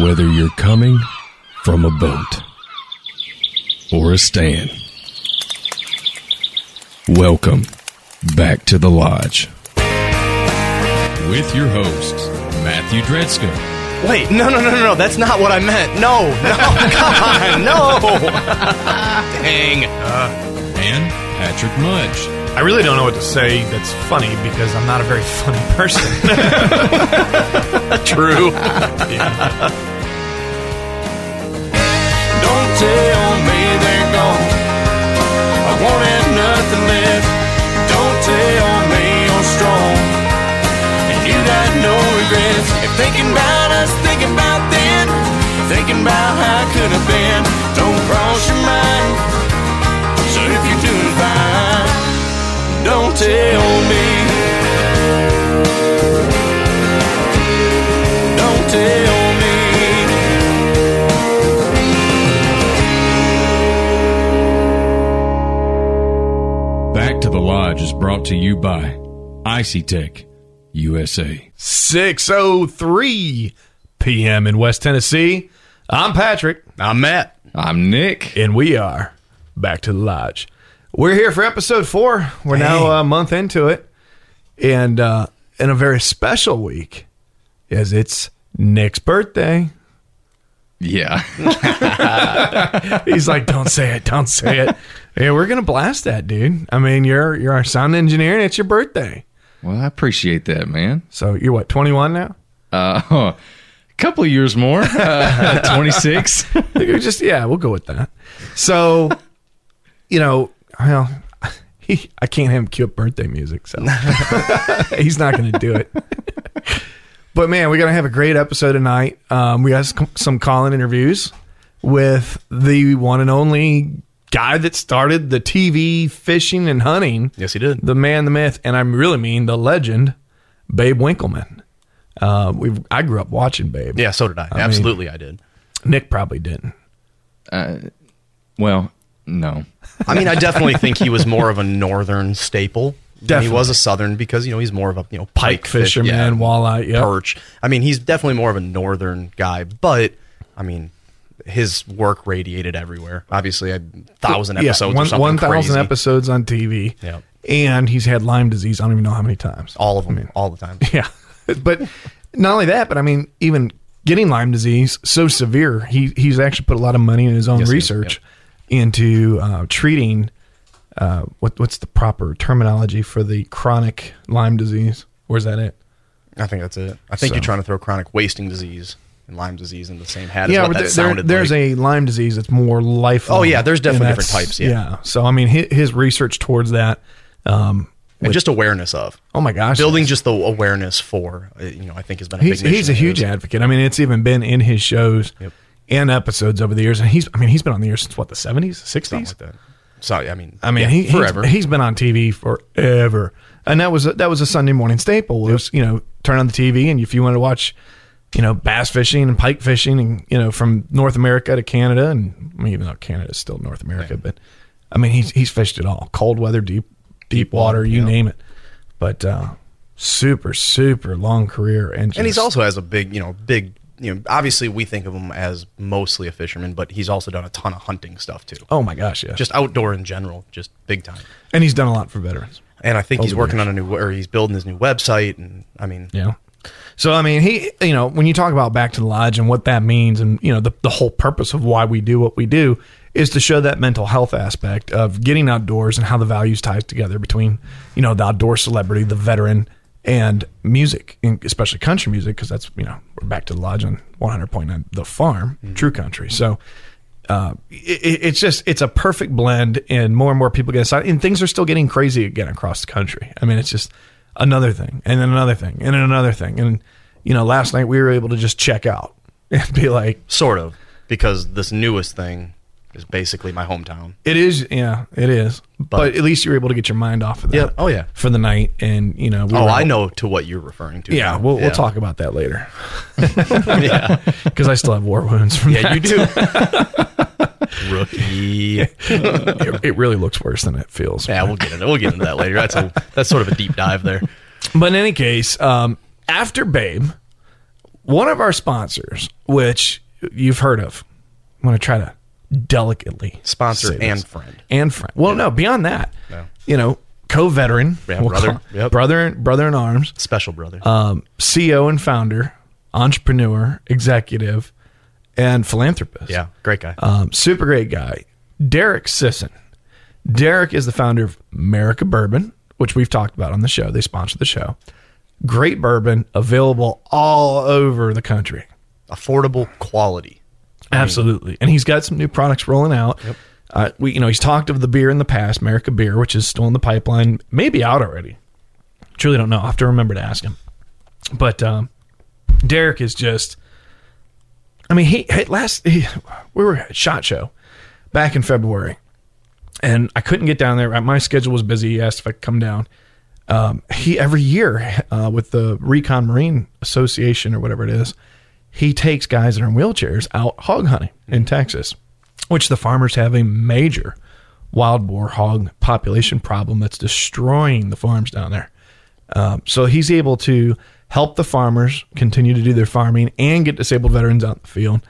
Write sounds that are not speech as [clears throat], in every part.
Whether you're coming from a boat or a stand, welcome back to the lodge. With your hosts, Matthew Dredska, Wait, no, no, no, no, no. That's not what I meant. No, no, [laughs] come on, no. [laughs] Dang. Uh. and Patrick Mudge. I really don't know what to say that's funny because I'm not a very [laughs] funny person. [laughs] True. Don't tell me they're gone. I wanted nothing left. Don't tell me you're strong. And you got no regrets. If thinking about us, thinking about then, thinking about how it could have been, don't cross your mind. Tell me. Don't tell me. Back to the lodge is brought to you by Icy Tech USA. 6:03 p.m. in West Tennessee. I'm Patrick, I'm Matt. I'm Nick. and we are back to the lodge. We're here for episode four. We're now a month into it, and uh, in a very special week, as it's Nick's birthday. Yeah. [laughs] He's like, "Don't say it, don't say it." Yeah, we're gonna blast that, dude. I mean, you're you're our sound engineer, and it's your birthday. well, I appreciate that, man. So you're what, 21 now? Uh, [laughs] a couple of years more. Uh, [laughs] 26. Just yeah, we'll go with that. So, you know, well, [laughs] he, I can't have him cue up birthday music, so [laughs] [laughs] he's not going to do it. but man, we're gonna have a great episode tonight. Um, we got some, some call-in interviews with the one and only guy that started the TV fishing and hunting. Yes, he did. The man, the myth, and I really mean the legend, Babe Winkelman. Uh, we I grew up watching Babe. Yeah, so did I. Absolutely, I did. Nick probably didn't. Uh, Well, no. I mean, I definitely think he was more of a northern staple. than Definitely. He was a southern because, you know, he's more of a, you know, Pike pike, fish, fisherman, yeah, walleye, yep. perch. I mean, he's definitely more of a northern guy, but I mean, his work radiated everywhere. Obviously, a thousand episodes one, or something one thousand episodes on TV. Yeah. and he's had Lyme disease. I don't even know how many times. All of them, all the time. [laughs] Yeah, but not only that, but I mean, even getting Lyme disease so severe, he he's actually put a lot of money in his own Yes, research into uh, treating. Uh, what what's the proper terminology for the chronic Lyme disease? Where's that at? I think that's it. I think So- you're trying to throw chronic wasting disease and Lyme disease in the same hat. yeah, as what but that there, there's like. a Lyme disease that's more lifelong. Oh, yeah, there's definitely different types, yeah. So I mean, his, his research towards that. Um, and just awareness of oh my gosh, building just the awareness for uh, you know I think has been a he's big he's a huge advocate. I mean, it's even been in his shows Yep. And episodes over the years, and he's I mean he's been on the air since what the seventies, something sixties. like that. So I mean, I mean, yeah, he, forever. He's, he's been on TV forever, and that was a, that was a Sunday morning staple. It Was you know turn on the TV and if you want to watch, you know, bass fishing and pike fishing, and you know from North America to Canada, and I mean even though Canada's still North America, but I mean he's he's fished it all, cold weather, deep deep water, you yeah. name it. But uh, super super long career, and and he's also has a big you know big you know obviously we think of him as mostly a fisherman, but he's also done a ton of hunting stuff too. oh my gosh, yeah, Just outdoor in general, just big time. and he's done a lot for veterans. And I think he's working on a new or he's building his new website. And I mean, Yeah. So I mean, he, you know, when you talk about back to the lodge and what that means, and you know, the the whole purpose of why we do what we do is to show that mental health aspect of getting outdoors and how the values ties together between, you know, the outdoor celebrity, the veteran, and music, especially country music, because that's you know we're back to the lodge on one hundred point nine, the farm, true country. So. Uh, it, it's just it's a perfect blend, and more and more people get excited, and things are still getting crazy again across the country. I mean, it's just another thing, and then another thing, and then another thing, and you know, last night we were able to just check out [laughs] and be like, sort of because this newest thing is basically my hometown. it is, yeah, it is, but, at least you're able to get your mind off of that, Yeah. Oh, yeah. for the night, and you know, we Oh, I know to what you're referring to. Yeah, we'll, we'll talk about that later [laughs] [laughs] yeah, because I still have war wounds from yeah, that. you do. [laughs] Rookie. it, it really looks worse than it feels. Yeah, we'll get into we'll get into that later. That's a that's sort of a deep dive there. But in any case, um, after Babe, one of our sponsors, which you've heard of, I'm going to try to delicately Sponsor and friend. and friend. Well, no, beyond that, Yeah. you know, co-veteran, Yeah, we'll brother. Yep. brother, brother in arms, Special brother. um, CEO and founder, entrepreneur, executive, and philanthropist. yeah, great guy. Um, super great guy. Derek Sisson. Derek is the founder of America Bourbon, which we've talked about on the show. They sponsor the show. Great bourbon available all over the country. Affordable quality. Absolutely. And he's got some new products rolling out. Uh, we, you know, he's talked of the beer in the past, America Beer, which is still in the pipeline, maybe out already. Truly don't know. I'll have to remember to ask him. But um, Derek is just. I mean, he, he last he, we were at Shot Show back in February, and I couldn't get down there. My schedule was busy. He asked if I could come down. Um, he every year uh, with the Recon Marine Association or whatever it is, he takes guys that are in wheelchairs out hog hunting in Texas, which the farmers have a major wild boar hog population problem that's destroying the farms down there. Um, so he's able to help the farmers continue to do their farming and get disabled veterans out in the field.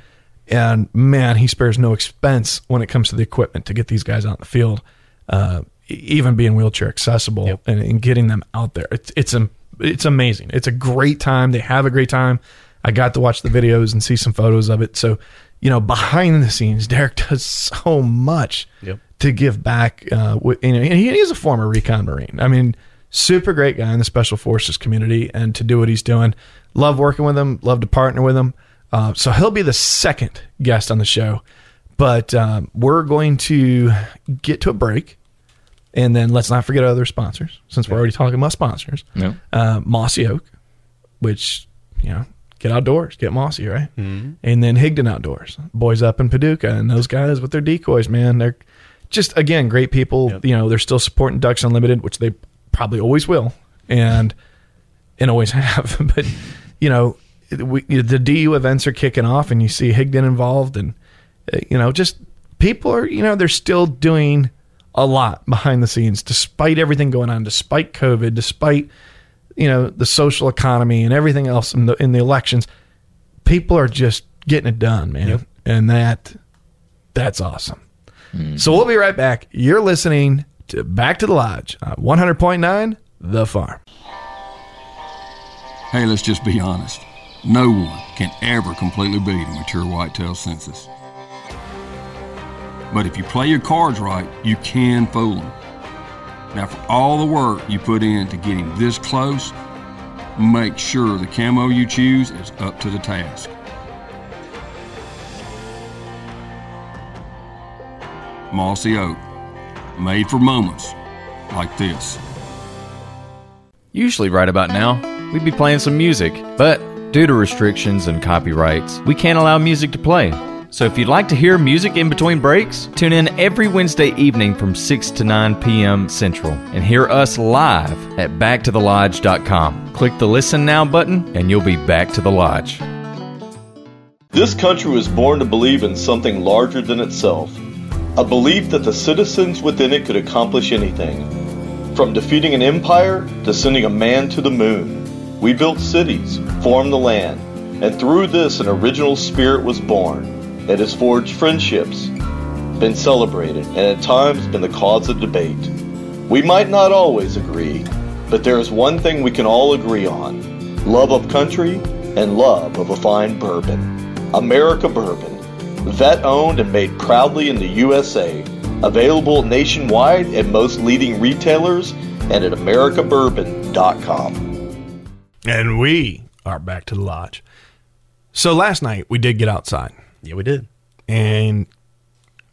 And man, he spares no expense when it comes to the equipment to get these guys out in the field, uh, even being wheelchair accessible and, and getting them out there. It's it's it's amazing. It's a great time. They have a great time. I got to watch the videos and see some photos of it. So, you know, behind the scenes, [laughs] Derek does so much Yep. to give back. Uh, with, and he is a former recon marine. I mean, super great guy in the special forces community, and to do what he's doing, love working with him. Love to partner with him. Uh, so he'll be the second guest on the show, but um, we're going to get to a break, and then let's not forget other sponsors since we're already talking about sponsors. No. Uh, Mossy Oak, which you know, get outdoors, get Mossy, right? Mm-hmm. And then Higdon Outdoors, boys up in Paducah, and those guys with their decoys, man, they're just again great people. You know, they're still supporting Ducks Unlimited, which they probably always will, and and always [laughs] have. [laughs] but you know, we, the DU events are kicking off, and you see Higdon involved, and uh, you know, just people are you know they're still doing a lot behind the scenes, despite everything going on, despite COVID, despite you know the social economy and everything else in the in the elections. People are just getting it done, man, and that that's awesome. So we'll be right back. You're listening to Back to the Lodge, uh, 100.9 The Farm. Hey, let's just be honest. No one can ever completely beat a mature whitetail census. But if you play your cards right, you can fool them. Now, for all the work you put in to getting this close, make sure the camo you choose is up to the task. Mossy Oak, made for moments like this. Usually, right about now, we'd be playing some music, but due to restrictions and copyrights, we can't allow music to play. So if you'd like to hear music in between breaks, tune in every Wednesday evening from 6 to 9 p.m. Central and hear us live at backtothelodge.com. Click the Listen Now button and you'll be back to the lodge. This country was born to believe in something larger than itself, a belief that the citizens within it could accomplish anything. From defeating an empire to sending a man to the moon, we built cities, formed the land, and through this an original spirit was born. It has forged friendships, been celebrated, and at times been the cause of debate. We might not always agree, but there is one thing we can all agree on love of country and love of a fine bourbon. America Bourbon, vet owned and made proudly in the USA, available nationwide at most leading retailers and at AmericaBourbon.com. And we are back to the lodge. So last night we did get outside, Yeah, we did. and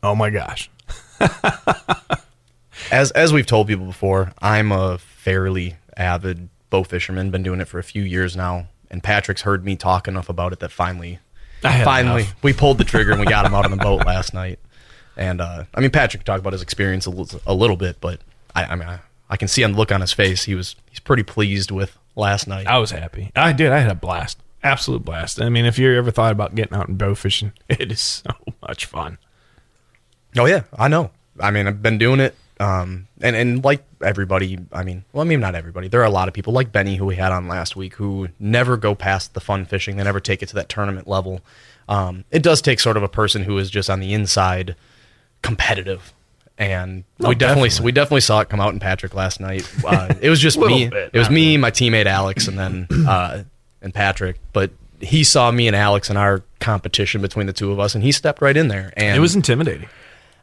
oh my gosh, [laughs] As as we've told people before, I'm a fairly avid bow fisherman. Been doing it for a few years now, and Patrick's heard me talk enough about it that finally, finally, enough. we pulled the trigger and we got him out on the [laughs] boat last night. And uh, I mean, Patrick talked about his experience a little, a little bit, but I, I mean, I, I can see on the look on his face he was he's pretty pleased with last night. I was happy. I did. I had a blast, absolute blast. I mean, if you ever thought about getting out and bow fishing, [laughs] it is so much fun. Oh yeah, I know. I mean, I've been doing it Um, and and like everybody, I mean, well, I mean not everybody. There are a lot of people like Benny who we had on last week who never go past the fun fishing. They never take it to that tournament level. Um, it does take sort of a person who is just on the inside, competitive. And we definitely, we definitely saw it come out in Patrick last night. Uh, it was just [laughs] me. bit, it was me, my teammate Alex, and then uh, and Patrick. But he saw me and Alex in our competition between the two of us, and he stepped right in there. And It was intimidating.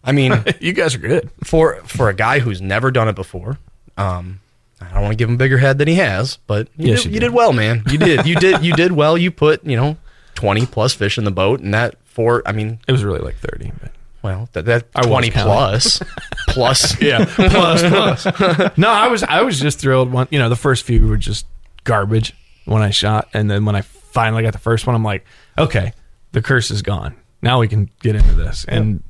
I mean, [laughs] You guys are good. for for a guy who's never done it before, um, I don't want to give him a bigger head than he has, but you, Yes, did, you you do. did well, man. You did, you did, you did well. You put you know twenty plus fish in the boat, and that for I mean, It was really like 30. But. well, that, that I twenty plus [laughs] plus, Yeah, plus plus. no, I was I was just thrilled. One, you know, the first few were just garbage when I shot, and then when I finally got the first one, I'm like, okay, the curse is gone. Now we can get into this and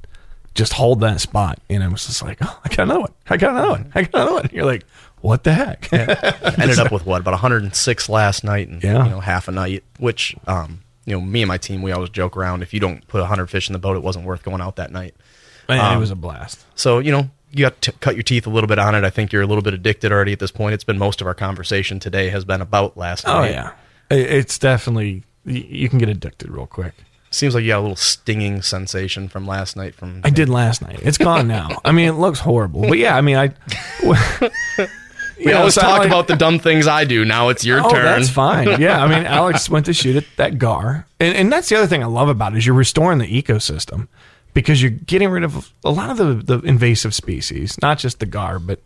just hold that spot. And I was just like, oh, I got another one. I got another one. I got another one. You're like, what the heck? [laughs] ended up with what about 106 last night, and Yeah. you know half a night. Which um, you know, me and my team, we always joke around. If you don't put 100 fish in the boat, it wasn't worth going out that night. Man, it was a blast. So you know, you got to cut your teeth a little bit on it. I think you're a little bit addicted already at this point. It's been most of our conversation today has been about last Oh night. Oh yeah, it's definitely you can get addicted real quick. Seems like you got a little stinging sensation from last night. From I did last night. It's gone now. I mean, it looks horrible, but yeah, I mean, I. [laughs] we always talk about the dumb things I do. Now it's your Oh, turn. that's fine. [laughs] Yeah, I mean, Alex went to shoot at that gar, and, and that's the other thing I love about it is you're restoring the ecosystem because you're getting rid of a lot of the, the invasive species, not just the gar, but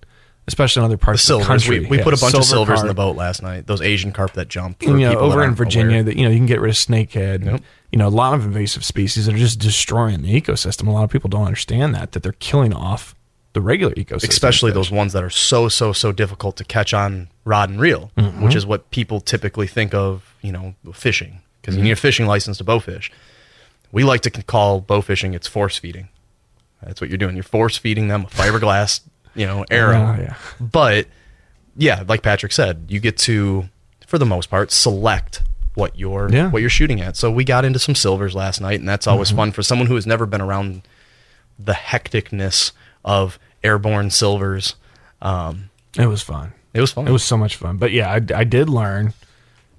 especially in other The parts of the country. We, we Yeah, put a bunch of silver silvers in the boat last night. Those Asian carp that jump. You know, over in Virginia, aware. that you know you can get rid of snakehead. and, You know, a lot of invasive species that are just destroying the ecosystem. A lot of people don't understand that that they're killing off the regular ecosystem, especially those ones that are so so so difficult to catch on rod and reel, Mm-hmm. which is what people typically think of, you know, fishing because Mm-hmm. you need a fishing license to bowfish. We like to call bowfishing it's force feeding. That's what you're doing. You're force feeding them a fiberglass, you know, arrow. Yeah, yeah. But yeah, like Patrick said, you get to, for the most part, select what you're Yeah. what you're shooting at. So we got into some silvers last night, and that's always Mm-hmm. fun for someone who has never been around the hecticness of airborne silvers. Um, It was fun. it was fun. It was so much fun. But yeah, I, I did learn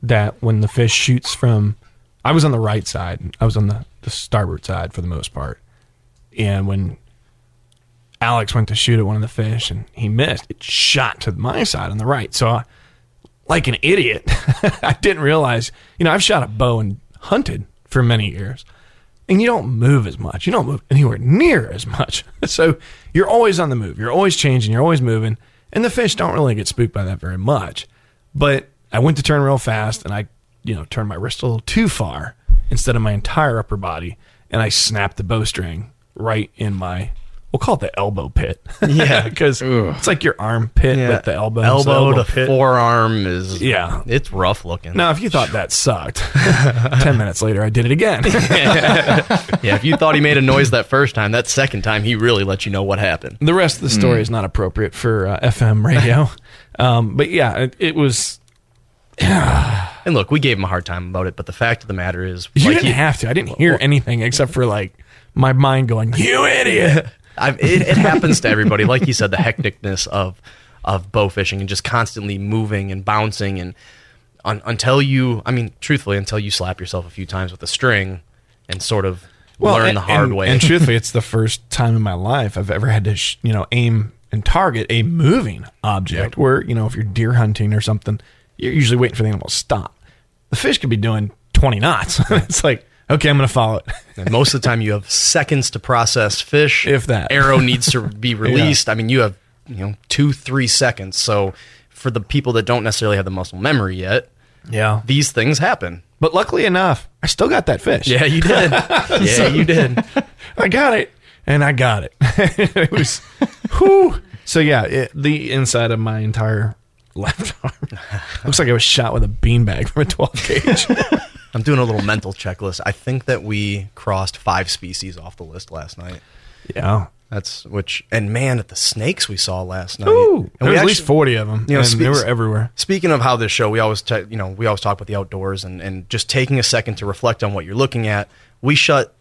that when the fish shoots from, I was on the right side. I was on the, the starboard side for the most part. And when Alex went to shoot at one of the fish and he missed, it shot to my side on the right. So, I, like an idiot, [laughs] I didn't realize. You know, I've shot a bow and hunted for many years, and you don't move as much. You don't move anywhere near as much. [laughs] So you're always on the move. You're always changing. You're always moving, and the fish don't really get spooked by that very much. But I went to turn real fast, and I, you know, turned my wrist a little too far instead of my entire upper body, and I snapped the bowstring right in my. We'll call it the elbow pit. [laughs] Yeah. [laughs] because it's like your armpit with the elbow. So elbow, to pit. forearm is Yeah. it's rough looking. Now, if you thought that sucked, [laughs] ten minutes later I did it again. Yeah, if you thought he made a noise that first time, that second time he really let you know what happened. the rest of the story is not appropriate for uh, FM radio, um, but yeah, it, it was. And look, we gave him a hard time about it, but the fact of the matter is, You like didn't he- have to. I didn't hear anything except for like my mind going, "You idiot." [laughs] I've, it, it happens to everybody. Like you said, the hecticness of of bow fishing and just constantly moving and bouncing and un, until you, I mean, truthfully, until you slap yourself a few times with a string and sort of learn and- the hard and- way. And [laughs] truthfully, it's the first time in my life I've ever had to, sh- you know, aim and target a moving object. Where you know, if you're deer hunting or something, you're usually waiting for the animal to stop. The fish could be doing 20 knots. [laughs] it's like, okay, I'm going to follow it. And most of the time, you have seconds to process fish. If that. arrow needs to [laughs] be released, I mean, you have you know two, three seconds. So for the people that don't necessarily have the muscle memory yet, Yeah. these things happen. But luckily enough, I still got that fish. Yeah, you did. [laughs] yeah, you did. I got it, and I got it. it was, whew. So yeah, it, the inside of my entire left [laughs] arm looks like I was shot with a beanbag from a 12 gauge. [laughs] I'm doing a little mental checklist. I think that we crossed five species off the list last night. yeah. That's which, and man, at the snakes we saw last night. Ooh, there was at least 40 of them. you know, and spe- they were everywhere. Speaking of how this show, we always, ta- you know, we always talk about the outdoors and, and just taking a second to reflect on what you're looking at. We shut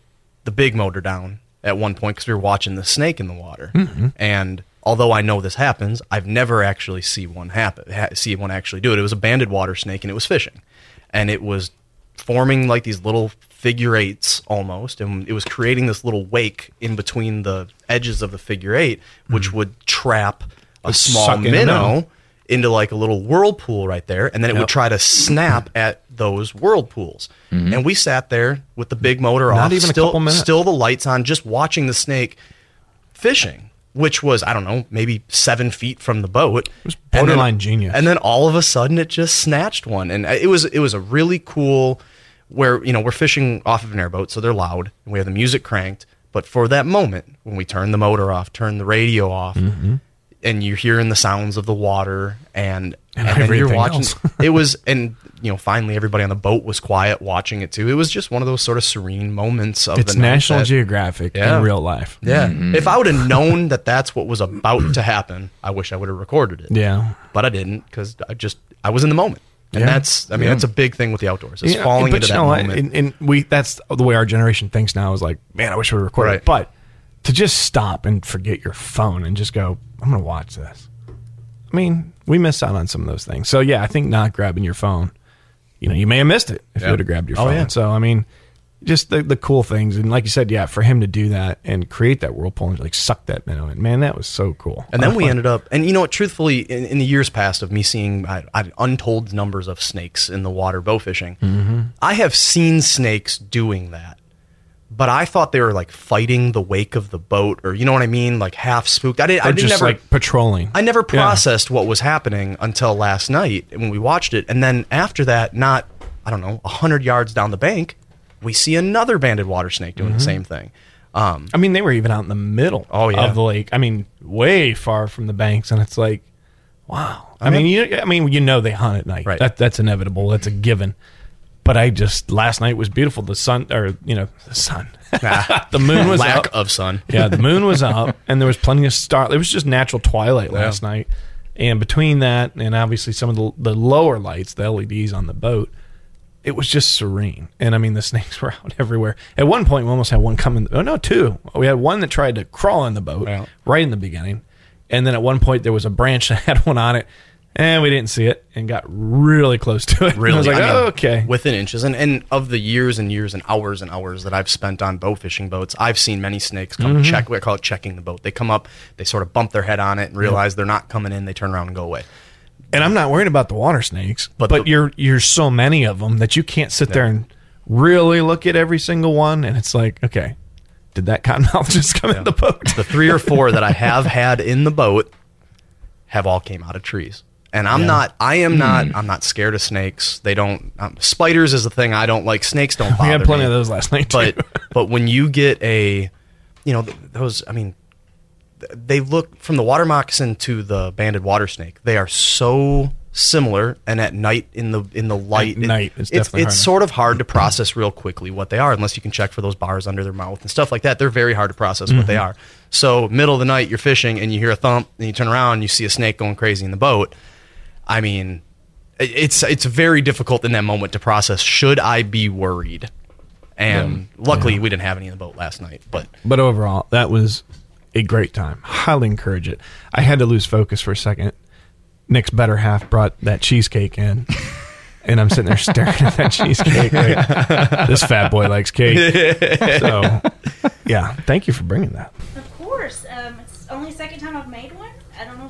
the big motor down at one point because we were watching the snake in the water, Mm-hmm. and although I know this happens, I've never actually see one happen, ha- see one actually do it. It was a banded water snake, and it was fishing, and it was forming like these little figure eights almost, and it was creating this little wake in between the edges of the figure eight, which mm-hmm. would trap a small suck in minnow into like a little whirlpool right there, and then it would try to snap [clears throat] at those whirlpools. Mm-hmm. And we sat there with the big motor Not off, even a couple minutes. still the lights on, just watching the snake fishing, which was I don't know, maybe seven feet from the boat. It was borderline genius. And then all of a sudden, it just snatched one, and it was it was a really cool. Where you know we're fishing off of an airboat, so they're loud, and we have the music cranked. But for that moment, when we turn the motor off, turn the radio off, Mm-hmm. and you're hearing the sounds of the water, and And then you're everything watching. else. [laughs] it was, and you know, finally everybody on the boat was quiet watching it too. It was just one of those sort of serene moments of It's the night National that- Geographic Yeah. in real life. yeah. Mm-hmm. If I would have known that that's what was about to happen, I wish I would have recorded it. Yeah. But I didn't because I just I was in the moment, and Yeah. that's I mean Yeah. that's a big thing with the outdoors. It's Yeah, falling but into you that know moment. And, and we that's the way our generation thinks now is like, man, I wish we would recorded Right. it. But to just stop and forget your phone and just go, I'm gonna watch this. I mean, we miss out on some of those things. So yeah, I think not grabbing your phone, you know, you may have missed it if you would have grabbed your Oh, phone. yeah. So I mean, just the the cool things and like you said, yeah, for him to do that and create that whirlpool and like suck that minnow in, man, that was so cool. And then we Fun. ended up, and you know what? Truthfully, in, in the years past of me seeing I, I, untold numbers of snakes in the water bow fishing, Mm-hmm. I have seen snakes doing that. But I thought they were like fighting the wake of the boat, or you know what I mean, like half spooked. I didn't. I didn't just never, like patrolling. I never Yeah. processed what was happening until last night when we watched it, and then after that, not I don't know, hundred yards down the bank, we see another banded water snake doing Mm-hmm. the same thing. Um, I mean, they were even out in the middle Oh, yeah. of the lake. I mean, way far from the banks, and it's like, wow. I, mean, you, I mean, you know, they hunt at night. Right. That, that's inevitable. That's a given. But I just last night was beautiful. The sun, or you know, the sun, [laughs] [laughs] the moon was lack up. of sun. yeah, the moon was up, [laughs] and there was plenty of star. It was just natural twilight last night, and between that and obviously some of the the lower lights, the LEDs on the boat, it was just serene. And I mean, the snakes were out everywhere. At one point, we almost had one coming. Oh no, two. We had one that tried to crawl in the boat Yeah. right in the beginning, and then at one point there was a branch that had one on it, and we didn't see it and got really close to it. [laughs] Really, I was like, I mean, oh, okay. within inches. And and of the years and years and hours and hours that I've spent on bow fishing boats, I've seen many snakes come Mm-hmm. check. We call it checking the boat. They come up, they sort of bump their head on it and realize they're not coming in. They turn around and go away. and I'm not worried about the water snakes, but, But the- you're you're so many of them that you can't sit there and really look at every single one. And it's like, okay, did that cottonmouth [laughs] just come in the boat? The three or four that I [laughs] have had in the boat have all came out of trees. And I'm not. I am not. Hmm. I'm not scared of snakes. They don't. Um, spiders is the thing I don't like. Snakes don't bother. [laughs] we had plenty me. of those last night, too. but [laughs] but when you get a you know th- those i mean th- they look from the water moccasin to the banded water snake they are so similar and at night in the in the light it- night, it's it's, it's sort of hard to [clears throat] process real quickly what they are unless you can check for those bars under their mouth and stuff like that they're very hard to process what they Mm-hmm. are so middle of the night you're fishing and you hear a thump and you turn around and you see a snake going crazy in the boat i mean it's it's very difficult in that moment to process should i be worried and luckily we didn't have any in the boat last night but But overall, that was a great time. Highly encourage it. I had to lose focus for a second. Nick's better half brought that cheesecake in. [laughs] And I'm sitting there staring at that cheesecake. Like, [laughs] this fat boy likes cake. [laughs] So, yeah, thank you for bringing that. Of course. Um, it's only the second time I've made one. I don't know if it's good.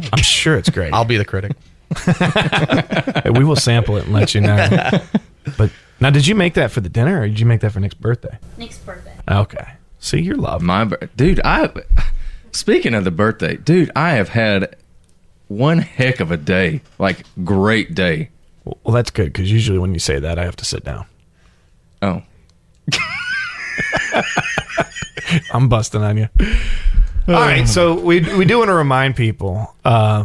Well I'm sure it's great. i'll be the critic [laughs] we will sample it and let you know. [laughs] But now, did you make that for the dinner or did you make that for Nick's birthday? Nick's birthday. Okay. See, you're love. My bir- dude, I speaking of the birthday, dude, I have had one heck of a day, like great day. Well, that's good because usually when you say that, I have to sit down. Oh, [laughs] I'm busting on you. All right, so we we do want to remind people uh,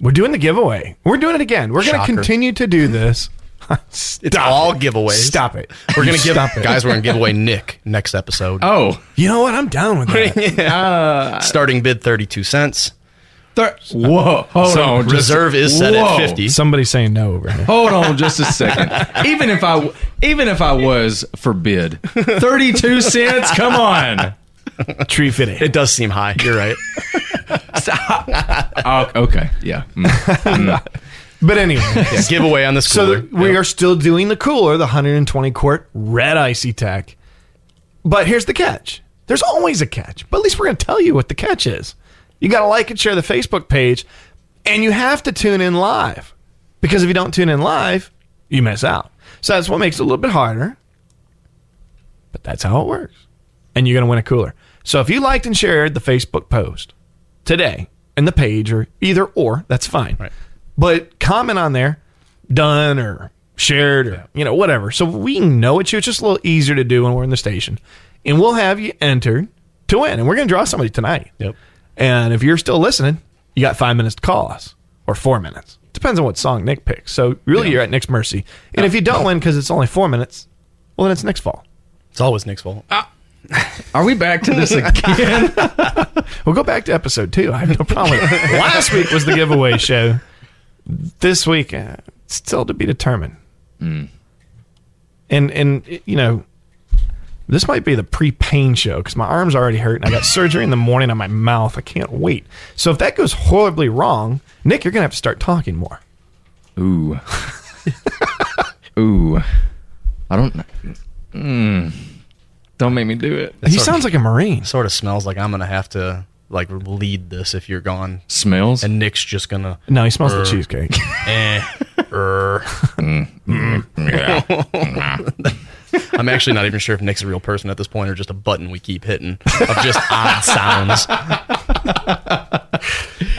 we're doing the giveaway. We're doing it again. We're going to Shocker. continue to do this. [laughs] it's all giveaways Stop it. we're gonna [laughs] give Stop it. guys we're gonna give away nick next episode oh, You know what? I'm down with that. [laughs] starting bid 32 cents thir- whoa, hold So on, just- reserve is set at 50 Somebody's saying no over here. Hold on, just a second. even if I, even if I was forbid, thirty-two cents. Come on. [laughs] Tree fitting. it does seem high you're right [laughs] Oh, okay. Yeah. Mm. But anyway, Yeah, giveaway on this so cooler. th- we are still doing the cooler, the 120 quart red icy tech. But here's the catch. There's always a catch. But at least we're going to tell you what the catch is. You got to like and share the Facebook page, and you have to tune in live. Because if you don't tune in live, you miss out. So that's what makes it a little bit harder. But that's how it works. And you're going to win a cooler. So if you liked and shared the Facebook post today and the page or either or, that's fine. Right. But comment on there, done or shared or you know whatever. So we know it's you. It's just a little easier to do when we're in the station, and we'll have you entered to win. And we're going to draw somebody tonight. Yep. And if you're still listening, you got five minutes to call us or four minutes. Depends on what song Nick picks. So really, you're at Nick's mercy. And if you don't win because it's only four minutes, well then it's Nick's fault. It's always Nick's fault. Uh, Are we back to this [laughs] again? [laughs] We'll go back to episode two. I have no problem. [laughs] Last week was the giveaway show. This week, uh, still to be determined. And and you know, this might be the pre-pain show because my arms already hurt and I got surgery in the morning on my mouth. I can't wait. So if that goes horribly wrong, Nick, you're gonna have to start talking more. Ooh. Ooh. I don't. Mm. Don't make me do it. he sort of- sounds like a marine. Sort of smells like I'm gonna have to like lead this if you're gone, Smells. and Nick's just gonna. No, he smells the Er. cheesecake. [laughs] Eh, er. [laughs] I'm actually not even sure if Nick's a real person at this point or just a button we keep hitting of just [laughs] odd sounds.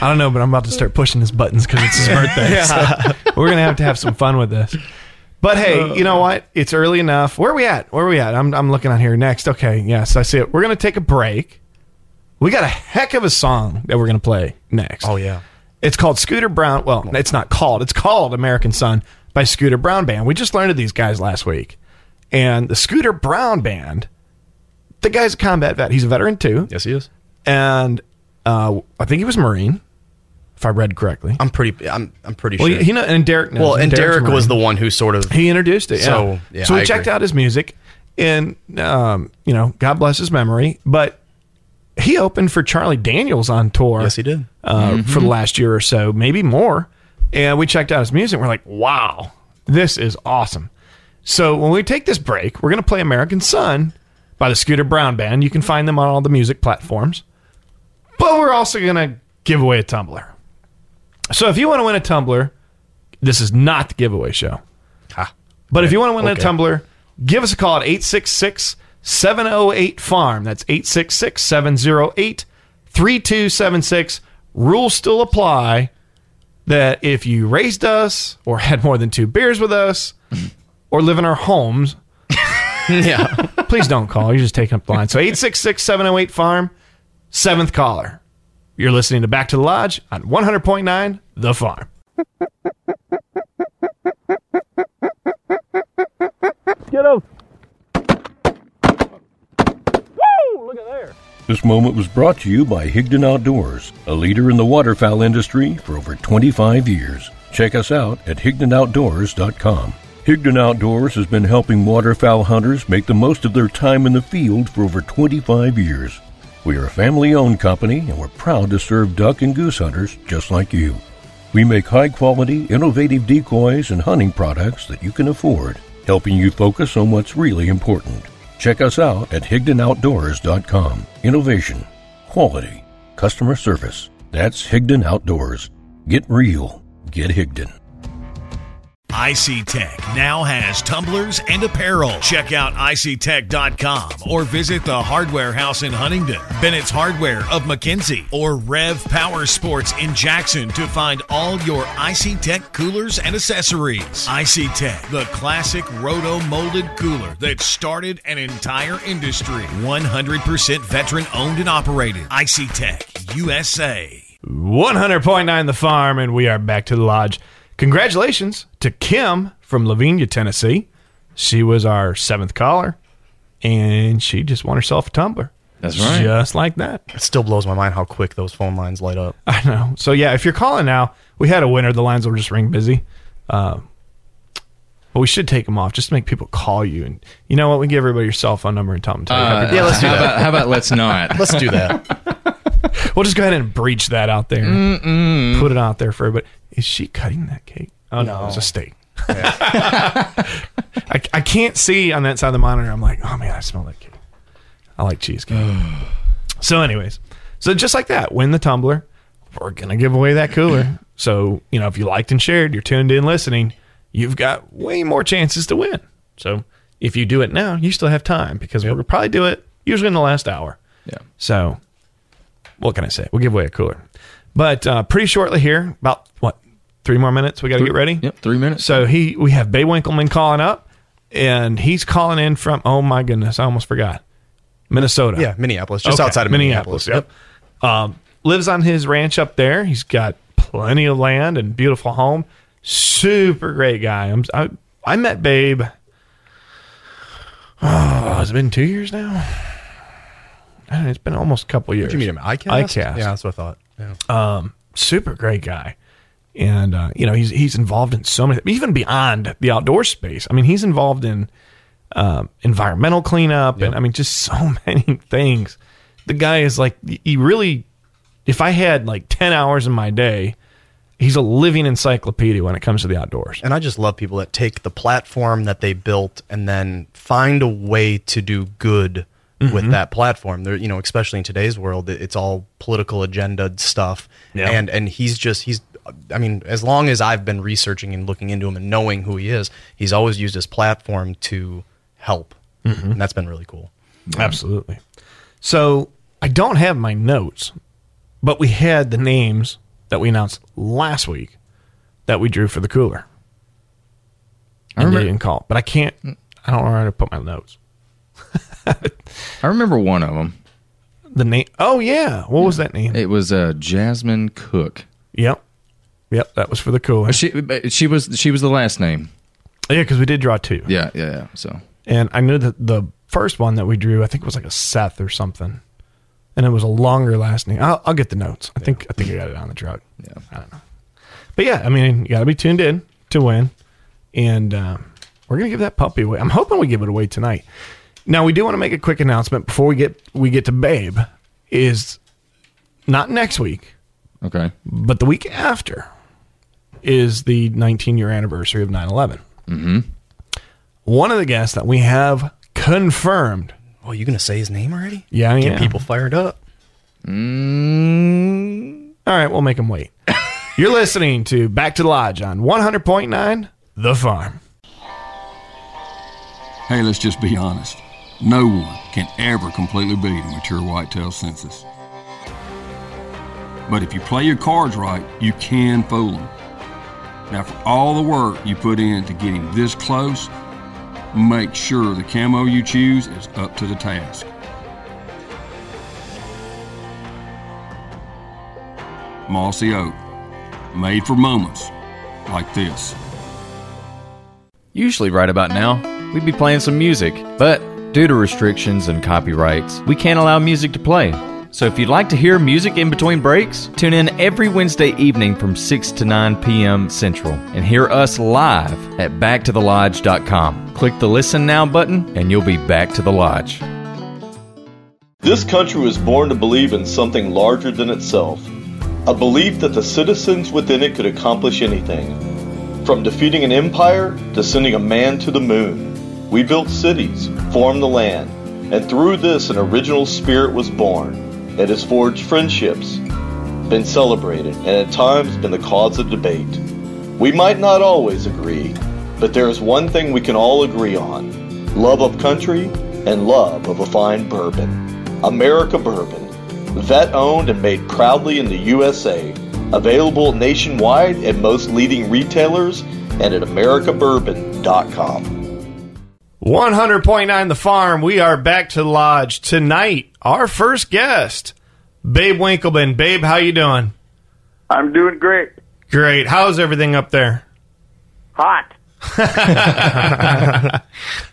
I don't know, but I'm about to start pushing his buttons because it's his birthday. So we're gonna have to have some fun with this. But hey, you know what? It's early enough. Where are we at? Where are we at? I'm I'm looking on here next. Okay, yes, I see it. We're gonna take a break. We got a heck of a song that we're gonna play next. Oh yeah. It's called Scooter Brown. Well, it's not called. It's called American Son by Scooter Brown Band. We just learned of these guys last week. And the Scooter Brown Band, the guy's a combat vet. He's a veteran too. Yes, he is. And uh, I think he was Marine, if I read correctly. I'm pretty. I'm. I'm pretty Well, sure. he know, and Derek knows. well, and Derek's Derek was the one who sort of. He introduced it. So, yeah, so we I checked agree. out his music, and um, you know, God bless his memory. But he opened for Charlie Daniels on tour. Yes, he did. uh, for the last year or so, maybe more. And we checked out his music. We're like, wow, this is awesome. So when we take this break, we're going to play American Son by the Scooter Brown Band. You can find them on all the music platforms. But we're also going to give away a tumbler. So if you want to win a tumbler, this is not the giveaway show. Ha. But if you want to win a Okay. tumbler, give us a call at 866 708 Farm. That's 866 708 3276. Rules still apply that if you raised us or [laughs] had more than two beers with us [laughs] or live in our homes, [laughs] yeah. please don't call. You're just taking up the line. So 866 708 Farm, seventh caller. You're listening to Back to the Lodge on 100.9 The Farm. Get up. Woo! Look at there. This moment was brought to you by Higdon Outdoors, a leader in the waterfowl industry for over 25 years. Check us out at HigdonOutdoors.com. Higdon Outdoors has been helping waterfowl hunters make the most of their time in the field for over 25 years. We are a family owned company and we're proud to serve duck and goose hunters just like you. We make high quality, innovative decoys and hunting products that you can afford, helping you focus on what's really important. Check us out at HigdonOutdoors.com. Innovation, quality, customer service. That's Higdon Outdoors. Get real. Get Higdon. IC Tech now has tumblers and apparel. Check out ictech.com or visit the Hardware House in Huntingdon, Bennett's Hardware of McKenzie, or Rev Power Sports in Jackson to find all your IC Tech coolers and accessories. IC Tech, the classic roto molded cooler that started an entire industry. 100% veteran owned and operated. IC Tech USA. 100.9 The Farm, and we are back to the lodge. Congratulations to Kim from Lavinia, Tennessee. She was our seventh caller, and she just won herself a tumbler. That's right. Just like that. It still blows my mind how quick those phone lines light up. I know. So, yeah, if you're calling now, we had a winner. The lines will just ring busy. Uh, but we should take them off just to make people call you. And you know what? We give everybody your cell phone number and tell them to tell Uh, Yeah, let's do how that. About, how about let's not? Let's do that. [laughs] we'll just go ahead and breach that out there. Mm-mm. Put it out there for everybody. Is she cutting that cake? Oh no, No. it's a steak. [laughs] I, I can't see on that side of the monitor. I'm like, oh man, I smell that cake. I like cheesecake. [sighs] so, anyways, so just like that, win the tumbler. We're gonna give away that cooler. [laughs] so you know, if you liked and shared, you're tuned in listening. You've got way more chances to win. So if you do it now, you still have time because we'll probably do it usually in the last hour. Yeah. So what can I say? We'll give away a cooler. But uh, pretty shortly here, about what three more minutes, we got to get ready. Yep, three minutes. So he, we have Babe Winkelman calling up, and he's calling in from. Oh my goodness, I almost forgot. Minnesota. Yeah, Minneapolis, just Okay, outside of Minneapolis. Yep. Um, lives on his ranch up there. He's got plenty of land and beautiful home. Super great guy. I'm, I I met Babe. [sighs] Oh, has it been two years now? I don't know, It's been almost a couple years. Did you meet him at ICAST? ICAST. Yeah, that's what I thought. Yeah. Um, super great guy. And uh, you know, he's he's involved in so many even beyond the outdoor space. I mean, he's involved in um, environmental cleanup and I mean just [laughs] so many things. The guy is like he really if I had like 10 hours in my day, he's a living encyclopedia when it comes to the outdoors. And I just love people that take the platform that they built and then find a way to do good Mm-hmm. with that platform. There, you know, especially in today's world, it's all political agenda stuff. Yeah. And and he's just he's. I mean, as long as I've been researching and looking into him and knowing who he is, he's always used his platform to help, Mhm. and that's been really cool. Absolutely. So I don't have my notes, but we had the names that we announced last week that we drew for the cooler. I And remember- they didn't call, but I can't. I don't know where to put my notes. [laughs] I remember one of them. The name? Oh yeah, what was that name? It was uh, Jasmine Cook. Yep, yep, that was for the cooler. She she was she was the last name. Yeah, because we did draw two. Yeah, yeah, yeah. So And I knew that the first one that we drew, I think it was like a Seth or something, and it was a longer last name. I'll, I'll get the notes. I think I think I got it on the truck. Yeah, I don't know. But yeah, I mean, you got to be tuned in to win, and um, we're gonna give that puppy away. I'm hoping we give it away tonight. Now we do want to make a quick announcement before we get we get to Babe. Is not next week, okay. but the week after is the 19 year anniversary of 9 11. Mm-hmm. One of the guests that we have confirmed. Oh, you're gonna say his name already? Yeah, Get yeah. people fired up. Mm, All right, we'll make them wait. [laughs] You're listening to Back to the Lodge on 100.9 The Farm. Hey, let's just be honest. No one can ever completely beat a mature whitetail census. But if you play your cards right, you can fool them. Now, for all the work you put in to getting this close, make sure the camo you choose is up to the task. Mossy Oak, made for moments like this. Usually, right about now, we'd be playing some music, but due to restrictions and copyrights, we can't allow music to play. So if you'd like to hear music in between breaks, tune in every Wednesday evening from 6 to 9 p.m. Central and hear us live at backtothelodge.com. Click the Listen Now button and you'll be back to the lodge. This country was born to believe in something larger than itself, a belief that the citizens within it could accomplish anything. From defeating an empire to sending a man to the moon, we built cities, formed the land, and through this an original spirit was born. It has forged friendships, been celebrated, and at times been the cause of debate. We might not always agree, but there is one thing we can all agree on love of country and love of a fine bourbon. America Bourbon, vet owned and made proudly in the USA. Available nationwide at most leading retailers and at americabourbon.com. 100.9 The Farm. We are back to the lodge tonight. Our first guest, Babe Winkelman. Babe, how you doing? I'm doing great. Great. How's everything up there? Hot. [laughs]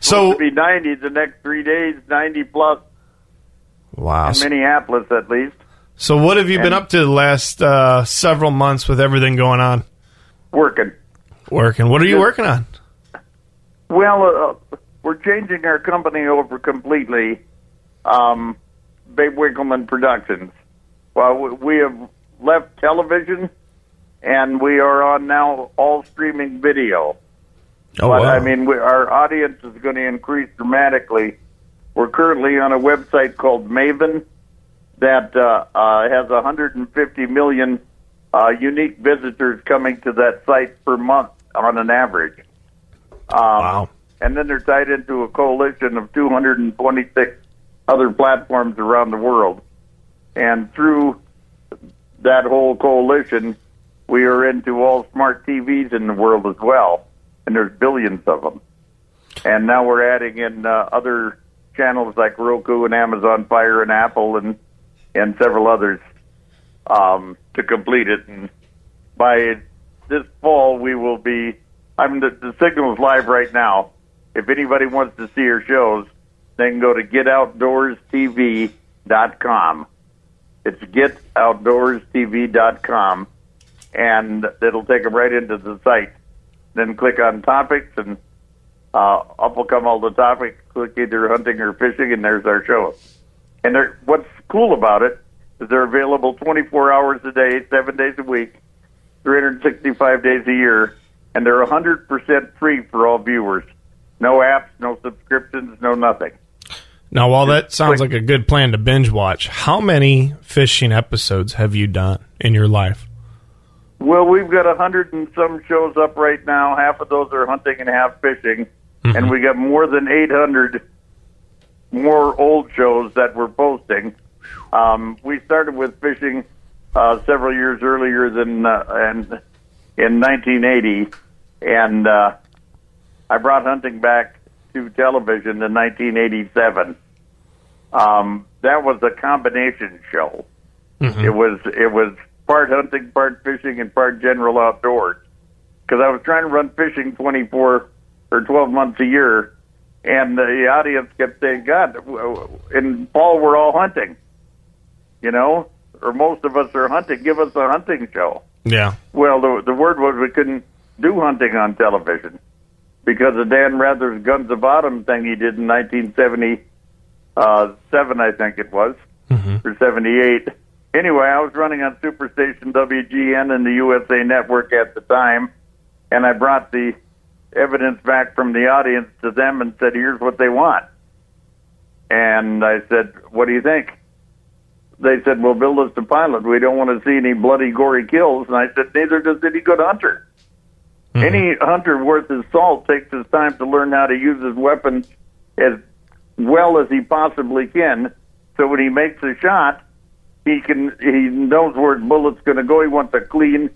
So, to be 90 the next three days, 90 plus wow. in Minneapolis at least. So, what have you been up to the last uh, several months with everything going on? Working. Working. What are you working on? Well, uh, we're changing our company over completely. Um, Babe Winkelman Productions. well, we- have left television, and we are on now all streaming video. Oh, but wow. I mean, we, our audience is going to increase dramatically. We're currently on a website called Maven that uh, uh, has 150 million uh, unique visitors coming to that site per month on an average. Um, wow. And then they're tied into a coalition of 226 other platforms around the world. And through that whole coalition, we are into all smart TVs in the world as well. And there's billions of them. And now we're adding in uh, other channels like Roku and Amazon Fire and Apple and and several others um, to complete it. And by this fall, we will be. I mean, the, the signal is live right now. If anybody wants to see our shows, they can go to getoutdoorstv.com. It's getoutdoorstv.com, and it'll take them right into the site. Then click on topics, and uh, up will come all the topics. Click either hunting or fishing, and there's our show. And what's cool about it is they're available 24 hours a day, seven days a week, 365 days a year, and they're 100% free for all viewers. No apps, no subscriptions, no nothing. Now, while that sounds like a good plan to binge watch, how many fishing episodes have you done in your life? Well, we've got a hundred and some shows up right now. Half of those are hunting and half fishing, and we got more than 800 more old shows that we're posting. Um, we started with fishing uh, several years earlier than uh, and in 1980, and uh, I brought hunting back to television in 1987. Um, that was a combination show. It was it was part hunting, part fishing, and part general outdoors. Because I was trying to run fishing 24 or 12 months a year, and the audience kept saying, "God, in fall we're all hunting," you know, or most of us are hunting. Give us a hunting show. Yeah. Well, the the word was we couldn't do hunting on television because of Dan Rather's Guns of Autumn thing he did in 1977, uh, I think it was, mm-hmm. or 78. Anyway, I was running on Superstation WGN and the USA Network at the time, and I brought the evidence back from the audience to them and said, "Here's what they want." And I said, "What do you think?" They said, "Well, build us a pilot. We don't want to see any bloody, gory kills." And I said, "Neither does any good hunter." Mm-hmm. Any hunter worth his salt takes his time to learn how to use his weapon as well as he possibly can. So when he makes a shot, he can he knows where his bullet's going to go. He wants a clean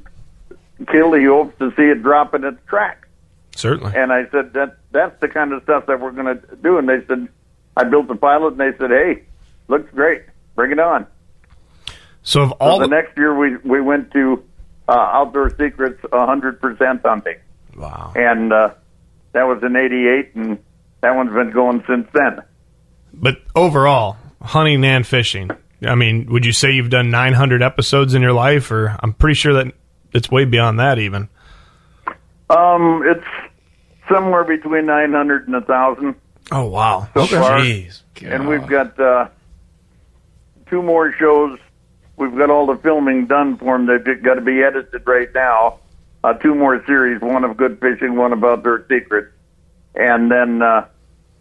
kill. He hopes to see it drop in its track. Certainly. And I said that that's the kind of stuff that we're going to do. And they said I built a pilot, and they said, "Hey, looks great. Bring it on." So of So all the the, next year we we went to uh, Outdoor Secrets 100% hunting. Wow. And uh, that was in 88 and that one's been going since then. but overall, hunting and fishing. I mean, would you say you've done 900 episodes in your life, or I'm pretty sure that it's way beyond that even. Um it's somewhere between 900 and 1000 Oh wow. so. Jeez. And we've got uh, two more shows. We've got all the filming done for them. They've got to be edited right now. Uh, two more series, one of good fishing, one about outdoor secrets, and then uh,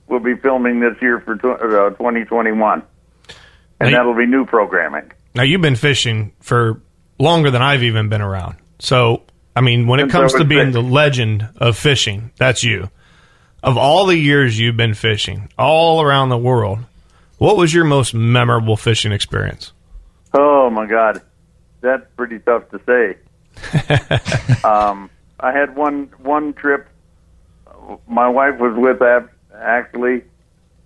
we'll be filming this year for tw- uh, 2021, and Now that'll be new programming. Now you've been fishing for longer than I've even been around. So, I mean, when it Since I comes to being six. the legend of fishing, that's you. Of all the years you've been fishing all around the world, what was your most memorable fishing experience? Oh my God, that's pretty tough to say. [laughs] um, I had one one trip. My wife was with that actually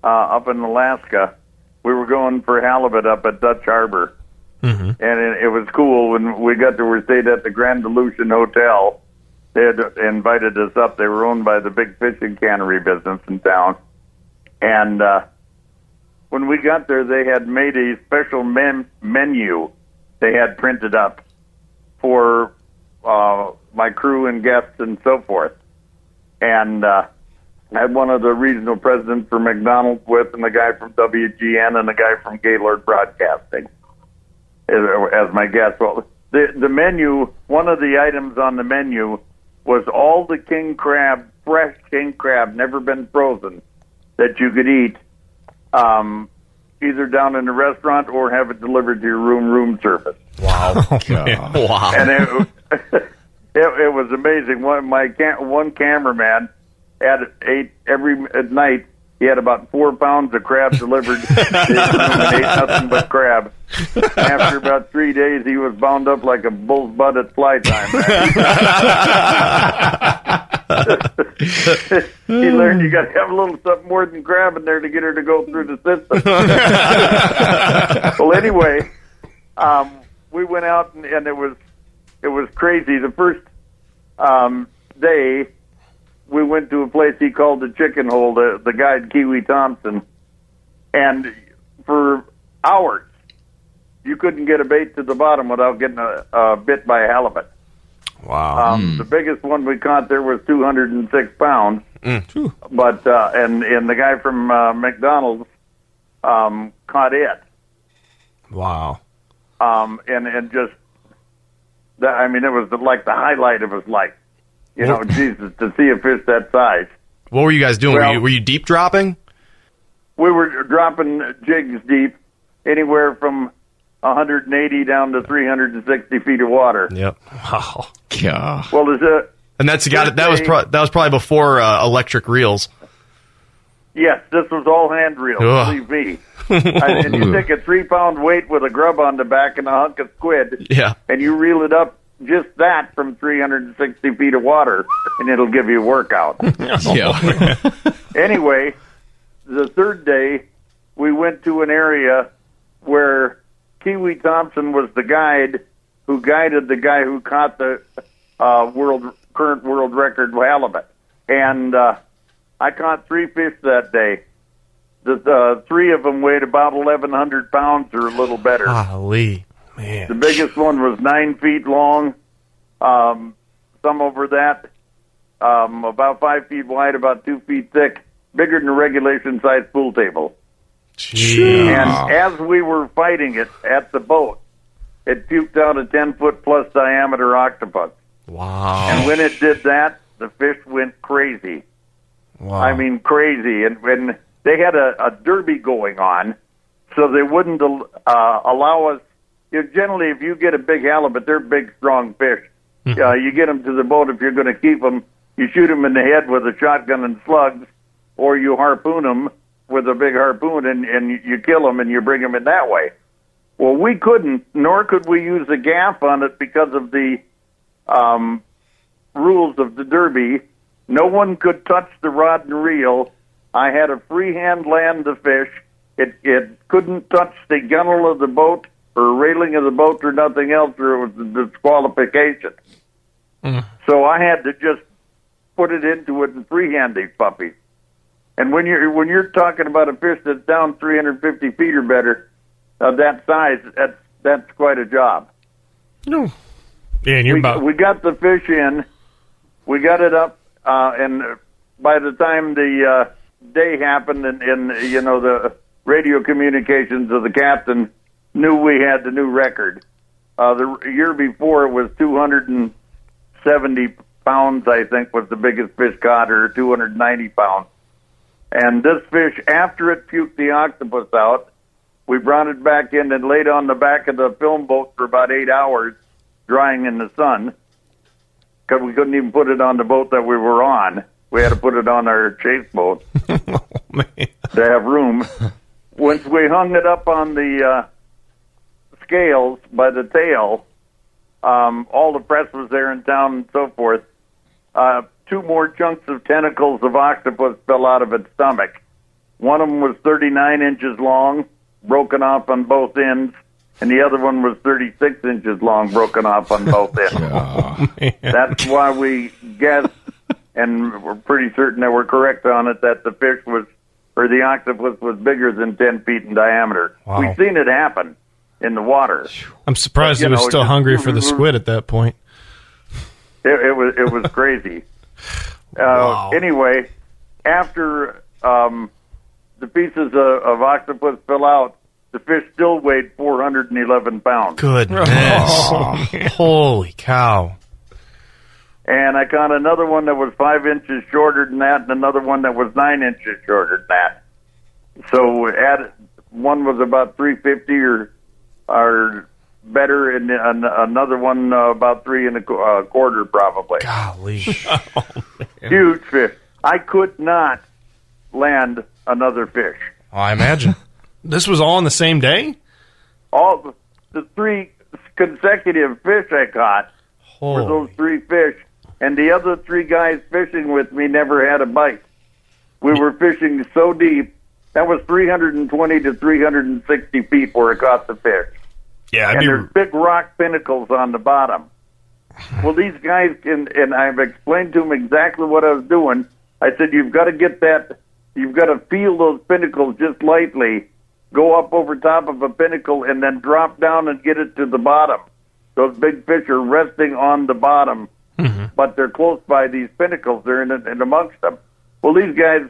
uh, up in Alaska. We were going for halibut up at Dutch Harbor, Mm-hmm. and it, it was cool when we got there. We stayed at the Grand Aleutian Hotel. They had invited us up. They were owned by the big fishing cannery business in town, and uh, when we got there, they had made a special men- menu they had printed up for uh, my crew and guests and so forth. And uh, I had one of the regional presidents for McDonald's with, and the guy from WGN, and the guy from Gaylord Broadcasting. as, as my guest. Well, the the menu, one of the items on the menu was all the king crab, fresh king crab, never been frozen, that you could eat, um, either down in the restaurant or have it delivered to your room, room service. Wow. [laughs] wow. And it, [laughs] it, it was amazing. One my cam- one cameraman had eight every at night. He had about four pounds of crab delivered to his and ate nothing but crab. After about three days, he was bound up like a bull's butt at fly time. [laughs] he learned you got to have a little something more than crab in there to get her to go through the system. well, anyway, um, we went out and, and it was it was crazy. The first um, day, we went to a place he called the Chicken Hole. The the guide Kiwi Thompson, and for hours, you couldn't get a bait to the bottom without getting a, a bit by a halibut. Wow. Um, The biggest one we caught there was 206 pounds. But uh, and and the guy from uh, McDonald's um, caught it. Wow. Um, and and just that I mean it was the, like the highlight of his life. You know, Jesus, to see a fish that size. What were you guys doing? Well- were, you, were you deep dropping? We were dropping jigs deep, anywhere from 180 down to 360 feet of water. Yep. Wow. Yeah. Well, there's a And that's got it. That was pro- that was probably before uh, electric reels. Yes, this was all hand reels. Ugh. Believe me. and and you [laughs] take a three pound weight with a grub on the back and a hunk of squid, Yeah. and you reel it up just that from 360 feet of water, and it'll give you a workout. [laughs] Yeah. [laughs] anyway, the third day, we went to an area where Kiwi Thompson was the guide who guided the guy who caught the uh, world current world record halibut, and uh, I caught three fish that day. The uh, three of them weighed about 1,100 pounds or a little better. Golly. The biggest one was nine feet long, um, some over that, um, about five feet wide, about two feet thick, bigger than a regulation size pool table. And as we were fighting it at the boat, it puked out a 10 foot plus diameter octopus. Wow. And when it did that, the fish went crazy. Wow. I mean, crazy. And when they had a, a derby going on, so they wouldn't uh, allow us. You generally, if you get a big halibut, they're big, strong fish. Uh, you get them to the boat if you're going to keep them. You shoot them in the head with a shotgun and slugs, or you harpoon them with a big harpoon and, and you- kill them and you bring them in that way. Well, we couldn't, nor could we use a gaff on it because of the um, rules of the Derby. No one could touch the rod and reel. I had a free hand land the fish. It it couldn't touch the gunnel of the boat or railing of the boat or nothing else, or it was a disqualification. So I had to just put it into it and freehand these puppies. And when you're when you're talking about a fish that's down 350 feet or better, of that size, that's that's quite a job. No, yeah, and you're we, about we got the fish in, we got it up, uh, and by the time the uh, day happened, and, and you know the radio communications of the captain knew we had the new record. Uh, the year before it was 270 pounds, I think, was the biggest fish caught, or 290 pounds. And this fish, after it puked the octopus out, we brought it back in and laid on the back of the film boat for about eight hours, drying in the sun. Because we couldn't even put it on the boat that we were on. We had to put it on our chase boat [laughs] to have room. Once we hung it up on the uh, scales by the tail, um, all the press was there in town and so forth. Uh, two more chunks of tentacles of octopus fell out of its stomach. One of them was 39 inches long, broken off on both ends, and the other one was 36 inches long, broken off on both ends. [laughs] That's why we guessed, and we're pretty certain that we're correct on it, that the fish was, or the octopus was bigger than 10 feet in diameter. Wow. We've seen it happen in the water. I'm surprised But, he was know, still just- hungry for the [laughs] squid at that point. It, it was it was crazy. [laughs] Uh, Anyway, after um, the pieces of, of octopus fell out, the fish still weighed 411 pounds. Goodness. [laughs] Holy cow. And I caught another one that was five inches shorter than that, and another one that was nine inches shorter than that. So add one was about 350 or or better, and an, another one uh, about three and a qu- uh, quarter probably. Golly. [laughs] Huge fish. I could not land another fish. I imagine. [laughs] This was all on the same day? All the, the three consecutive fish I caught were those three fish, and the other three guys fishing with me never had a bite. We were fishing so deep. That was 320 to 360 feet where I caught the fish. Yeah, I'd and be, there's big rock pinnacles on the bottom. Well, these guys can, and I've explained to them exactly what I was doing. I said, you've got to get that, you've got to feel those pinnacles just lightly, go up over top of a pinnacle, and then drop down and get it to the bottom. Those big fish are resting on the bottom, mm-hmm. but they're close by these pinnacles. They're in, in amongst them. Well, these guys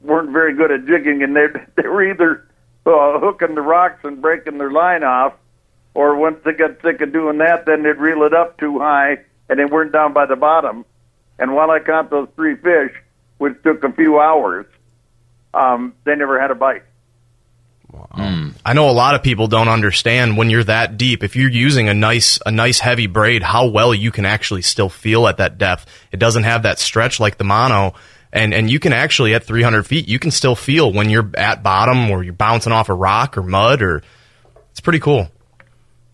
weren't very good at jigging, and they [laughs] they were either uh, hooking the rocks and breaking their line off, or once they got sick of doing that, then they'd reel it up too high, and they weren't down by the bottom. And while I caught those three fish, which took a few hours, um, they never had a bite. I know a lot of people don't understand when you're that deep. If you're using a nice a nice heavy braid, how well you can actually still feel at that depth. It doesn't have that stretch like the mono, and and you can actually at 300 feet you can still feel when you're at bottom or you're bouncing off a rock or mud or it's pretty cool.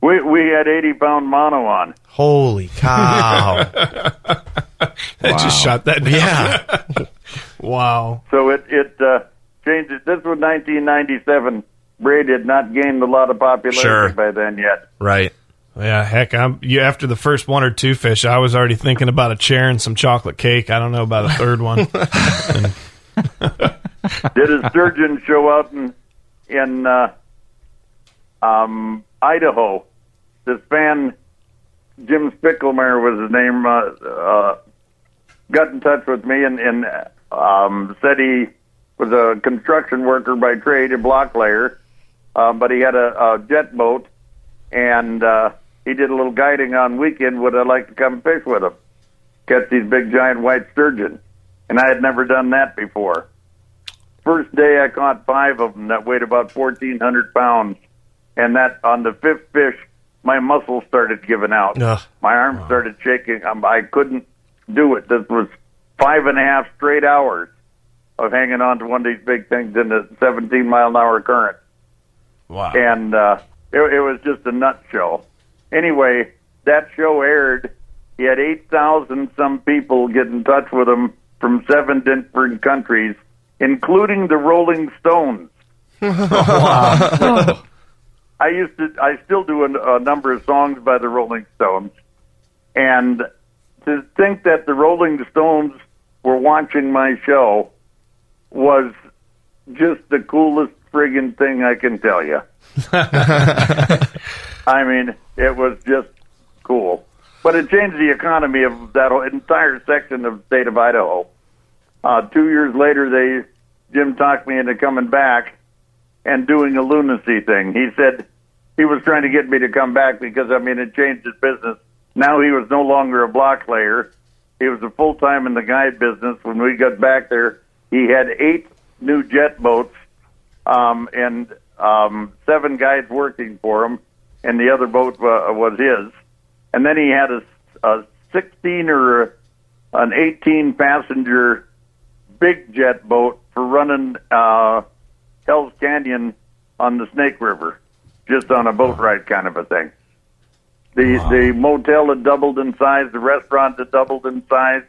We we had eighty pound mono on. Holy cow! [laughs] [laughs] I just shot that down. yeah, [laughs] Wow. So it it uh, changed. It. This was 1997. Braid had not gained a lot of popularity Sure. by then yet. right. Yeah, heck, I'm you after the first one or two fish, I was already thinking about a chair and some chocolate cake. I don't know about a third one. [laughs] did a sturgeon show out in in uh, um, Idaho. This fan, Jim Spickelmeyer was his name, uh, uh, got in touch with me and, and um, said he was a construction worker by trade, a block layer, uh, but he had a, a jet boat, and uh, he did a little guiding on weekend. Would I like to come fish with him? Catch these big giant white sturgeon, and I had never done that before. First day, I caught five of them that weighed about fourteen hundred pounds, and that on the fifth fish, my muscles started giving out. Ugh. My arms started shaking. Um, I couldn't do it. This was five and a half straight hours of hanging on to one of these big things in a 17 mile an hour current. wow. And uh, it, it was just a nut show. Anyway, that show aired. He had 8,000 some people get in touch with him from seven different countries, including the Rolling Stones. [laughs] I used to, I still do a, a number of songs by the Rolling Stones, and to think that the Rolling Stones were watching my show was just the coolest friggin' thing I can tell you. [laughs] I mean, it was just cool, but it changed the economy of that entire section of the state of Idaho. Uh, two years later, they Jim talked me into coming back and doing a lunacy thing. He said he was trying to get me to come back because I mean it changed his business. Now he was no longer a block layer. He was a full time in the guide business. When we got back there, he had eight new jet boats um, and um, seven guys working for him, and the other boat uh, was his. And then he had a, a 16 or an 18 passenger big jet boat for running uh, Hell's Canyon on the Snake River, just on a boat ride kind of a thing. The the motel had doubled in size, the restaurant had doubled in size.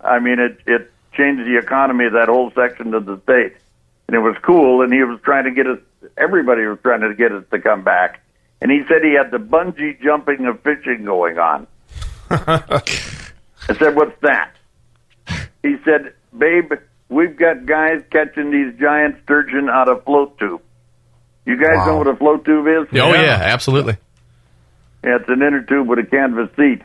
I mean, it it changed the economy of that whole section of the state, and it was cool. And he was trying to get us. Everybody was trying to get us to come back. And he said he had the bungee jumping of fishing going on. [laughs] I said, "What's that?" He said, "Babe, we've got guys catching these giant sturgeon out of float tube. You guys know what a float tube is? Oh yeah, absolutely. Yeah, it's an inner tube with a canvas seat.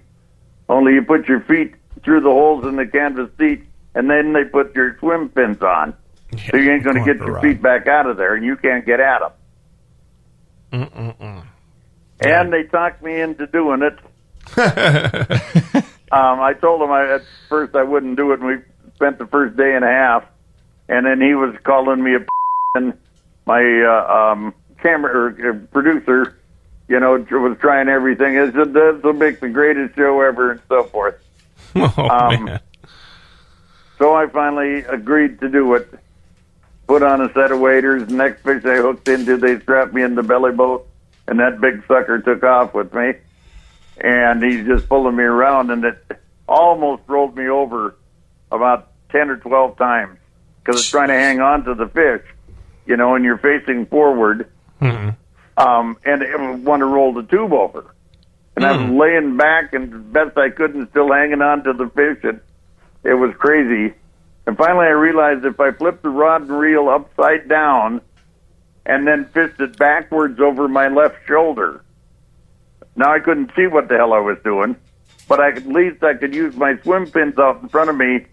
Only you put your feet through the holes in the canvas seat, and then they put your swim fins on. So you ain't going to get your feet back out of there, and you can't get at them. Mm-mm-mm. And they talked me into doing it. [laughs] um, I told him I, at first I wouldn't do it, and we spent the first day and a half. And then he was calling me a [laughs] and my uh, um, camera or, uh, producer, you know, was trying everything. It said, this will make the greatest show ever, and so forth. [laughs] Oh, Um, man. So I finally agreed to do it. Put on a set of waders. Next fish I hooked into, they strapped me in the belly boat, and that big sucker took off with me. And he's just pulling me around, and it almost rolled me over about 10 or 12 times because it's trying to hang on to the fish, you know, and you're facing forward. Mm-mm. Um, and it would want to roll the tube over. And I was laying back and best I could and still hanging on to the fish. And it was crazy. And finally, I realized if I flipped the rod and reel upside down and then fished it backwards over my left shoulder, now I couldn't see what the hell I was doing, but I could, at least I could use my swim pins out in front of me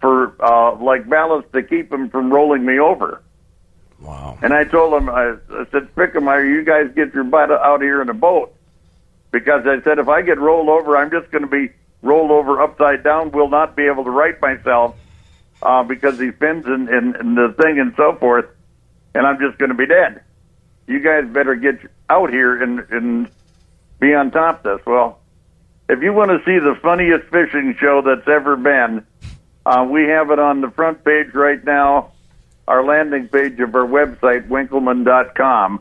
for uh, like ballast to keep them from rolling me over. Wow. And I told him, I, I said, Spickemeyer, you guys get your butt out here in a boat. Because I said, if I get rolled over, I'm just going to be rolled over upside down, will not be able to right myself uh, because these fins and, and, and the thing and so forth, and I'm just going to be dead. You guys better get out here and, and be on top of this. Well, if you want to see the funniest fishing show that's ever been, uh, we have it on the front page right now, our landing page of our website, winkelman.com.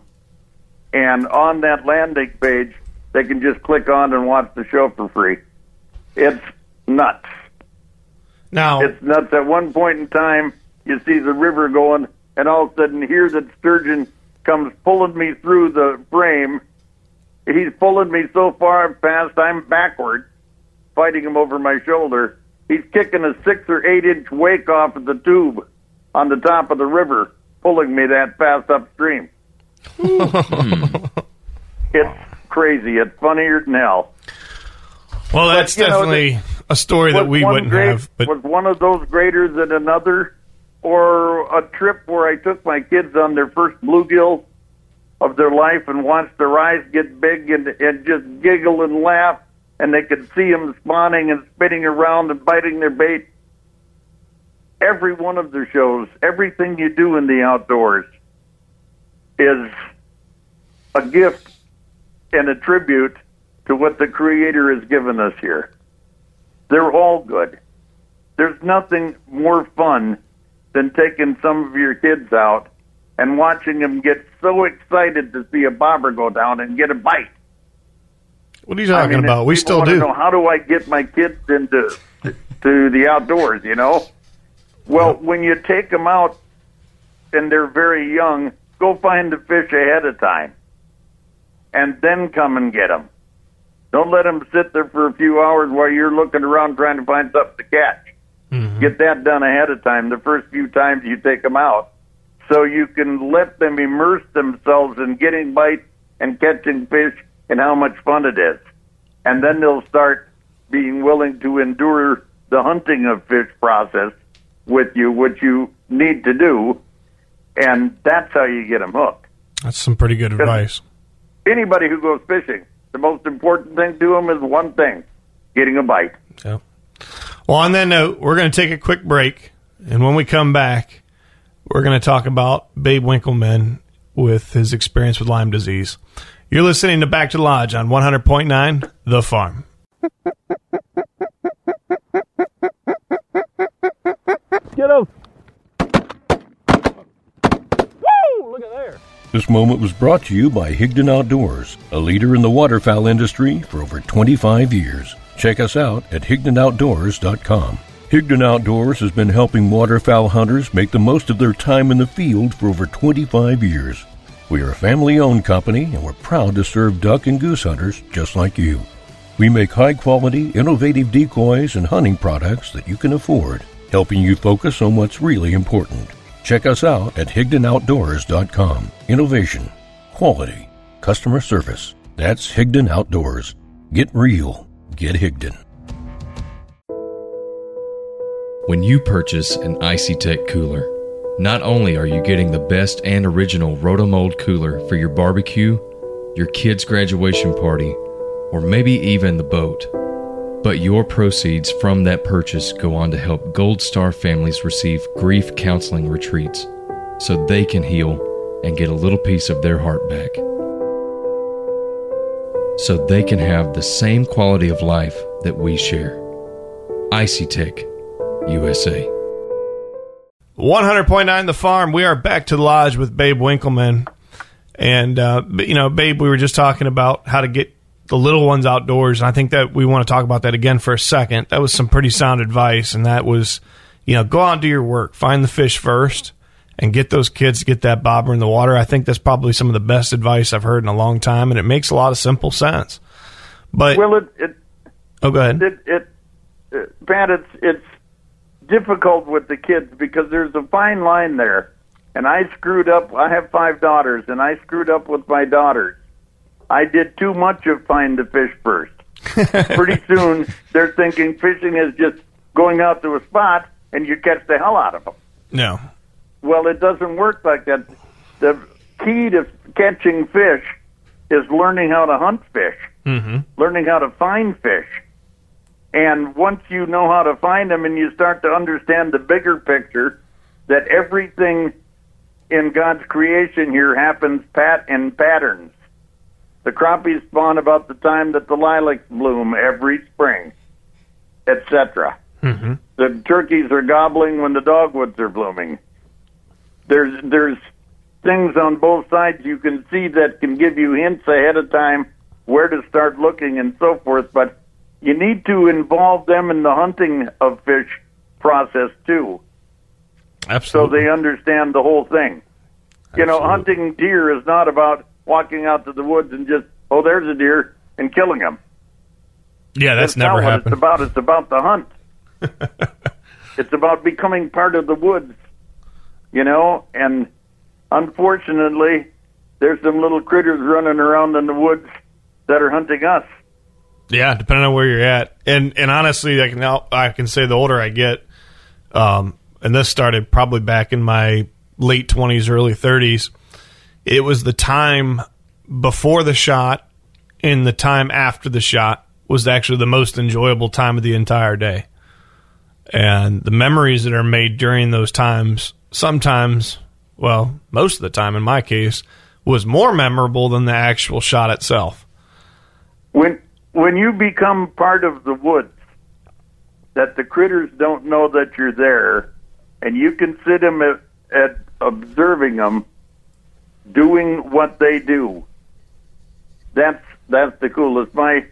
And on that landing page, they can just click on and watch the show for free. It's nuts. Now, It's nuts. At one point in time, you see the river going, and all of a sudden, here that sturgeon comes pulling me through the frame. He's pulling me so far fast, I'm backward, fighting him over my shoulder. He's kicking a six or eight inch wake off of the tube on the top of the river, pulling me that fast upstream. Hmm. it's crazy. It's funnier than hell. Well, that's know, definitely a story that we wouldn't great- have. But was one of those greater than another, or a trip where I took my kids on their first bluegill of their life and watched their eyes get big and and just giggle and laugh, and they could see them spawning and spinning around and biting their bait. Every one of their shows, everything you do in the outdoors, is a gift and a tribute to what the Creator has given us here. They're all good. There's nothing more fun than taking some of your kids out and watching them get so excited to see a bobber go down and get a bite. what are you talking I mean, about? We still do. Know how do I get my kids into to the outdoors? You know, well, when you take them out and they're very young, go find the fish ahead of time, and then come and get them. Don't let them sit there for a few hours while you're looking around trying to find something to catch. Mm-hmm. Get that done ahead of time the first few times you take them out, so you can let them immerse themselves in getting bites and catching fish and how much fun it is. And then they'll start being willing to endure the hunting of fish process with you, which you need to do. And that's how you get them hooked. That's some pretty good advice. Anybody who goes fishing, the most important thing to them is one thing getting a bite. So, well, on that note, we're going to take a quick break, and when we come back, we're going to talk about Babe Winkelman with his experience with Lyme disease. You're listening to Back to Lodge on 100.9 The Farm. Get him! Woo! Look at there. This moment was brought to you by Higdon Outdoors, a leader in the waterfowl industry for over 25 years. Check us out at HigdonOutdoors.com. Higdon Outdoors has been helping waterfowl hunters make the most of their time in the field for over 25 years. We are a family owned company and we're proud to serve duck and goose hunters just like you. We make high quality, innovative decoys and hunting products that you can afford, helping you focus on what's really important. Check us out at HigdonOutdoors.com. Innovation, quality, customer service. That's Higdon Outdoors. Get real. Get Higdon. When you purchase an Icey-Tek cooler, Not only are you getting the best and original Rotomold cooler for your barbecue, your kid's graduation party, or maybe even the boat, but your proceeds from that purchase go on to help Gold Star families receive grief counseling retreats so they can heal and get a little piece of their heart back. So they can have the same quality of life that we share. Icey-Tek, USA. 100.9 The Farm. We are back to the lodge with Babe Winkelman. And, uh, you know, Babe, we were just talking about how to get the little ones outdoors. And I think that we want to talk about that again for a second. That was some pretty sound advice. And that was, you know, go out and do your work, find the fish first, and get those kids to get that bobber in the water. I think that's probably some of the best advice I've heard in a long time. And it makes a lot of simple sense. But, well, it, it oh, go ahead. it, it uh, Pat, it's it's difficult with the kids because there's a fine line there. And I screwed up. I have five daughters, and I screwed up with my daughters. I did too much of find the fish first. [laughs] Pretty soon, they're thinking fishing is just going out to a spot and you catch the hell out of them. No. Well, it doesn't work like that. The key to catching fish is learning how to hunt fish, Mm-hmm. learning how to find fish. And once you know how to find them and you start to understand the bigger picture, that everything in God's creation here happens pat in patterns. The crappies spawn about the time that the lilacs bloom every spring, etc. Mm-hmm. The turkeys are gobbling when the dogwoods are blooming. There's there's things on both sides you can see that can give you hints ahead of time where to start looking and so forth, but you need to involve them in the hunting of fish process too. Absolutely. So they understand the whole thing. You know, hunting deer is not about walking out to the woods and just, oh, there's a deer and killing him. Yeah, that's, That's never not what happened. It's about it's about the hunt. [laughs] it's about becoming part of the woods, you know. And unfortunately, there's some little critters running around in the woods that are hunting us. Yeah, depending on where you're at, and and honestly, I can now I can say the older I get, um, and this started probably back in my late twenties, early thirties. It was the time before the shot, and the time after the shot was actually the most enjoyable time of the entire day, and the memories that are made during those times sometimes, well, most of the time in my case, was more memorable than the actual shot itself. When when you become part of the woods, that the critters don't know that you're there, and you can sit them at, at observing them doing what they do. That's that's the coolest. My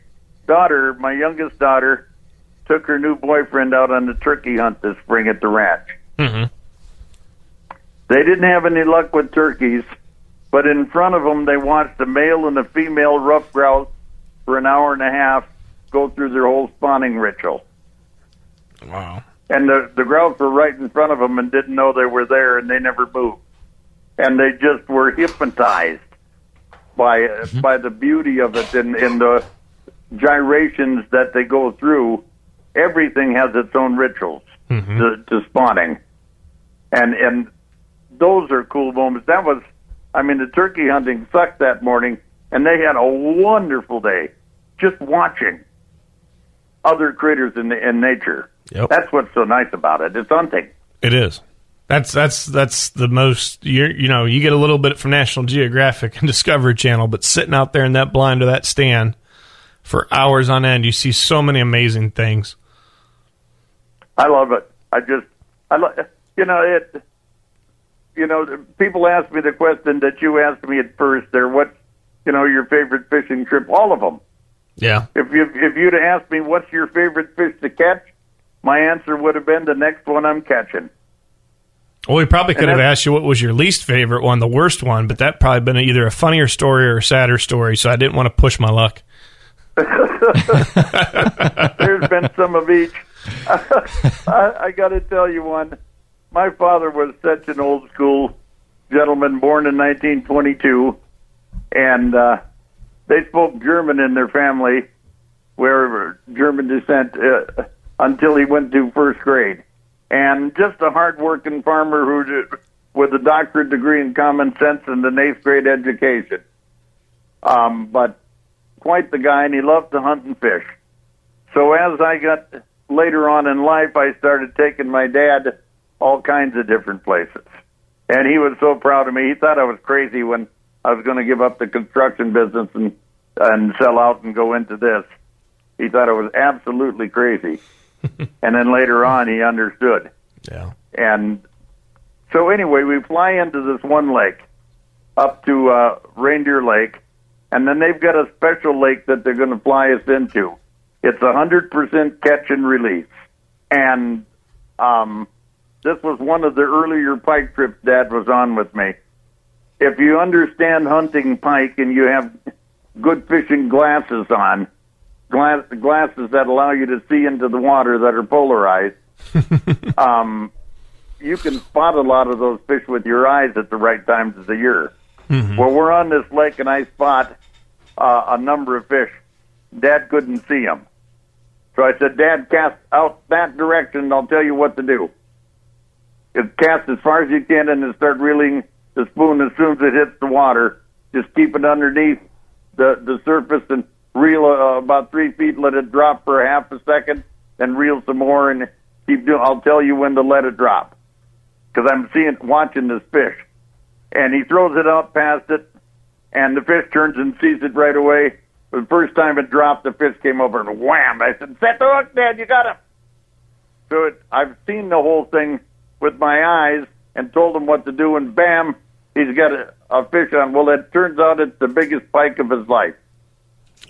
daughter, my youngest daughter, took her new boyfriend out on the turkey hunt this spring at the ranch. Mm-hmm. They didn't have any luck with turkeys, but in front of them, they watched a male and a female ruffed grouse for an hour and a half go through their whole spawning ritual. Wow. And the the grouse were right in front of them and didn't know they were there, and they never moved. And they just were hypnotized by mm-hmm. by the beauty of it and, and the gyrations that they go through. Everything has its own rituals mm-hmm. to, to spawning, and and those are cool moments. That was, I mean, the turkey hunting sucked that morning, and they had a wonderful day just watching other critters in the in nature. Yep. That's what's so nice about it. It's hunting. It is. That's that's that's the most you you know you get a little bit from National Geographic and [laughs] Discovery Channel, but sitting out there in that blind or that stand for hours on end, you see so many amazing things. I love it. I just, I love, you know, it, you know, people ask me the question that you asked me at first there, what, you know, your favorite fishing trip? All of them. Yeah. If you, if you'd asked me what's your favorite fish to catch, my answer would have been the next one I'm catching. Well, we probably could have asked you what was your least favorite one, the worst one, but that probably been either a funnier story or a sadder story. So I didn't want to push my luck. [laughs] There's been some of each. [laughs] I, I got to tell you one. My father was such an old school gentleman, born in 1922, and uh, they spoke German in their family, where German descent, uh, until he went to first grade. And just a hard-working farmer who with a doctorate degree in common sense and an eighth grade education. Um, but quite the guy, and he loved to hunt and fish. So as I got later on in life, I started taking my dad all kinds of different places. And he was so proud of me. He thought I was crazy when I was going to give up the construction business and and sell out and go into this. He thought I was absolutely crazy. And then later on, he understood. Yeah. And so anyway, we fly into this one lake up to uh, Reindeer Lake, and then they've got a special lake that they're going to fly us into. It's a hundred percent catch and release, and um, this was one of the earlier pike trips Dad was on with me. If you understand hunting pike and you have good fishing glasses on, glass, glasses that allow you to see into the water that are polarized, [laughs] um, you can spot a lot of those fish with your eyes at the right times of the year. Well, we're on this lake and I spot uh, a number of fish. Dad couldn't see them. So I said, Dad, cast out that direction and I'll tell you what to do. It cast as far as you can and then start reeling the spoon as soon as it hits the water. Just keep it underneath the, the surface and reel uh, about three feet, let it drop for half a second, then reel some more and keep doing, I'll tell you when to let it drop. Cause I'm seeing, watching this fish. And he throws it out past it and the fish turns and sees it right away. The first time it dropped, the fish came over and wham! I said, "Set the hook, Dad. You got him." So it, I've seen the whole thing with my eyes and told him what to do, and bam, he's got a, a fish on. Well, it turns out it's the biggest pike of his life.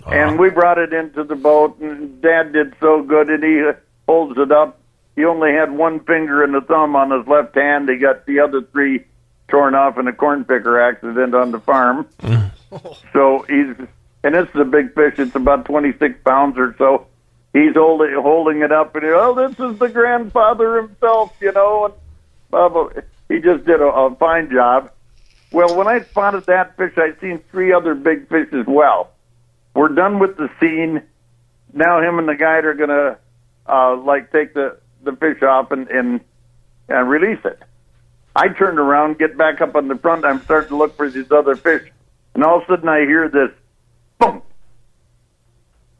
And uh-huh. we brought it into the boat, and Dad did so good, and he holds it up. He only had one finger and a thumb on his left hand. He got the other three torn off in a corn picker accident on the farm. [laughs] so he's, and it's a big fish. It's about 26 pounds or so. He's holding holding it up, and he, oh, this is the grandfather himself, you know. And blah, blah. he just did a, a fine job. Well, when I spotted that fish, I seen three other big fish as well. We're done with the scene. Now him and the guide are gonna uh, like take the the fish off and and, and release it. I turned around, get back up on the front. I'm starting to look for these other fish, and all of a sudden I hear this boom.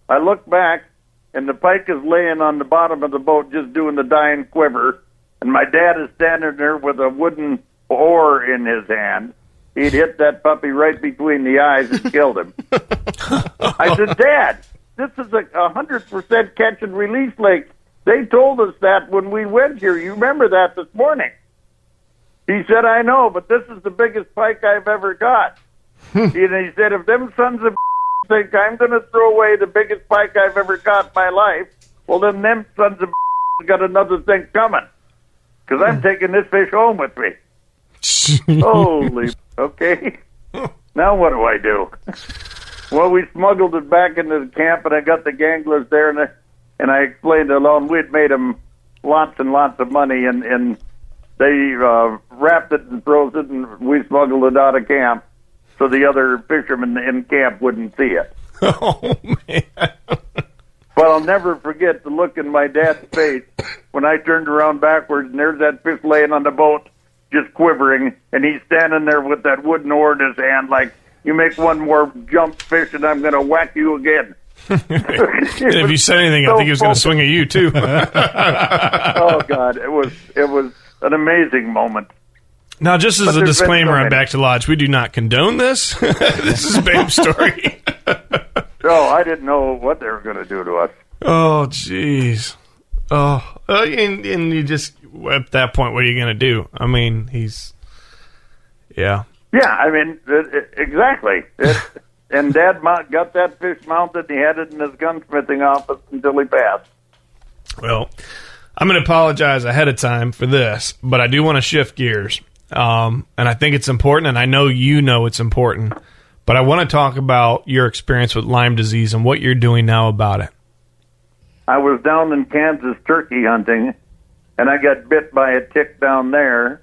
I look back, and the pike is laying on the bottom of the boat, just doing the dying quiver, and my dad is standing there with a wooden oar in his hand. He'd hit that puppy right between the eyes and killed him. I said, Dad, this is a hundred percent catch and release lake. They told us that when we went here. You remember that this morning. He said, I know, but this is the biggest pike I've ever got. Hmm. and he said, if them sons of [laughs] think I'm going to throw away the biggest pike I've ever got in my life, well, then them sons of [laughs] got another thing coming. Because I'm hmm. taking this fish home with me. [laughs] Holy, okay. [laughs] Now what do I do? Well, we smuggled it back into the camp, and I got the ganglers there, and I, and I explained to Lone we'd made them lots and lots of money, and and they uh, wrapped it and froze it, and we smuggled it out of camp, so the other fishermen in camp wouldn't see it. [laughs] Oh man! But I'll never forget the look in my dad's face when I turned around backwards, and there's that fish laying on the boat, just quivering, and he's standing there with that wooden oar in his hand, like, "You make one more jump, fish, and I'm going to whack you again." [laughs] And if you said anything, I think he was going to swing at you too. [laughs] oh God, it was it was an amazing moment. Now, just as But a disclaimer so on many. Back to Lodge, we do not condone this. [laughs] this is Babe's story. Oh, I didn't know what they were going to do to us. Oh, jeez. Oh, uh, and, and you just at that point, what are you going to do? I mean, he's yeah. Yeah, I mean, it, it, exactly. It, [laughs] and Dad got that fish mounted. He had it in his gunsmithing office until he passed. Well, I'm going to apologize ahead of time for this, but I do want to shift gears. Um, and I think it's important, and I know you know it's important, but I want to talk about your experience with Lyme disease and what you're doing now about it. I was down in Kansas turkey hunting, and I got bit by a tick down there,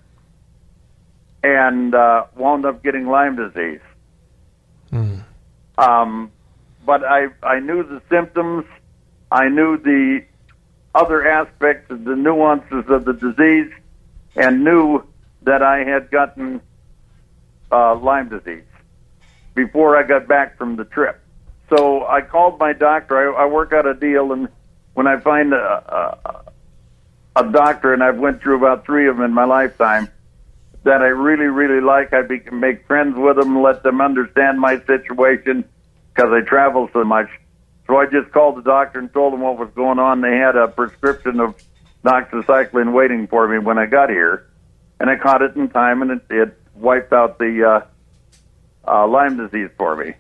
and uh, wound up getting Lyme disease. Um, but I I knew the symptoms, I knew the other aspects of the nuances of the disease, and knew that I had gotten uh, Lyme disease before I got back from the trip. So I called my doctor. I, I work out a deal, and when I find a, a, a doctor, and I've went through about three of them in my lifetime, that I really, really like, I be, make friends with them, let them understand my situation because I travel so much. So I just called the doctor and told them what was going on. They had a prescription of doxycycline waiting for me when I got here, and I caught it in time, and it, it wiped out the uh, uh, Lyme disease for me.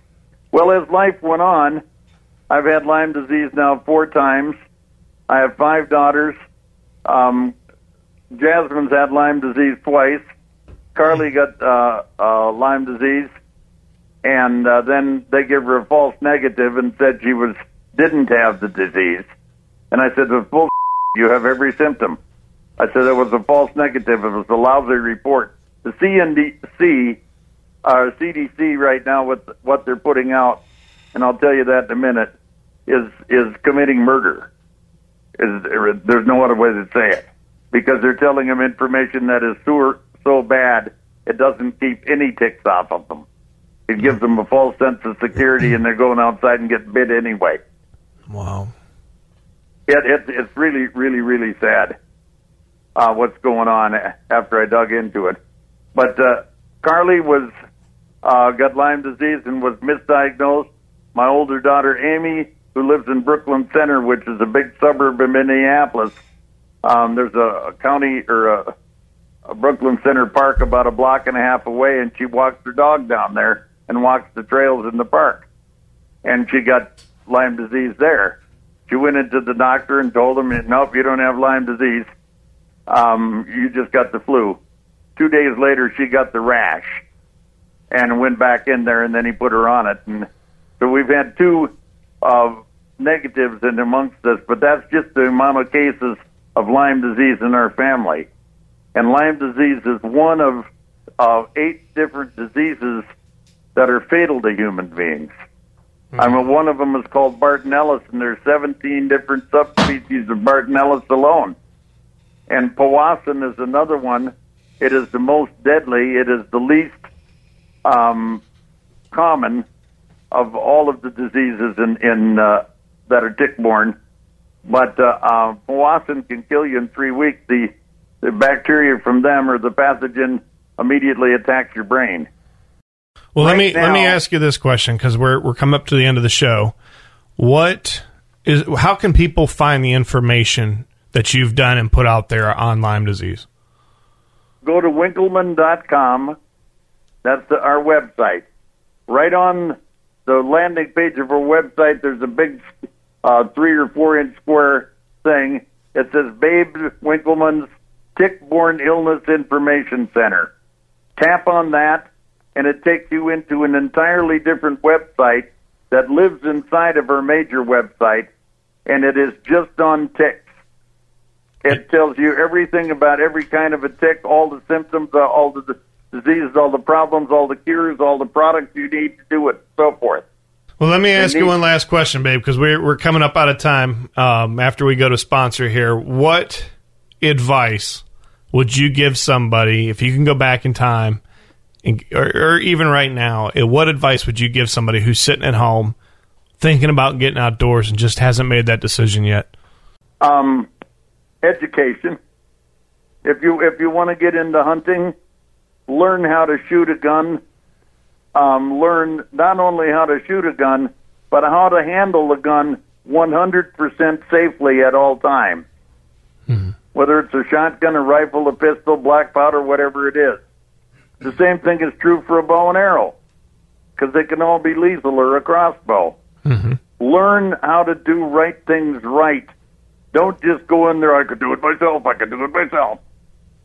Well, as life went on, I've had Lyme disease now four times. I have five daughters. Um, Jasmine's had Lyme disease twice. Carly got uh, uh, Lyme disease, and uh, then they gave her a false negative and said she was didn't have the disease. And I said, "The full you have every symptom." I said it was a false negative. It was a lousy report. The CNDC, uh, CDC, right now with what they're putting out, and I'll tell you that in a minute, is is committing murder. Is there's no other way to say it because they're telling them information that is so so bad it doesn't keep any ticks off of them. It gives them a false sense of security, and they're going outside and get bit anyway. Wow. It, it it's really really really sad uh, what's going on after I dug into it. But uh, Carly was uh, got Lyme disease and was misdiagnosed. My older daughter Amy, who lives in Brooklyn Center, which is a big suburb of Minneapolis, um, there's a, a county or a, a Brooklyn Center park about a block and a half away, and she walks her dog down there and walks the trails in the park. And she got Lyme disease there. She went into the doctor and told him, "Nope, you don't have Lyme disease. Um, you just got the flu." Two days later, she got the rash and went back in there, and then he put her on it. And so we've had two uh, negatives in amongst us, but that's just the amount of cases of Lyme disease in our family. And Lyme disease is one of uh, eight different diseases that are fatal to human beings. I mean, one of them is called Bartonellus, and there's 17 different subspecies of Bartonellus alone. And Powassan is another one. It is the most deadly. It is the least um, common of all of the diseases in, in uh, that are tick-borne. But uh, uh, Powassan can kill you in three weeks. The the bacteria from them or the pathogen immediately attacks your brain. Well, let Right me let me ask you this question because we're we're coming up to the end of the show. What is how can people find the information that you've done and put out there on Lyme disease? go to winkelman.com. That's the, our website. Right on the landing page of our website, there's a big uh, three or four inch square thing. It says Babe Winkelman's Tick-Borne Illness Information Center. Tap on that, and it takes you into an entirely different website that lives inside of our major website, and it is just on ticks. It tells you everything about every kind of a tick, all the symptoms, all the diseases, all the problems, all the cures, all the products you need to do it, so forth. Well, let me ask you one last question, babe, because we're we're coming up out of time. Um, after we go to sponsor here, what advice would you give somebody if you can go back in time, and, or, or even right now? eh, What advice would you give somebody who's sitting at home, thinking about getting outdoors and just hasn't made that decision yet? Um, education. If you if you want to get into hunting, learn how to shoot a gun. Um, learn not only how to shoot a gun, but how to handle a gun 100% safely at all times. Whether it's a shotgun, a rifle, a pistol, black powder, whatever it is. The same thing is true for a bow and arrow, because they can all be lethal or a crossbow. Learn how to do right things right. Don't just go in there, I could do it myself, I could do it myself.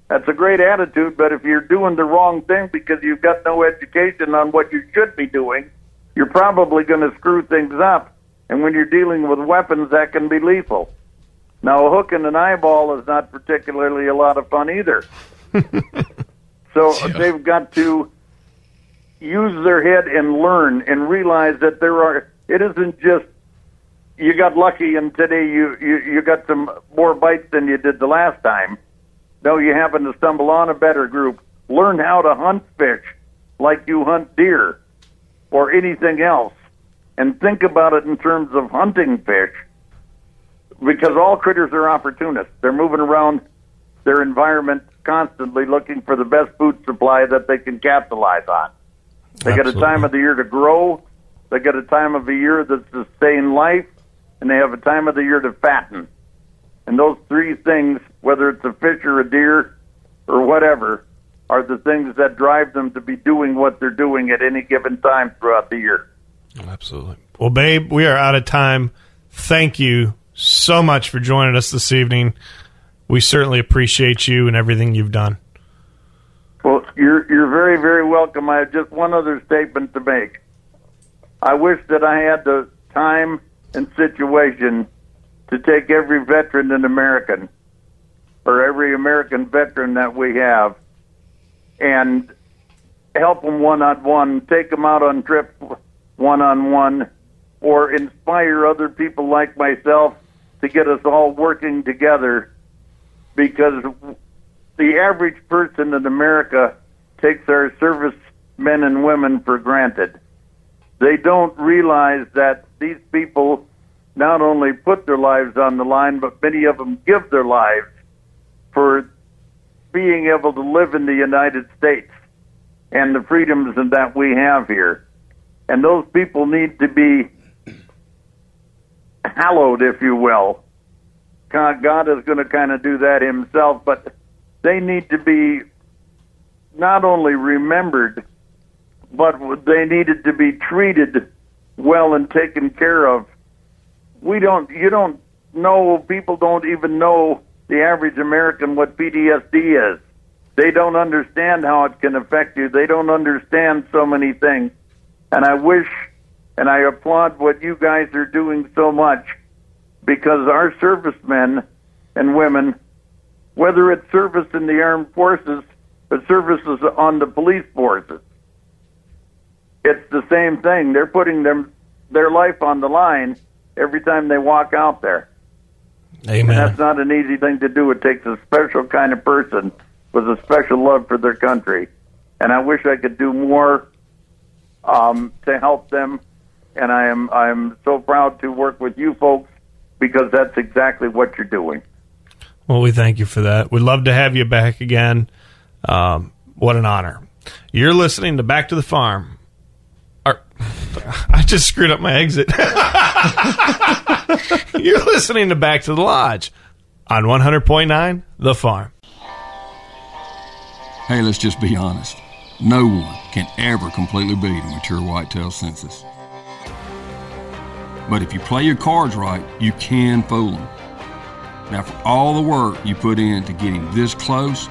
That's a great attitude, but if you're doing the wrong thing because you've got no education on what you should be doing, you're probably going to screw things up. And when you're dealing with weapons, that can be lethal. Now, a hook in an eyeball is not particularly a lot of fun either. [laughs] so they've got to use their head and learn and realize that there are, it isn't just you got lucky and today you, you, you got some more bites than you did the last time. No, you happen to stumble on a better group learn how to hunt fish like you hunt deer or anything else, and think about it in terms of hunting fish, because all critters are opportunists. They're moving around their environment constantly looking for the best food supply that they can capitalize on. They get a time of the year to grow. They get a time of the year to stay in life, and they have a time of the year to fatten. And those three things, whether it's a fish or a deer or whatever, are the things that drive them to be doing what they're doing at any given time throughout the year. Absolutely. Well, babe, we are out of time. Thank you so much for joining us this evening. We certainly appreciate you and everything you've done. Well, you're you're very very welcome. I have just one other statement to make. I wish that I had the time and situation to take every veteran and American, or every American veteran that we have, and help them one on one, take them out on trips one on one, or inspire other people like myself to get us all working together because the average person in America takes our service men and women for granted. They don't realize that these people not only put their lives on the line, but many of them give their lives for being able to live in the United States and the freedoms that we have here. And those people need to be hallowed, if you will. God, is going to kind of do that himself, but they need to be not only remembered, but they needed to be treated well and taken care of. We don't, you don't know, people don't even know the average American what PTSD is. They don't understand how it can affect you. They don't understand so many things. And I wish and I applaud what you guys are doing so much because our servicemen and women, whether it's service in the armed forces or services on the police forces, it's the same thing. They're putting them their life on the line every time they walk out there. Amen. And that's not an easy thing to do. It takes a special kind of person with a special love for their country. And I wish I could do more um, to help them. And I am I am so proud to work with you folks because that's exactly what you're doing. Well, we thank you for that. We'd love to have you back again. Um, what an honor. You're listening to Back to the Farm. I just screwed up my exit. [laughs] You're listening to Back to the Lodge on 100.9 The Farm. Hey, let's just be honest. No one can ever completely beat a mature whitetail census. But if you play your cards right, you can fool them. Now, for all the work you put in to getting this close,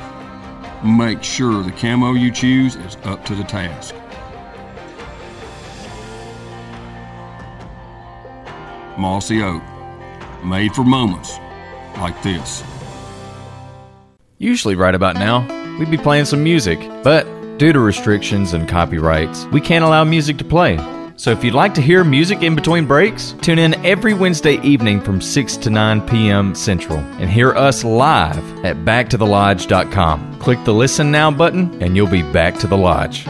make sure the camo you choose is up to the task. Mossy Oak, made for moments like this. Usually, right about now, we'd be playing some music, but due to restrictions and copyrights, we can't allow music to play. So if you'd like to hear music in between breaks, tune in every Wednesday evening from 6 to 9 p.m. Central and hear us live at backtothelodge.com. Click the Listen Now button and you'll be back to the lodge.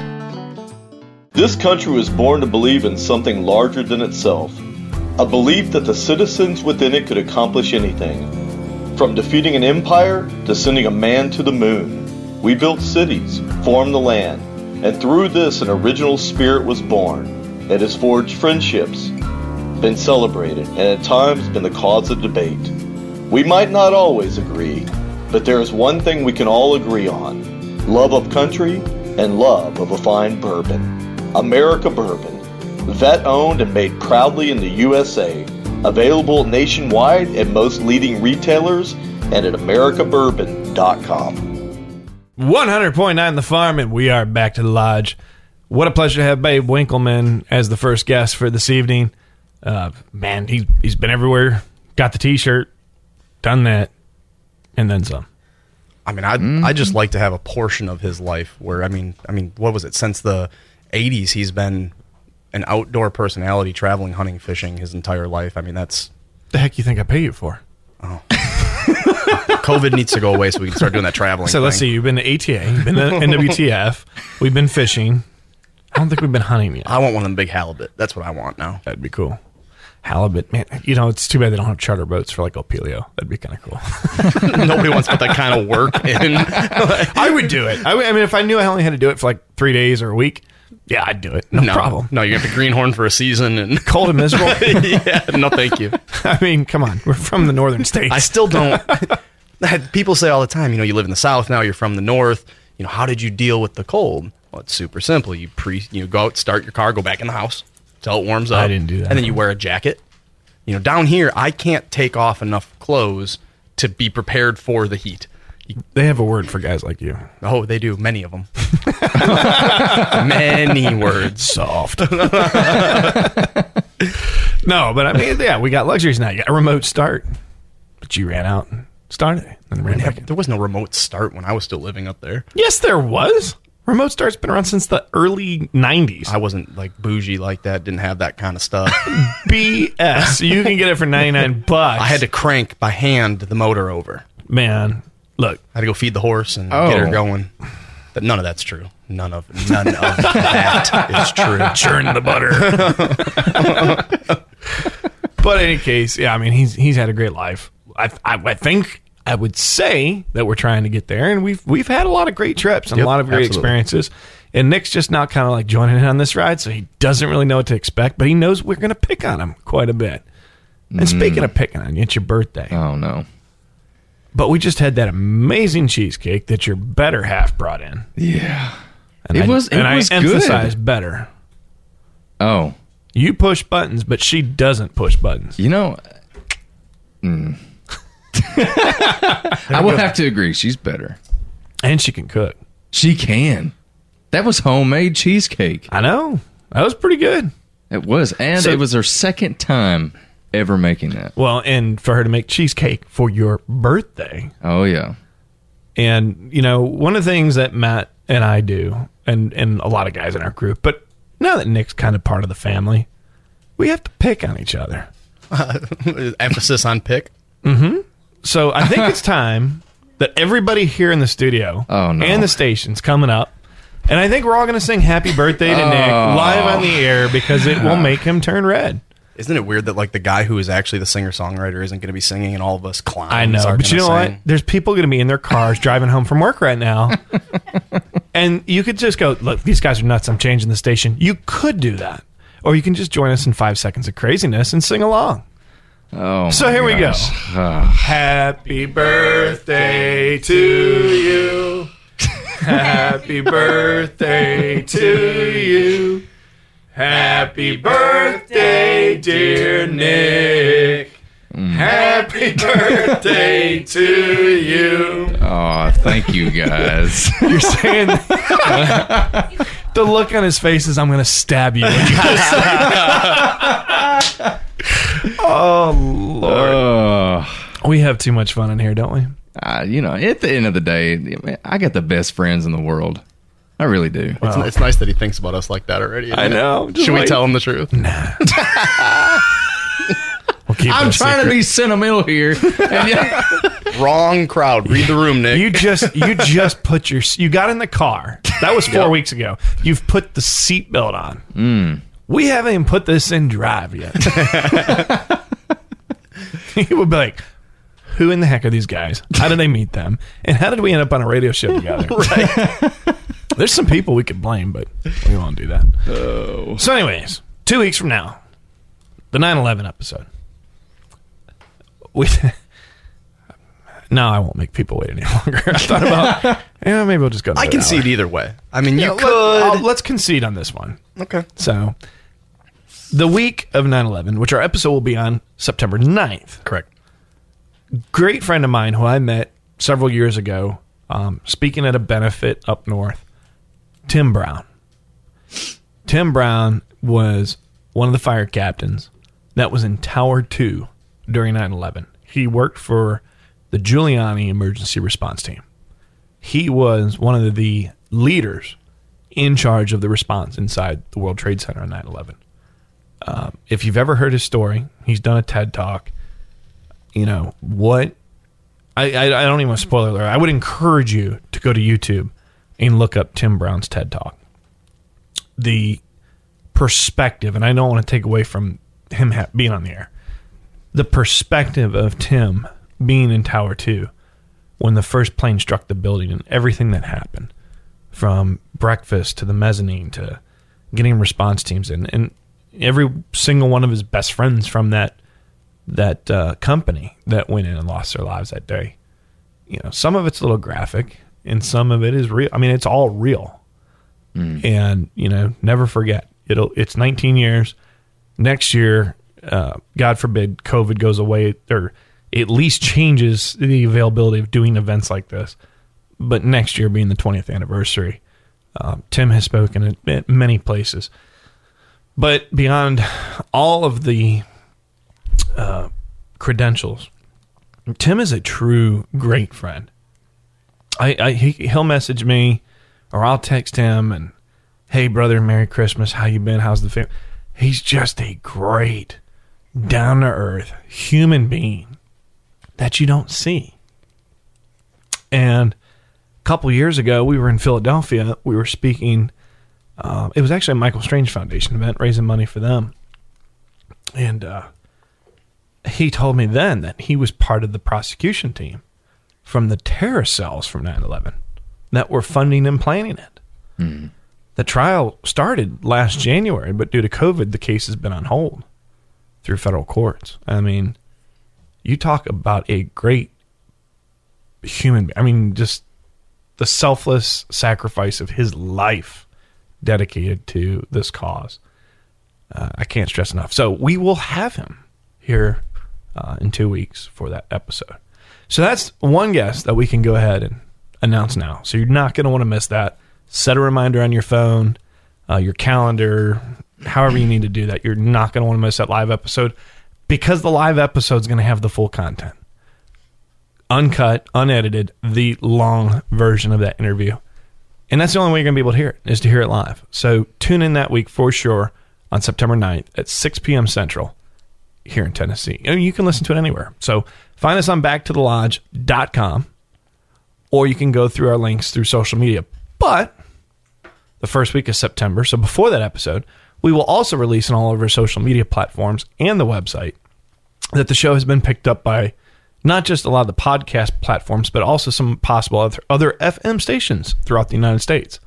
This country was born to believe in something larger than itself, a belief that the citizens within it could accomplish anything. From defeating an empire to sending a man to the moon, we built cities, formed the land, and through this an original spirit was born. It has forged friendships, been celebrated, and at times been the cause of debate. We might not always agree, but there is one thing we can all agree on love of country and love of a fine bourbon. America Bourbon, vet owned and made proudly in the USA. Available nationwide at most leading retailers and at AmericaBourbon.com. 100.9 The Farm, and we are back to the lodge. What a pleasure to have Babe Winkelman as the first guest for this evening. Uh, man, he, he's been everywhere, got the t shirt, done that, and then some. I mean, I I just like to have a portion of his life where I mean, I mean, what was it? Since the '80s, he's been an outdoor personality, traveling, hunting, fishing his entire life. I mean, that's The heck you think I pay you for? Oh. [laughs] COVID needs to go away so we can start doing that traveling. So let's thing. see. You've been to ATA. You've been to NWTF. We've been fishing. I don't think we've been hunting yet. I want one of them big halibut. That's what I want now. That'd be cool. Halibut, man. You know, it's too bad they don't have charter boats for like opilio. That'd be kind of cool. [laughs] Nobody wants to put that kind of work in. [laughs] I would do it. I, would- I mean, if I knew I only had to do it for like three days or a week, yeah, I'd do it. No, problem. No, you have to greenhorn for a season and [laughs] Cold and miserable. [laughs] yeah, no, thank you. [laughs] I mean, come on. We're from the northern states. I still don't. People say all the time, you know, you live in the south now, you're from the north. You know, how did you deal with the cold? Well, it's super simple. You pre, you go out, start your car, go back in the house till it warms up. I didn't do that. And then you wear a jacket. You know, down here, I can't take off enough clothes to be prepared for the heat. They have a word for guys like you. Oh, they do. Many of them. [laughs] Many words. Soft. [laughs] no, but I mean, yeah, we got luxuries now. You got a remote start, but you ran out and started it. And ran back in. There was no remote start when I was still living up there. Yes, there was. Remote start's been around since the early 90s. I wasn't like bougie like that. Didn't have that kind of stuff. [laughs] BS. You can get it for 99 bucks. I had to crank by hand the motor over. Man, look. I had to go feed the horse and Oh. get her oh. going. But none of that's true. None of none of that is true. [laughs] Churn the butter. [laughs] but in any case, yeah, I mean, he's he's had a great life. I, I, I think I would say that we're trying to get there, and we've we've had a lot of great trips and Yep, a lot of great absolutely. experiences. And Nick's just now kind of like joining in on this ride, so he doesn't really know what to expect, but he knows we're going to pick on him quite a bit. And mm. speaking of picking on you, it's your birthday. Oh no. But we just had that amazing cheesecake that your better half brought in. Yeah. And It I, was- it and was I good. emphasize better. Oh. You push buttons, but she doesn't push buttons. You know, mm. [laughs] I would have to agree. She's better. And she can cook. She can. That was homemade cheesecake. I know. That was pretty good. It was. And So- it was her second time ever making that. Well, and for her to make cheesecake for your birthday. Oh, yeah. And, you know, one of the things that Matt and I do, and, and a lot of guys in our group, but now that Nick's kind of part of the family, we have to pick on each other. [laughs] Emphasis on pick. Mm-hmm. So I think it's [laughs] time that everybody here in the studio Oh, no. and the station's coming up. And I think we're all going to sing happy birthday to Nick Oh. live on the air because it will make him turn red. Isn't it weird that like the guy who is actually the singer songwriter isn't going to be singing, and all of us clowns? I know, are but you know gonna what? There's people going to be in their cars driving home from work right now, [laughs] and you could just go, "Look, these guys are nuts. I'm changing the station." You could do that, or you can just join us in five seconds of craziness and sing along. Oh, So my here we go. gosh. [sighs] Happy birthday to you. [laughs] Happy birthday to you. Happy birthday, dear Nick. Happy birthday to you. Oh, thank you guys. [laughs] You're saying [laughs] the look on his face is I'm going to stab you. you [laughs] say- oh Lord, Oh. we have too much fun in here, don't we? Uh, you know, at the end of the day, I got the best friends in the world. I really do. It's, it's nice that he thinks about us like that already. I know. Just Should we tell him the truth? [laughs] We'll keep I'm it a trying to be sentimental here. And yeah, [laughs] Wrong crowd. Read the room, Nick. You just you just put your you got in the car. That was four Yep. weeks ago. You've put the seatbelt on. Mm. We haven't even put this in drive yet. [laughs] he would be like, "Who in the heck are these guys? How did they meet them? And how did we end up on a radio show together?" right. There's some people we could blame, but we won't do that. oh. So, anyways, two weeks from now, the 9/11 episode. We. [laughs] No, I won't make people wait any [laughs] longer. I thought about, yeah, maybe we'll just go. I concede hour. either way. I mean, you Yeah, let- could. I'll- let's concede on this one. okay. So, the week of 9/11, which our episode will be on September 9th. Correct. Great friend of mine who I met several years ago, um, speaking at a benefit up north. Tim Brown. Tim Brown was one of the fire captains that was in Tower 2 during 9 11. He worked for the Giuliani emergency response team. He was one of the leaders in charge of the response inside the World Trade Center on 9 11. Um, if you've ever heard his story, he's done a TED talk. You know, what I, I, I don't even want to spoil alert. I would encourage you to go to YouTube and look up Tim Brown's TED Talk. The perspective, and I don't want to take away from him ha- being on the air, the perspective of Tim being in Tower 2 when the first plane struck the building and everything that happened from breakfast to the mezzanine to getting response teams in and every single one of his best friends from that that uh, company that went in and lost their lives that day you know some of it's a little graphic and some of it is real. I mean it's all real. And you know never forget it'll it's 19 years. Next year uh, god forbid covid goes away or at least changes the availability of doing events like this. But next year being the 20th anniversary um, tim has spoken at, at many places. But beyond all of the uh, credentials tim is a true great friend I, I he, he'll message me or I'll text him and hey brother merry christmas. How you been? How's the family he's just a great down to earth human being that you don't see. And a couple years ago we were in philadelphia. We were speaking uh, it was actually a michael strange foundation event raising money for them. And uh, he told me then that he was part of the prosecution team from the terror cells from 9-11 that were funding and planning it the trial started last January, but due to COVID, the case has been on hold through federal courts. I mean, you talk about a great human. I mean, just the selfless sacrifice of his life dedicated to this cause. Uh, I can't stress enough. So we will have him here uh, in two weeks for that episode. So that's one guest that we can go ahead and announce now. So you're not going to want to miss that. Set a reminder on your phone, uh, your calendar, however you need to do that. You're not going to want to miss that live episode because the live episode is going to have the full content, uncut, unedited, the long version of that interview. And that's the only way you're going to be able to hear it is to hear it live. So tune in that week for sure on September 9th at 6 p.m. Central here in Tennessee. And you can listen to it anywhere. So find us on backtothelodge.com or you can go through our links through social media. But the first week of September, so before that episode, we will also release on all of our social media platforms and the website that the show has been picked up by not just a lot of the podcast platforms, but also some possible other, other FM stations throughout the United States.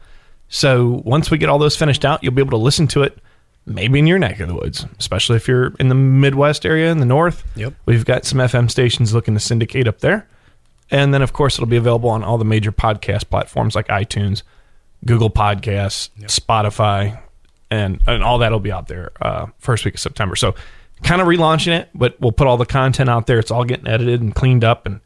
So once we get all those finished out, you'll be able to listen to it maybe in your neck of the woods, especially if you're in the Midwest area in the North. Yep. We've got some FM stations looking to syndicate up there. And then, of course, it'll be available on all the major podcast platforms like iTunes, Google Podcasts, Spotify, and, and all that'll be out there uh, first week of September. So, kind of relaunching it, but we'll put all the content out there. It's all getting edited and cleaned up, and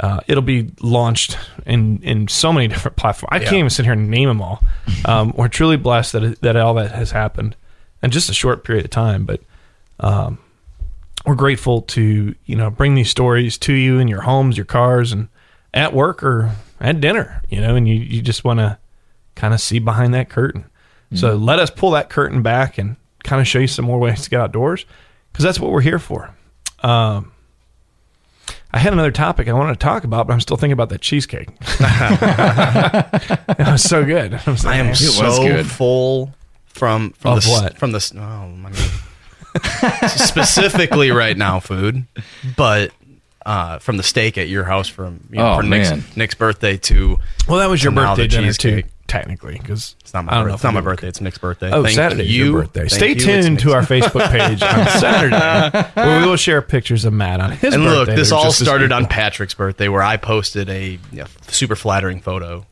uh, it'll be launched in in so many different platforms. I can't even sit here and name them all. Um, we're truly blessed that that all that has happened in just a short period of time, but. Um, we're grateful to you know bring these stories to you in your homes, your cars, and at work or at dinner. You know, and you you just want to kind of see behind that curtain. So let us pull that curtain back and kind of show you some more ways to get outdoors because that's what we're here for. Um, I had another topic I wanted to talk about, but I'm still thinking about that cheesecake. [laughs] [laughs] it was so good. I, was I am like, so full from from Of the what? from the oh, I mean, [laughs] specifically right now food, but uh, from the steak at your house from you know, Oh, for Nick's, man. Nick's birthday to Well, that was your birthday the dinner too, technically, because It's not my birthday. It's not my birthday. It's Nick's birthday. Oh, Thank Saturday's you. your birthday. Thank Stay you. Tuned to our Facebook page on [laughs] Saturday, where we will share pictures of Matt on his and birthday. look, this all started on. Patrick's birthday, where I posted a you know, super flattering photo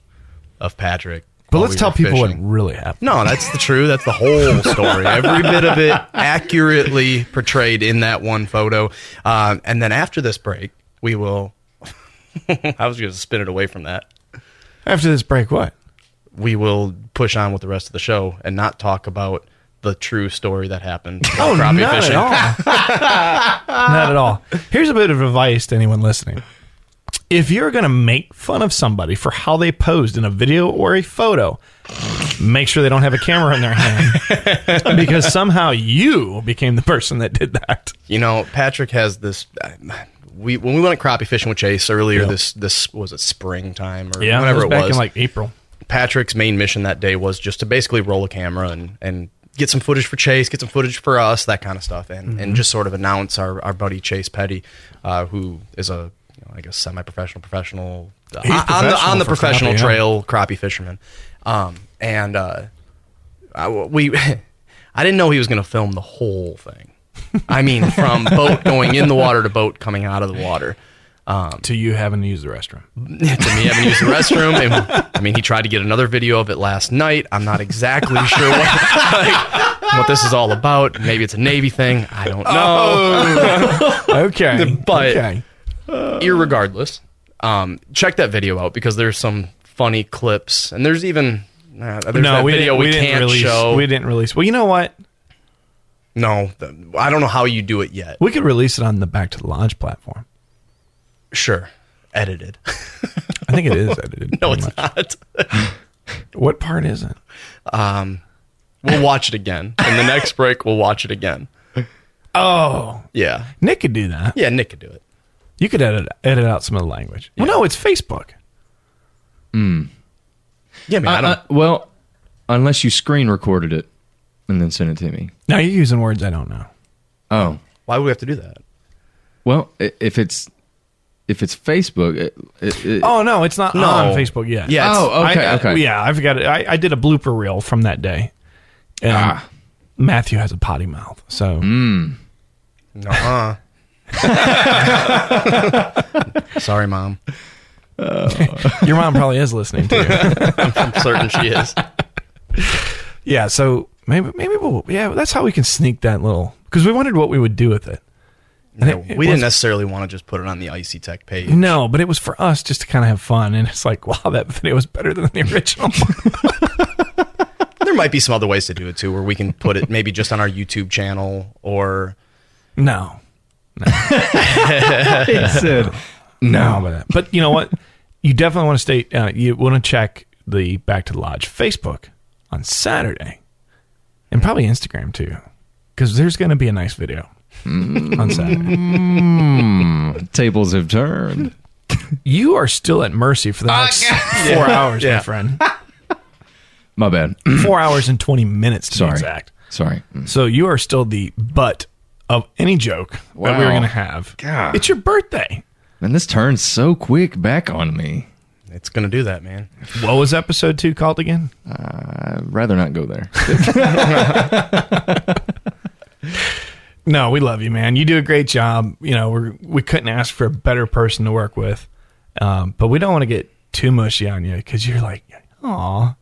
of Patrick. But let's we tell people fishing. what really happened. No, that's the true. That's the whole story. Every bit of it accurately portrayed in that one photo. Um, and then after this break, we will. [laughs] I was going to spin it away from that. After this break, what? We will push on with the rest of the show and not talk about the true story that happened. [laughs] Oh, not fishing. at all. [laughs] not at all. Here's a bit of advice to anyone listening. If you're going to make fun of somebody for how they posed in a video or a photo, make sure they don't have a camera in their hand [laughs] because somehow you became the person that did that. You know, Patrick has this uh, we when we went crappie fishing with Chase earlier this this was it springtime or Yeah, whenever it was back it was in like April. Patrick's main mission that day was just to basically roll a camera and and get some footage for Chase, get some footage for us, that kind of stuff, and Mhm. and just sort of announce our, our buddy Chase Petty, uh, who is a I guess semi-professional, professional, uh, on the professional on the professional crappie, yeah. trail crappie fisherman, um, and uh, I, we [laughs] I didn't know he was going to film the whole thing. I mean, from [laughs] boat going in the water to boat coming out of the water. Um, to you having to use the restroom. [laughs] to me having used the restroom. And, I mean, he tried to get another video of it last night. I'm not exactly sure what, like, what this is all about. Maybe it's a Navy thing. I don't know. okay. but okay. Irregardless, um, check that video out because there's some funny clips, and there's even uh, there's no, that we video didn't, we, we, didn't can't release. show. We didn't release. Well, you know what? no, th- I don't know how you do it yet. We could release it on the Back to the Lodge platform. Sure, edited. I think it is edited. [laughs] no, it's much. not. [laughs] What part is it? Um, we'll watch it again. In the next break, we'll watch it again. Oh, Yeah, Nick could do that. yeah, Nick could do it. You could edit edit out some of the language. Well, no, it's Facebook. Yeah, man. I I- don't, I- well, unless you screen recorded it and then sent it to me. Now you're using words I don't know. Oh, why would we have to do that? well, i- if it's if it's Facebook, it, it, it- Oh no, it's not No. on Facebook yet. Yeah, it's- Oh, okay, I- I- okay. Yeah, I forgot it. I, I did a blooper reel from that day. And Ah. Matthew has a potty mouth, so [laughs] Mm. Uh-uh. [laughs] Sorry, mom. [laughs] your mom probably is listening to you. [laughs] I'm certain she is. yeah, so maybe maybe we'll yeah, that's how we can sneak that little because we wondered what we would do with it. And No, it- it we didn't was- necessarily want to just put it on the Icey-Tek page. No, but it was for us just to kind of have fun, and it's like, wow, that video was better than the original. There might be some other ways to do it too, where we can put it maybe just on our YouTube channel or no, [laughs] He said, no, but but you know what? You definitely want to stay. Uh, you want to check the Back to the Lodge Facebook on Saturday, and probably Instagram too, because there's going to be a nice video on Saturday. Mm, tables have turned. You are still at mercy for the next four hours, my friend. My bad. Four hours and twenty minutes to Sorry. be exact. Sorry. So you are still the butt of any joke that we're Wow. going to have. God. It's your birthday. And this turns so quick back on me. it's gonna do that, man. What was episode two called again? I'd rather not go there. [laughs] No, we love you, man. You do a great job. You know, we we couldn't ask for a better person to work with, um, but we don't want to get too mushy on you because you're like, aw.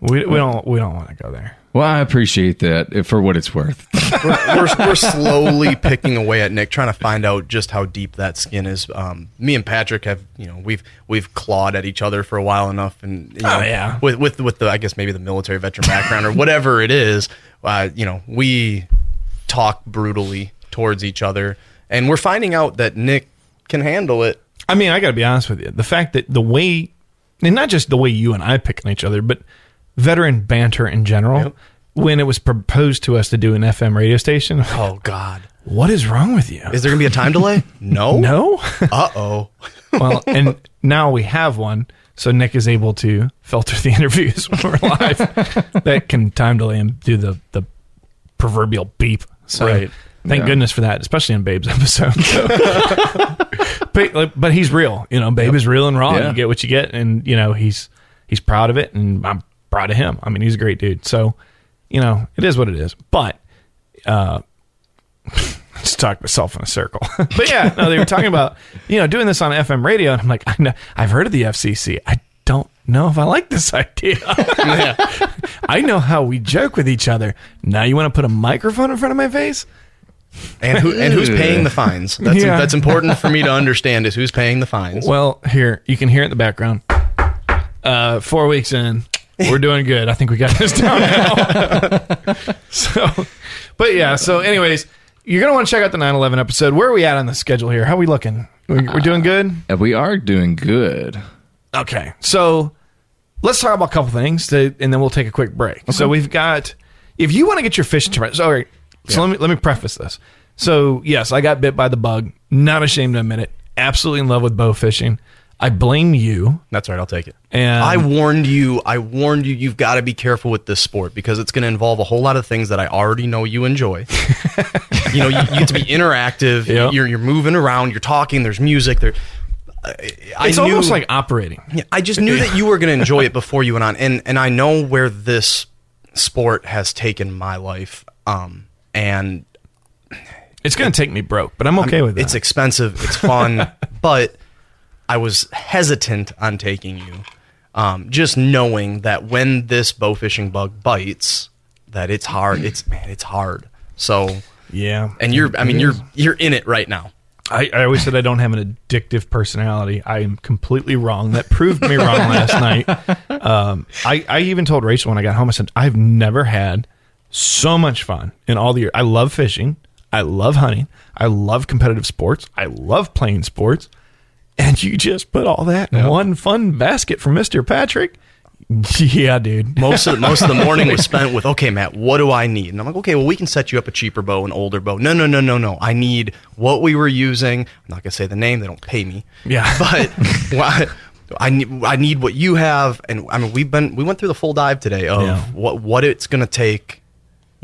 We, we don't we don't want to go there. Well, I appreciate that uh, for what it's worth. [laughs] We're, we're, we're slowly picking away at Nick, trying to find out just how deep that skin is. Um, me and Patrick have, you know, we've we've clawed at each other for a while enough, and you know, Oh, yeah. with with with the I guess maybe the military veteran background or whatever it is, uh, you know, we talk brutally towards each other, and we're finding out that Nick can handle it. I mean, I got to be honest with you. The fact that the way, and not just the way you and I pick on each other, but veteran banter in general. Yep. When it was proposed to us to do an FM radio station, Oh God, what is wrong with you? is there gonna be a time delay? No, [laughs] no. [laughs] Uh oh. well, and now we have one, so Nick is able to filter the [laughs] interviews when we're live. that can time delay and do the the proverbial beep. So Right. thank Yeah. goodness for that, especially in Babe's episode. So- but, but he's real, you know. Babe is real and raw. Yeah. You get what you get, and you know he's he's proud of it, and I'm proud of him. I mean, he's a great dude. So, you know, it is what it is. But uh, [laughs] just talk myself in a circle. [laughs] but yeah, no, they were talking about you know doing this on FM radio, and I'm like, I know, I've heard of the FCC. I don't know if I like this [laughs] idea. I know how we joke with each other. Now you want to put a microphone in front of my face? And who and who's paying the fines? That's Yeah. that's important for me to understand. Is who's paying the fines? Well, here you can hear it in the background. Uh, four weeks in, [laughs] we're doing good. I think we got this down now. [laughs] so, but yeah. So, anyways, you're gonna want to check out the 9/11 episode. Where are we at on the schedule here? How are we looking? We- We're doing good. Uh, we are doing good. Okay, so let's talk about a couple things, to, and then we'll take a quick break. So we've got, if you want to get your fishing tournament, so all right, so let me let me preface this. So yes, I got bit by the bug. Not ashamed to admit it. Absolutely in love with bow fishing. I blame you. That's right. I'll take it. And I warned you. I warned you. You've got to be careful with this sport because it's going to involve a whole lot of things that I already know you enjoy. [laughs] you know, you, you get to be interactive. [laughs] Yeah. You're you're moving around. You're talking. There's music. There. I, I it's knew- almost like operating. Yeah, I just knew that you were going to enjoy it before you went on, and and I know where this sport has taken my life. Um, and It's going to take me broke, but I'm okay with that. It's expensive. It's fun, [laughs] but I was hesitant on taking you, um, just knowing that when this bow fishing bug bites, that it's hard. It's [clears throat] man, it's hard. So yeah, and you're. I mean, you're you're in it right now. I, I always said I don't have an addictive personality. I am completely wrong. That proved me wrong [laughs] last night. Um, I, I even told Rachel when I got home, I said, I've never had so much fun in all the years. I love fishing. I love hunting. I love competitive sports. I love playing sports. And you just put all that in one fun basket for Mr. Patrick. [laughs] Yeah, dude. Most of the, most of the morning was [laughs] spent with, okay, Matt, what do I need? And I'm like, okay, well, we can set you up a cheaper bow, an older bow. No, no, no, no, no. I need what we were using. I'm not gonna say the name; they don't pay me. Yeah. [laughs] but what- I need I need what you have, and I mean, we've been we went through the full dive today of Yeah. what what it's gonna take.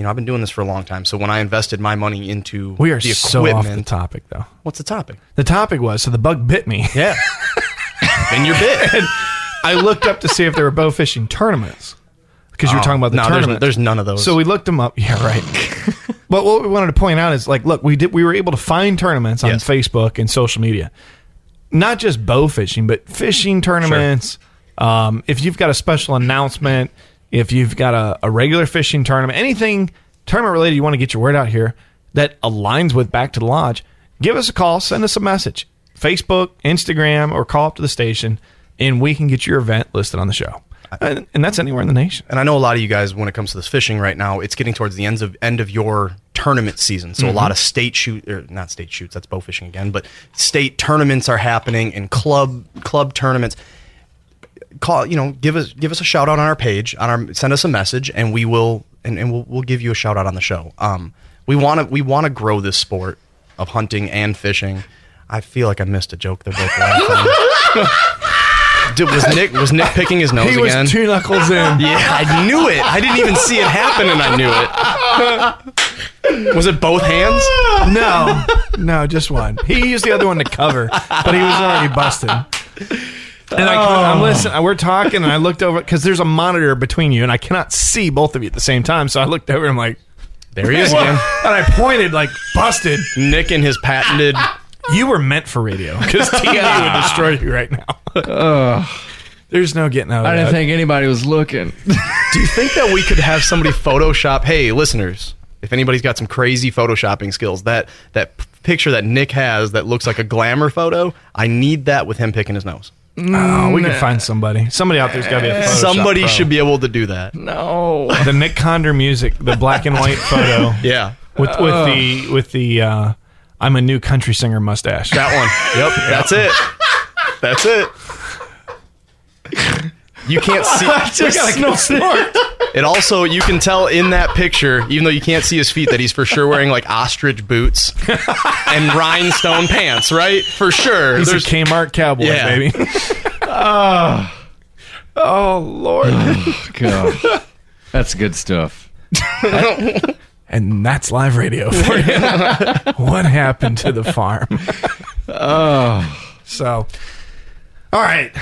You know, I've been doing this for a long time, so when I invested my money into We are the so equipment, off the topic, though. What's the topic? The topic was so the bug bit me. Yeah. [laughs] and you're bit. I looked up to see if there were bow fishing tournaments because you were Oh, talking about the no, there's- tournament. there's none of those. So we looked them up. Yeah, right. [laughs] but what we wanted to point out is like, look, we did we were able to find tournaments on Yes. Facebook and social media, not just bow fishing, but fishing tournaments. Um, if you've got a special announcement, if you've got a, a regular fishing tournament, anything tournament related, you want to get your word out here that aligns with Back to the Lodge, give us a call, send us a message, Facebook, Instagram, or call up to the station, and we can get your event listed on the show. And, and that's anywhere in the nation. And I know a lot of you guys, when it comes to this fishing right now, it's getting towards the ends of end of your tournament season. So Mhm. a lot of state shoot, or not state shoots, that's bow fishing again, but state tournaments are happening and club club tournaments. Call, you know, give us give us a shout out on our page, on our send us a message, and we will and, and we'll we'll give you a shout out on the show. Um, we want to we want to grow this sport of hunting and fishing. I feel like I missed a joke. They're both. Did, was Nick was Nick picking his nose He was again? two knuckles in. Yeah, I knew it. I didn't even see it happen, and I knew it. Was it both hands? No, no, just one. He used the other one to cover, but he was already busted. And I, I'm oh. listening. We're talking, and I looked over because there's a monitor between you, and I cannot see both of you at the same time. So I looked over, and I'm like, There he is again. [laughs] And I pointed like busted. Nick and his patented. You were meant for radio because TV would [laughs] ah. destroy you right now. There's no getting out of I didn't that. think anybody was looking. Do you think that we could have somebody Photoshop? Hey, listeners, if anybody's got some crazy photoshopping skills, that that p- picture that Nick has that looks like a glamour photo, I need that with him picking his nose. Oh, we can find somebody. Somebody out there's got to be a Photoshop Somebody pro. should be able to do that. No. the Nick Conder music, the black and white photo. [laughs] Yeah. with with Ugh. the with the uh, I'm a new country singer mustache. That one. Yep, that's it. That's it. You can't see. [laughs] Just so smart. It [laughs] also you can tell in that picture, even though you can't see his feet, that he's for sure wearing like ostrich boots [laughs] and rhinestone pants, right? For sure. He's There's a Kmart cowboy, Yeah. baby. oh, oh Lord. Oh, God. That's good stuff. and that's live radio for you. what happened to the farm? Oh. So, all right.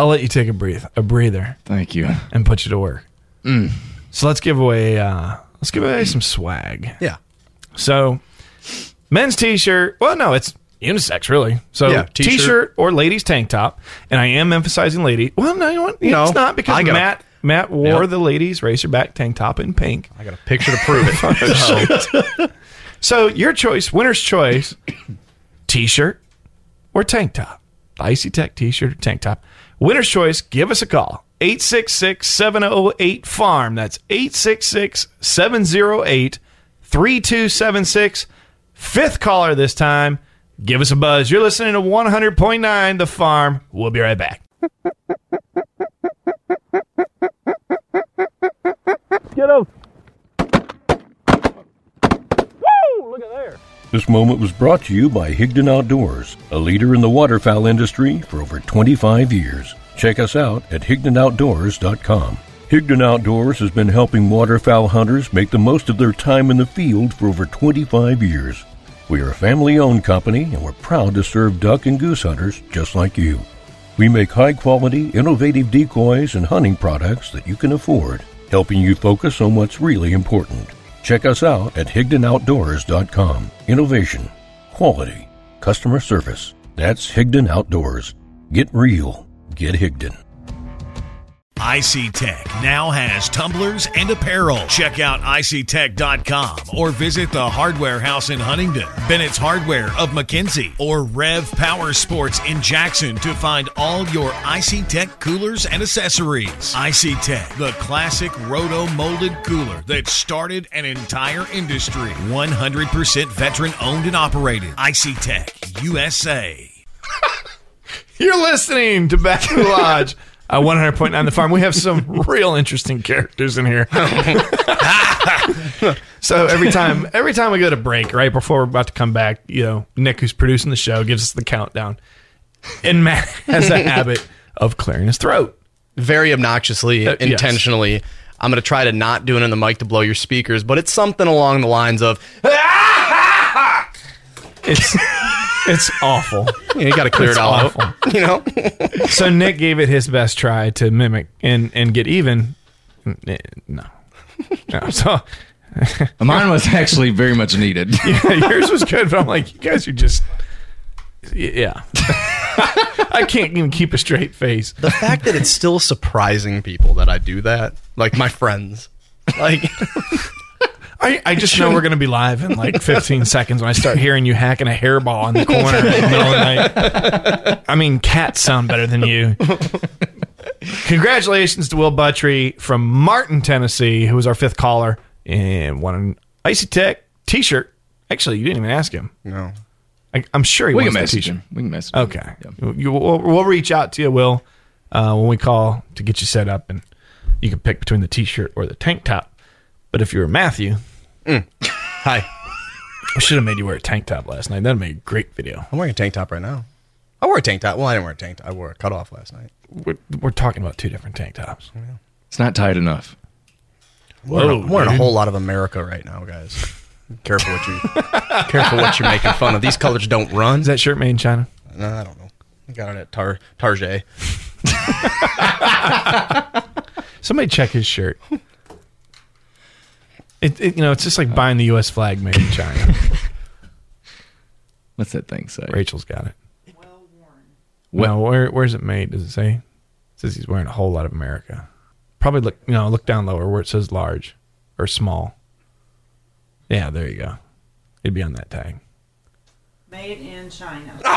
I'll let you take a breathe, a breather. Thank you. And put you to work. Mm. So let's give away. Uh, let's give away some swag. Yeah. So, men's t-shirt. Well, no, it's unisex, really. So, Yeah, t-shirt. t-shirt. or ladies tank top. And I am emphasizing lady. Well, no, you know what? No, it's not because I got a- Matt Matt wore the ladies racerback tank top in pink. I got a picture to prove it. [laughs] So, So your choice, winner's choice, t-shirt or tank top. Icey-Tek t-shirt or tank top. Winner's choice, give us a call. 866-708-FARM. That's 866-708-3276. Fifth caller this time. Give us a buzz. You're listening to 100.9 The Farm. We'll be right back. Get him. Woo! Look at there. This moment was brought to you by Higdon Outdoors, a leader in the waterfowl industry for over 25 years. Check us out at HigdonOutdoors.com. Higdon Outdoors has been helping waterfowl hunters make the most of their time in the field for over 25 years. We are a family owned company and we're proud to serve duck and goose hunters just like you. We make high quality, innovative decoys and hunting products that you can afford, helping you focus on what's really important. Check us out at HigdonOutdoors.com. Innovation, quality, customer service. That's Higdon Outdoors. Get real. Get Higdon. Icey-Tek now has tumblers and apparel. Check out iceytek.com or visit the Hardware House in Huntington, Bennett's Hardware of McKenzie, or Rev Power Sports in Jackson to find all your Icey-Tek coolers and accessories. Icey-Tek, the classic roto molded cooler that started an entire industry. 100% veteran owned and operated. Icey-Tek USA. [laughs] You're listening to Back in the Lodge. [laughs] Uh, 100.9 The Farm. We have some [laughs] real interesting characters in here. [laughs] so every time, every time we go to break, right before we're about to come back, you know, Nick, who's producing the show, gives us the countdown, and Matt [laughs] has a habit of clearing his throat. Very obnoxiously, Uh, yes. intentionally. I'm going to try to not do it in the mic to blow your speakers, but it's something along the lines of It's it's awful. Yeah, you got to clear It's it all awful. out. You know. [laughs] so Nick gave it his best try to mimic and and get even. No, no. [laughs] So [laughs] Mine was actually very much needed. yeah, yours was good, but I'm like, you guys are just yeah. I can't even keep a straight face. the fact that it's still surprising people that I do that, like my friends, like I, I just know we're going to be live in like 15 [laughs] seconds when I start hearing you hacking a hairball in the corner in the middle of the night. I mean, cats sound better than you. Congratulations to Will Buttry from Martin, Tennessee, who was our fifth caller and won an Icey-Tek t shirt. Actually, you didn't even ask him. no. I, I'm sure he we wants can the message t-shirt. him. We can message him. Okay. You, we'll, we'll reach out to you, Will, uh, when we call to get you set up, and you can pick between the T-shirt or the tank top. But if you were Matthew, mm. [laughs] Hi, I should have made you wear a tank top last night. That'd make a great video. I'm wearing a tank top right now. I wore a tank top. Well, I didn't wear a tank top. I wore a cutoff last night. We're, we're talking about two different tank tops. It's not tight enough. I'm wearing, a- Whoa, I'm wearing a whole lot of America right now, guys. Careful what you [laughs] careful what you're making fun of. These colors don't run. Is that shirt made in China? No, I don't know. I got it at Tar Target. [laughs] Somebody check his shirt. It, it, you know, it's just like buying the U.S. flag made in China. [laughs] What's that thing say? Rachel's got it. Well, worn. Well, where where's it made? Does it say? It says he's wearing a whole lot of America. Probably look, you know, look down lower where it says large or small. Yeah, there you go. It'd be on that tag. Made in China. [laughs]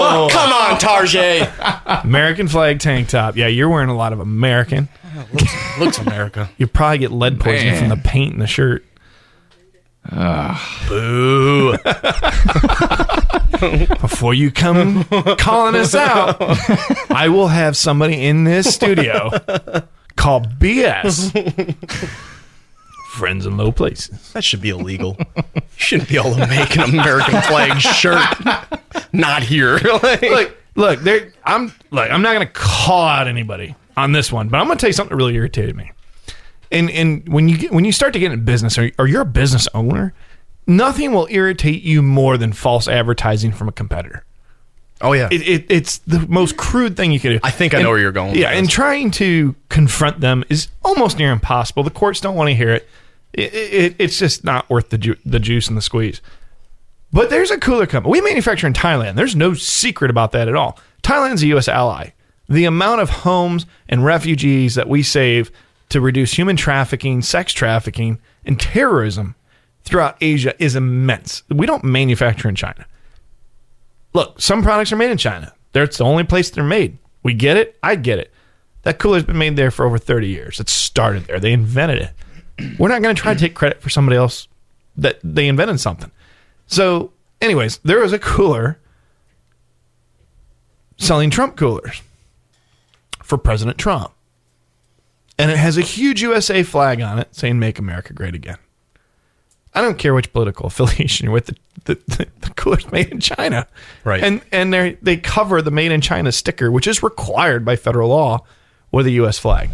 Oh, [laughs] come on, Tarjay. American flag tank top. Yeah, you're wearing a lot of American. looks, looks America. [laughs] You probably get lead poisoning from the paint in the shirt. Boo. Before you come calling us out, I will have somebody in this studio called BS. Friends in low places. That should be illegal. [laughs] You shouldn't be able to make an American flag shirt. Not here. [laughs] Like- look, look, there. I'm like, I'm not going to call out anybody on this one, but I'm going to tell you something that really irritated me. And and when you get, when you start to get in business, or, or you're a business owner, nothing will irritate you more than false advertising from a competitor. oh yeah. It, it, it's the most crude thing you could do. I think I know where you're going Yeah, and trying to confront them is almost near impossible. The courts don't want to hear it. It, it. It's just not worth the ju- the juice and the squeeze. But there's a cooler company. We manufacture in Thailand. There's no secret about that at all. Thailand's a U.S. ally. The amount of homes and refugees that we save to reduce human trafficking, sex trafficking, and terrorism throughout Asia is immense. We don't manufacture in China. Look, some products are made in China. That's the only place they're made. We get it. I get it. That cooler's been made there for over 30 years. It started there. They invented it. [clears throat] We're not going to try to take credit for somebody else that they invented something. So, anyways, there was a cooler selling Trump coolers for President Trump. And it has a huge USA flag on it saying Make America Great Again. I don't care which political [laughs] affiliation you're with. The, the, the, cooler's made in China, Right. And and they they cover the made in China sticker, which is required by federal law, with a U.S. flag.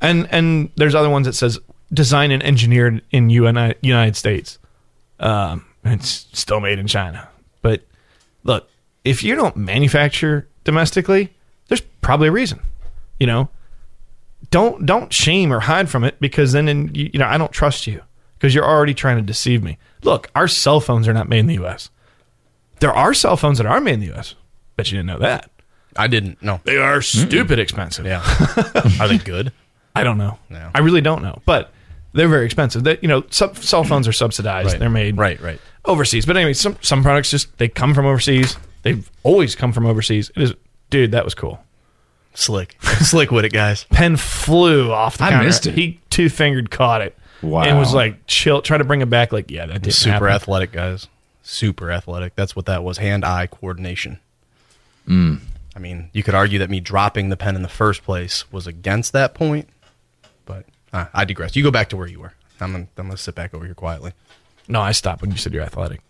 And and there's other ones that says designed and engineered in UN, United States. Um, it's still made in China. But look, if you don't manufacture domestically, there's probably a reason. You know, don't don't shame or hide from it because then in, you, you know I don't trust you because you're already trying to deceive me. Look, our cell phones are not made in the U.S. There are cell phones that are made in the U.S. Bet you didn't know that. I didn't. No, They are stupid expensive. Yeah. [laughs] Are they good? I don't know. No. I really don't know. But they're very expensive. They, you know, sub, cell phones are subsidized. Right. They're made Right, right. overseas. But anyway, some some products just they come from overseas. They've always come from overseas. It is, dude. That was cool. Slick, [laughs] slick with it, guys. Pen flew off the I counter. missed it. He two fingered caught it. Wow. And was like chill. Try to bring it back. Like yeah, that didn't Super happen. athletic, guys. Super athletic. That's what that was. Hand-eye coordination. Mm. I mean, you could argue that me dropping the pen in the first place was against that point, but uh, I digress. You go back to where you were. I'm gonna, I'm gonna sit back over here quietly. No, I stopped when you said you're athletic.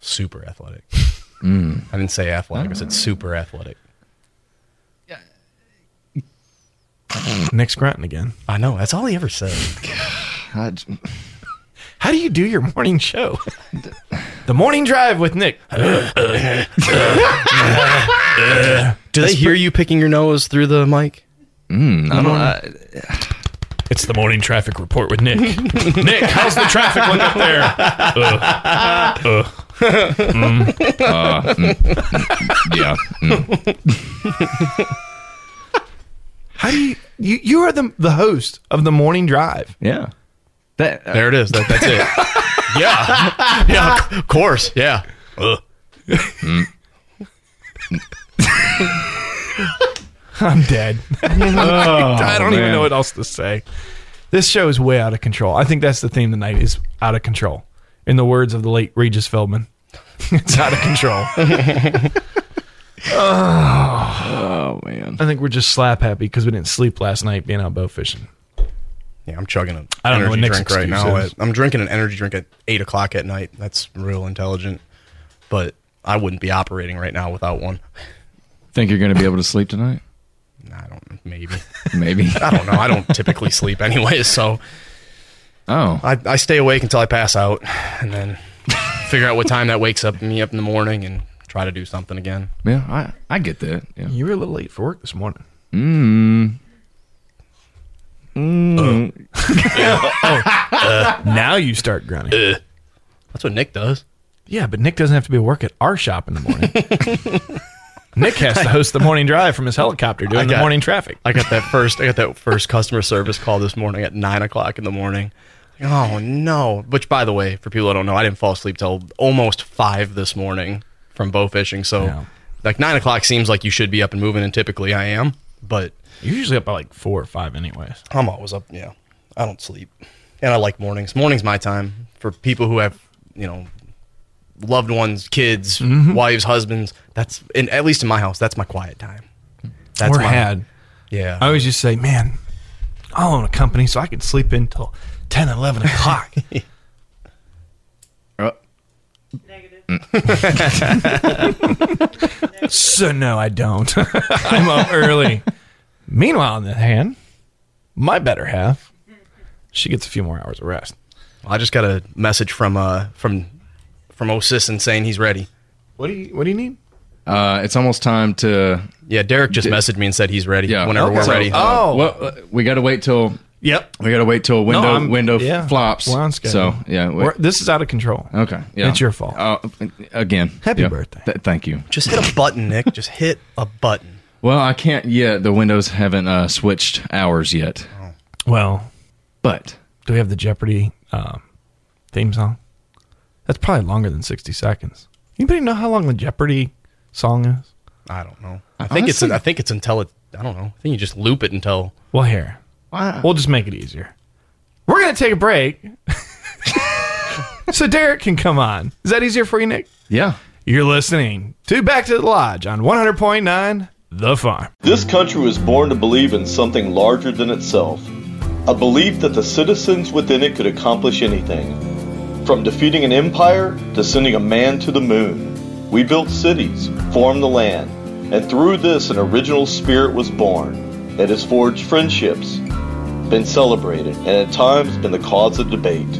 Super athletic. [laughs] Mm. I didn't say athletic. I said super athletic. Nick's grunting again. I know. That's all he ever said. I, How do you do your morning show? the morning drive with Nick. [laughs] Do they hear you picking your nose through the mic? mm, I don't, I, It's the morning traffic report with Nick. [laughs] Nick, how's the traffic look up there? Ugh. Ugh. uh, mm, mm, yeah. mm. How do you, you? You are the the host of the morning drive. Yeah. That, uh, There it is. That, that's it. yeah. Yeah. Of course. Yeah. Ugh. [laughs] I'm dead. [laughs] Oh, I don't even man. know what else to say. This show is way out of control. I think that's the theme tonight is out of control. In the words of the late Regis Feldman, [laughs] it's out of control. [laughs] Oh. oh man. I think we're just slap happy because we didn't sleep last night being out bow fishing. Yeah, I'm chugging an I don't know energy what Nick's drink right excuse now. is. I'm drinking an energy drink at eight o'clock at night. That's real intelligent, but I wouldn't be operating right now without one. Think you're going to be able to sleep tonight? I don't. Maybe. [laughs] Maybe. I don't know. I don't typically sleep anyway, so Oh. I, I stay awake until I pass out, and then figure out what time that wakes up me up in the morning and try to do something again. Yeah, I, I get that. Yeah. You were a little late for work this morning. Mm. Mm. [laughs] now you start grunting. That's what Nick does. Yeah, but Nick doesn't have to be at work at our shop in the morning. [laughs] Nick has to host the morning drive from his helicopter doing I the morning traffic. I got that first. I got that first customer service call this morning at nine o'clock in the morning. Oh no! Which, by the way, for people that don't know, I didn't fall asleep till almost five this morning from bow fishing. So, Yeah. like nine o'clock seems like you should be up and moving, and typically I am. But You're usually up by like four or five, anyways. I'm always up. Yeah, I don't sleep, and I like mornings. Mornings my time for people who have you know loved ones, kids, Mm-hmm. wives, husbands. That's in, at least in my house. That's my quiet time. That's or my had. Yeah. I always just say, man, I'll own a company so I can sleep in till 10, 11 o'clock. [laughs] Uh, [laughs] so, no, I don't. [laughs] I'm up early. Meanwhile, on the hand, my better half, she gets a few more hours of rest. I just got a message from uh from from Osisson saying he's ready. What do you What do you need? uh, it's almost time to. Yeah, Derek just messaged me and said he's ready. Yeah. whenever we're So, ready. uh, Oh. well, uh, we got to wait till. Yep. We got to wait till a window I'm- window yeah, flops. We're on schedule. So yeah. we- We're- this is out of control. okay. Yeah. It's your fault. Uh, again. Happy yeah. birthday. Th- thank you. just hit a button, Nick. Just hit a button. Well, I can't yet. The windows haven't uh, switched hours yet. Well, But do we have the Jeopardy um, theme song? That's probably longer than 60 seconds. Anybody know how long the Jeopardy song is? I don't know. I think it's I think it's until it. I don't know. I think you just loop it until. Well, here. We'll just make it easier. We're going to take a break. [laughs] so Derek can come on. Is that easier for you, Nick? yeah. You're listening to Back to the Lodge on 100.9 The Farm. This country was born to believe in something larger than itself. A belief that the citizens within it could accomplish anything. From defeating an empire to sending a man to the moon. We built cities, formed the land, and through this an original spirit was born. It has forged friendships, been celebrated, and at times been the cause of debate.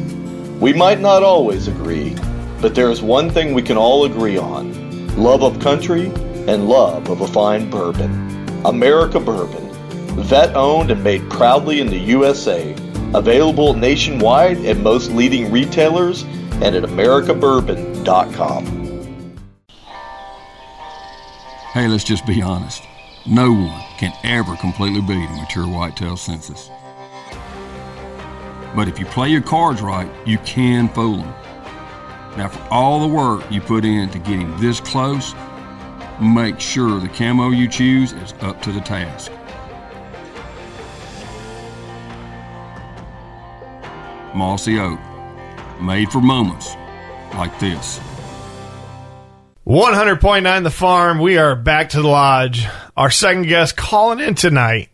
We might not always agree, but there is one thing we can all agree on love of country and love of a fine bourbon. America Bourbon, vet owned and made proudly in the USA. Available nationwide at most leading retailers and at americabourbon.com. Hey, let's just be honest. No one can ever completely beat a mature whitetail census. But if you play your cards right, you can fool them. Now, for all the work you put in to getting this close, make sure the camo you choose is up to the task. Mossy Oak, made for moments like this. 100.9 The Farm. We are back to the lodge. Our second guest calling in tonight,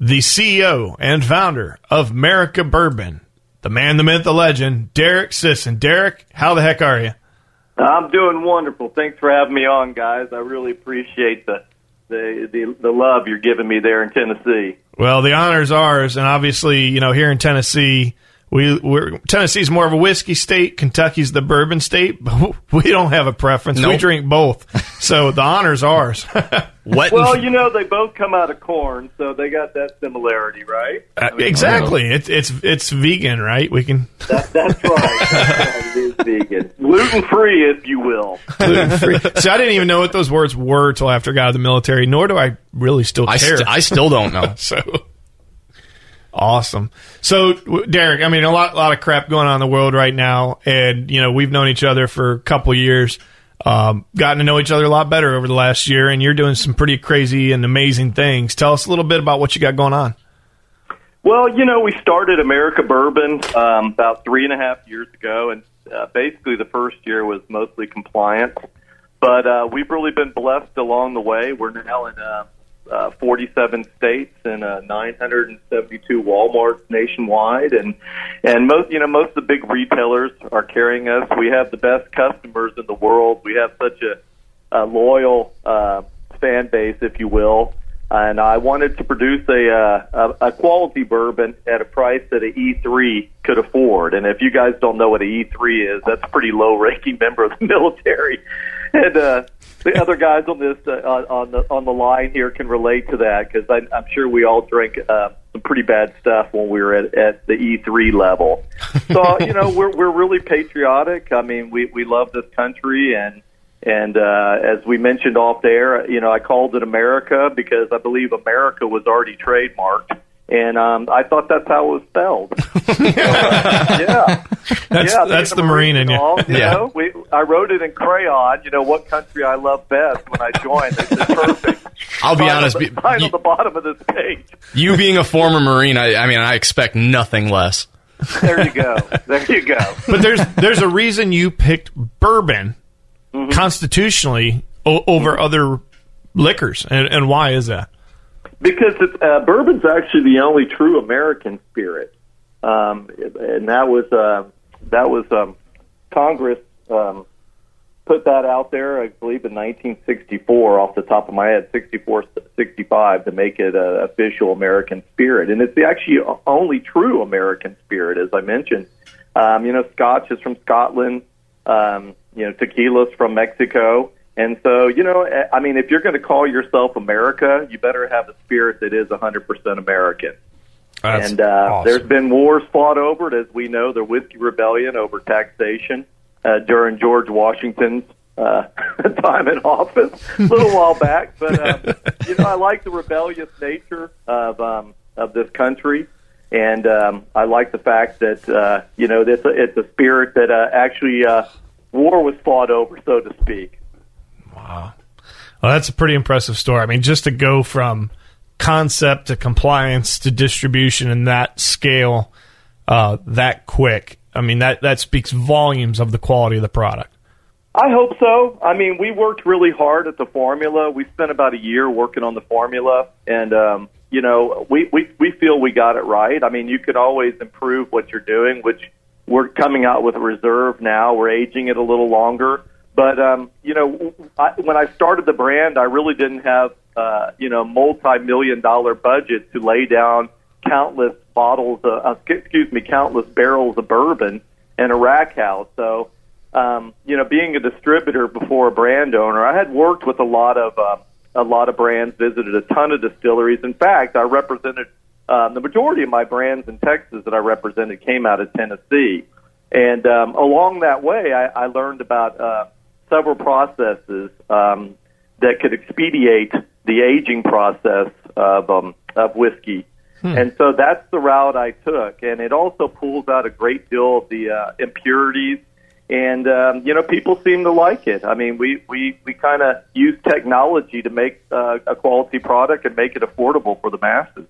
the CEO and founder of America Bourbon, the man, the myth, the legend, Derek Sisson. Derek, how the heck are you? I'm doing wonderful. Thanks for having me on, guys. I really appreciate the the the, the love you're giving me there in Tennessee. Well, the honor's ours, and obviously, you know, here in Tennessee, we we're Tennessee's more of a whiskey state. Kentucky's the bourbon state, but [laughs] we don't have a preference. We drink both, [laughs] so the honor's ours. [laughs] What? Well, you know, they both come out of corn, so they got that similarity, right? Uh, exactly. It's it's it's vegan, right? We can That, that's right. That's right. It is vegan, gluten free, if you will. gluten free. See, I didn't even know what those words were till after I got out of the military. Nor do I really still I st- I still don't know. so awesome. So Derek, I mean, a lot lot of crap going on in the world right now, and you know we've known each other for a couple years. Um, gotten to know each other a lot better over the last year, and you're doing some pretty crazy and amazing things. Tell us a little bit about what you got going on. Well, you know, we started America Bourbon um, about three and a half years ago, and uh, basically the first year was mostly compliance. But uh, we've really been blessed along the way. We're now in uh, uh, 47 states and uh, 972 WalMarts nationwide, and and most you know most of the big retailers are carrying us. We have the best customers in the world. We have such a, a loyal uh, fan base, if you will. And I wanted to produce a, uh, a a quality bourbon at a price that an E3 could afford. And if you guys don't know what an E3 is, that's a pretty low-ranking [laughs] member of the military. And uh, the other guys on this uh, on the on the line here can relate to that because I'm sure we all drank uh, some pretty bad stuff when we were at, at the E3 level. [laughs] So you know we're we're really patriotic. I mean we we love this country and and uh, as we mentioned off there, you know, I called it America because I believe America was already trademarked, and um, I thought that's how it was spelled. So, [laughs] uh, yeah, That's yeah, that's being the a Marine in you. and all, you Yeah. know, we, I wrote it in crayon. You know what country I love best when I joined. They said perfect. [laughs] I'll be Sign honest, On the, be- [laughs] sign on the bottom of this page. You being a former Marine, I, I mean, I expect nothing less. There you go. There you go. but there's there's a reason you picked bourbon Mm-hmm. constitutionally o- over other liquors, and, and why is that? Because uh, bourbon's actually the only true American spirit, um, and that was uh, that was um, Congress um, put that out there. I believe in 1964, off the top of my head, 64, 65, to make it an official American spirit, and it's the actually only true American spirit, as I mentioned. Um, you know, Scotch is from Scotland. Um, you know, tequila's from Mexico. And so, you know, eh, I mean, if you're going to call yourself America, you better have a spirit that is 100% American. That's and uh, awesome. there's been wars fought over it, as we know, the Whiskey Rebellion over taxation uh, during George Washington's uh, [laughs] time in office a little while back. But uh, [laughs] you know, I like the rebellious nature of um, of this country, and um, I like the fact that uh, you know it's a, it's a spirit that uh, actually uh, war was fought over, so to speak. Well, that's a pretty impressive story. I mean, just to go from concept to compliance to distribution in that scale, uh, that quick. I mean, that that speaks volumes of the quality of the product. I hope so. I mean, we worked really hard at the formula. We spent about a year working on the formula, and um, you know, we, we we feel we got it right. I mean, you could always improve what you're doing, which we're coming out with a reserve now. We're aging it a little longer, but um, you know, I, when I started the brand, I really didn't have uh, you know multi-million dollar budget to lay down countless bottles, of, uh, excuse me, countless barrels of bourbon in a rack house. So, um, you know, being a distributor before a brand owner, I had worked with a lot of uh, a lot of brands, visited a ton of distilleries. In fact, I represented um, the majority of my brands in Texas that I represented came out of Tennessee. And um, along that way, I, I learned about uh, several processes um, that could expedite the aging process of um, of whiskey. Hmm. And so that's the route I took, and it also pulls out a great deal of the uh, impurities. And um, you know, people seem to like it. I mean, we we we kind of use technology to make uh, a quality product and make it affordable for the masses.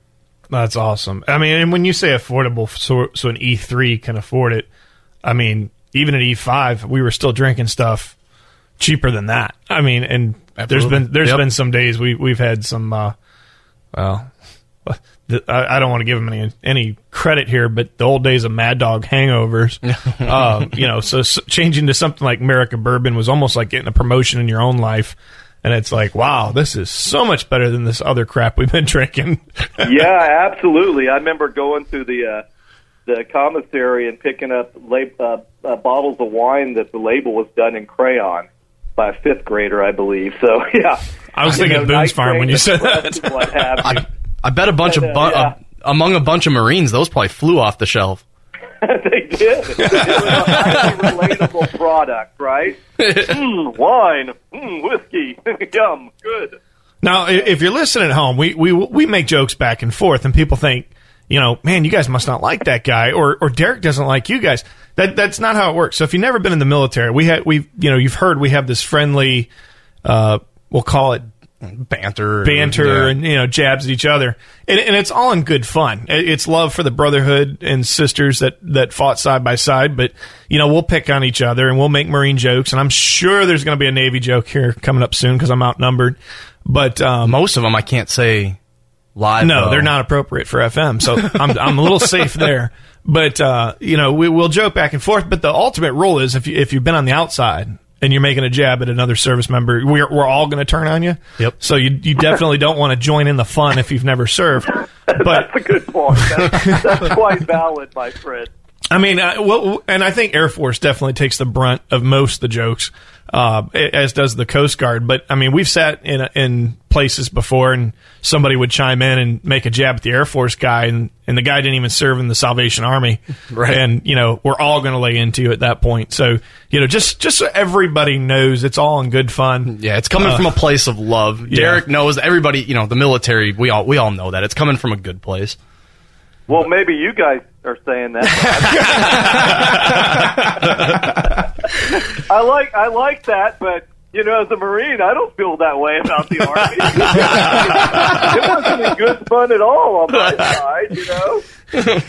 That's awesome. I mean, and when you say affordable, so so an E3 can afford it. I mean, even at E5, we were still drinking stuff cheaper than that. I mean, and there's Absolutely. been there's Yep. been some days we we've had some. Uh, well, I, I don't want to give them any any credit here, but the old days of Mad Dog hangovers, [laughs] um, you know, so, s changing to something like America Bourbon was almost like getting a promotion in your own life. And it's like, wow, this is so much better than this other crap we've been drinking. [laughs] yeah, absolutely. I remember going to the uh, the commissary and picking up lab- uh, uh, bottles of wine that the label was done in crayon by a fifth grader, I believe. So [laughs] yeah, I was You thinking know, Boone's nice Farm when you said that. What. I, I bet a bunch But, of uh, yeah. uh, among a bunch of Marines, those probably flew off the shelf. [laughs] they did. It was a highly relatable product, right? [laughs] mm, wine, mm, whiskey, yum, good. Now, if you're listening at home, we, we we make jokes back and forth, and people think, you know, man, you guys must not like that guy, or or Derek doesn't like you guys. That that's not how it works. So if you've never been in the military, we had we you know you've heard we have this friendly, uh, we'll call it banter, banter, yeah. and you know jabs at each other, and, and it's all in good fun. It's love for the brotherhood and sisters that that fought side by side. But you know we'll pick on each other and we'll make Marine jokes, and I'm sure there's going to be a Navy joke here coming up soon because I'm outnumbered. But um, most of them I can't say live. no, though. they're not appropriate for FM, so I'm I'm a little safe there. [laughs] But uh, you know, we will joke back and forth. But the ultimate rule is if you if you've been on the outside and you're making a jab at another service member, we're we're all going to turn on you. Yep. So you you definitely don't want to join in the fun if you've never served. [laughs] But That's a good point. That's, that's quite valid, my friend. I mean, uh, well, and I think Air Force definitely takes the brunt of most of the jokes, uh, as does the Coast Guard. But I mean, we've sat in in places before, and somebody would chime in and make a jab at the Air Force guy, and, and the guy didn't even serve in the Salvation Army, [laughs] Right. And you know, we're all going to lay into you at that point. So you know, just just so everybody knows, it's all in good fun. Yeah, it's coming Uh, from a place of love. yeah. Derek knows everybody. You know, the military. We all we all know that it's coming from a good place. Well, maybe you guys are saying that. I like I like that, but you know, as a Marine, I don't feel that way about the Army. [laughs] it wasn't any good fun at all on my side, you know.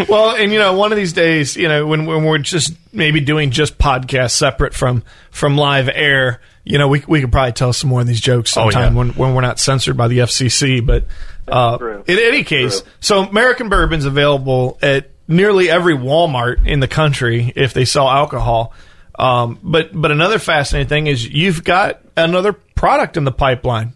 well, and you know, one of these days, you know, when when we're just maybe doing just podcasts separate from from live air, you know, we we could probably tell some more of these jokes Oh, sometime yeah. when when we're not censored by the FCC. But uh, in any case, so American Bourbon's available at nearly every Walmart in the country if they sell alcohol. Um, but but another fascinating thing is you've got another product in the pipeline.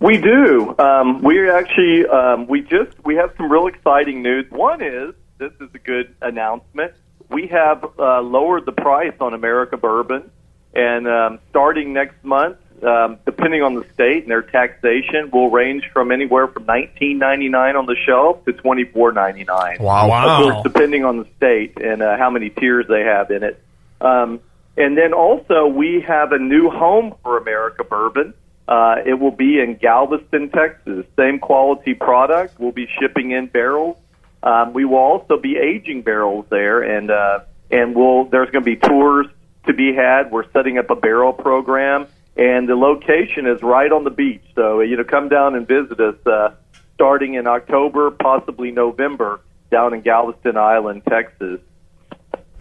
We do. Um, we actually um, we just we have some real exciting news. One is this is a good announcement. We have uh, lowered the price on America Bourbon, and um, starting next month, um, depending on the state and their taxation, will range from anywhere from nineteen ninety nine on the shelf to twenty four ninety nine. Wow. Wow. Of course, depending on the state and uh, how many tiers they have in it. Um, and then also, we have a new home for America Bourbon. Uh, it will be in Galveston, Texas. Same quality product. We'll be shipping in barrels. Um, we will also be aging barrels there, and uh, and we'll there's going to be tours to be had. We're setting up a barrel program, and the location is right on the beach. So you know, come down and visit us uh, starting in October, possibly November, down in Galveston Island, Texas.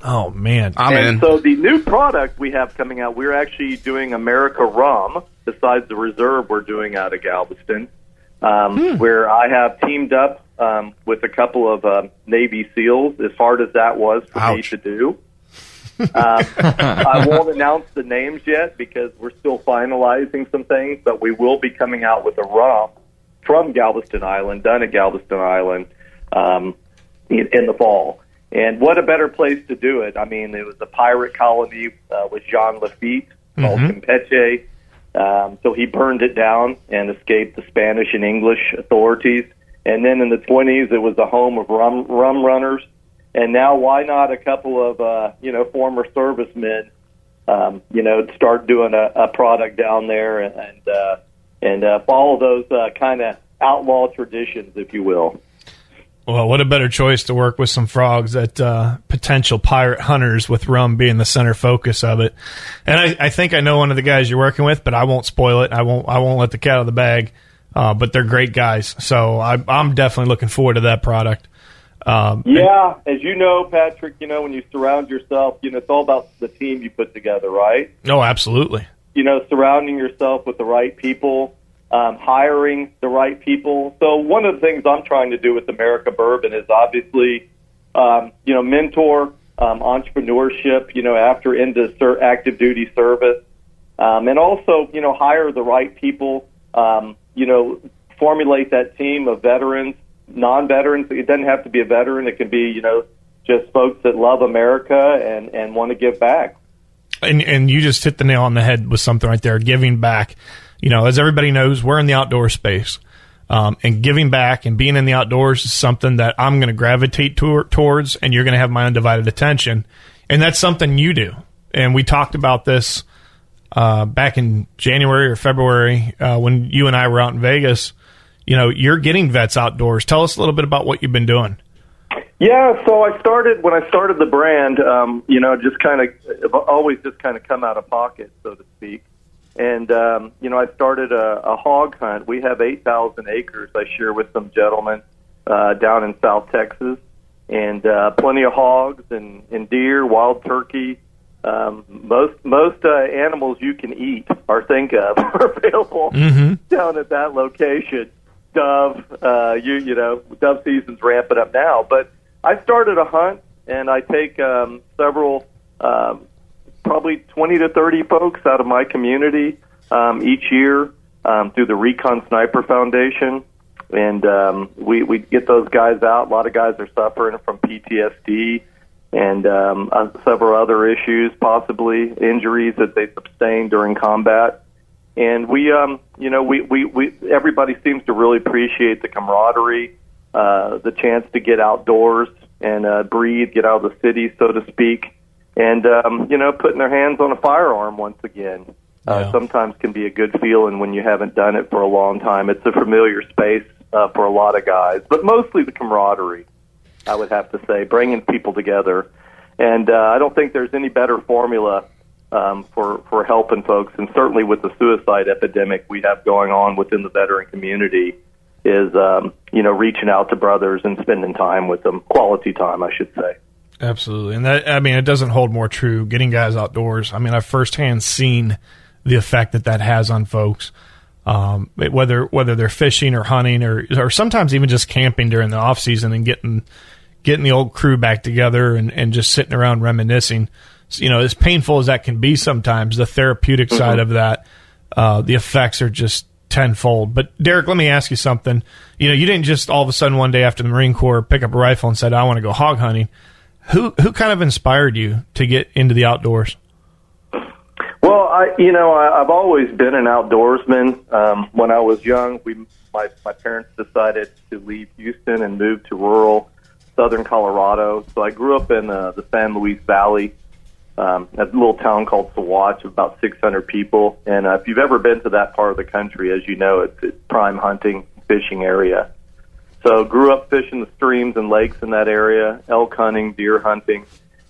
Oh man, I'm and in. so the new product we have coming out, we're actually doing America Rum, besides the reserve we're doing out of Galveston. um, where I have teamed up um, with a couple of uh, Navy SEALs. As hard as that was for me to do, um, [laughs] I won't announce the names yet because we're still finalizing some things. But we will be coming out with a rum from Galveston Island, done at Galveston Island, um, in, in the fall. And what a better place to do it? I mean, it was a pirate colony uh, with Jean Lafitte called Mhm. Campeche. Um, so he burned it down and escaped the Spanish and English authorities. And then in the 20s, it was the home of rum, rum runners. And now, why not a couple of uh, you know former servicemen, um, you know, start doing a, a product down there and and, uh, and uh, follow those uh, kind of outlaw traditions, if you will. Well, what a better choice to work with some frogs that uh, potential pirate hunters with rum being the center focus of it. And I, I think I know one of the guys you're working with, but I won't spoil it. I won't. I won't let the cat out of the bag. Uh, but they're great guys, so I, I'm definitely looking forward to that product. Um, Yeah, as you know, Patrick, you know when you surround yourself, you know it's all about the team you put together, right? No, absolutely. you know, surrounding yourself with the right people, um, hiring the right people. So one of the things I'm trying to do with America Bourbon is obviously, um, you know, mentor um, entrepreneurship. You know, after into ser- active duty service, um, and also you know hire the right people. Um, you know, formulate that team of veterans, non-veterans. It doesn't have to be a veteran. It can be you know just folks that love America and and want to give back. and and you just hit the nail on the head with something right there giving back you know as everybody knows we're in the outdoor space um, and giving back and being in the outdoors is something that i'm going to gravitate to- towards and you're going to have my undivided attention and that's something you do and we talked about this uh, back in january or february uh, when you and i were out in vegas you know you're getting vets outdoors tell us a little bit about what you've been doing Yeah, so I started when I started the brand. Um, you know, just kind of always just kind of come out of pocket, so to speak. And um, you know, I started a, a hog hunt. We have eight thousand acres. I share with some gentlemen uh, down in South Texas, and uh, plenty of hogs and, and deer, wild turkey. Um, most most uh, animals you can eat or think of [laughs] are available Mm-hmm. down at that location. Dove, uh, you you know, dove season's ramping up now. But I started a hunt, and I take um, several, um, probably twenty to thirty folks out of my community um, each year um, through the Recon Sniper Foundation, and um, we we get those guys out. A lot of guys are suffering from PTSD and um, uh, several other issues, possibly injuries that they sustained during combat. And we, um, you know, we, we, we, everybody seems to really appreciate the camaraderie, uh, the chance to get outdoors and uh, breathe, get out of the city, so to speak, and um, you know, putting their hands on a firearm once again. Uh, sometimes can be a good feeling when you haven't done it for a long time. It's a familiar space uh, for a lot of guys, but mostly the camaraderie. I would have to say, bringing people together, and uh, I don't think there's any better formula um, for for helping folks, and certainly with the suicide epidemic we have going on within the veteran community, is um, you know reaching out to brothers and spending time with them, quality time, I should say. Absolutely, and that I mean, it doesn't hold more true. Getting guys outdoors. I mean, I've firsthand seen the effect that that has on folks. Um, whether whether they're fishing or hunting or or sometimes even just camping during the off season and getting getting the old crew back together and, and just sitting around reminiscing. You know, as painful as that can be sometimes, the therapeutic side of that, uh, the effects are just tenfold. But Derek, let me ask you something. You know, you didn't just all of a sudden one day after the Marine Corps pick up a rifle and said, "I want to go hog hunting." Who who kind of inspired you to get into the outdoors? Well, I you know I, I've always been an outdoorsman. Um, when I was young, we my my parents decided to leave Houston and move to rural southern Colorado. So I grew up in uh, the San Luis Valley, um, a little town called of about 600 people. And uh, if you've ever been to that part of the country, as you know, it's, it's prime hunting fishing area. So grew up fishing the streams and lakes in that area, elk hunting, deer hunting.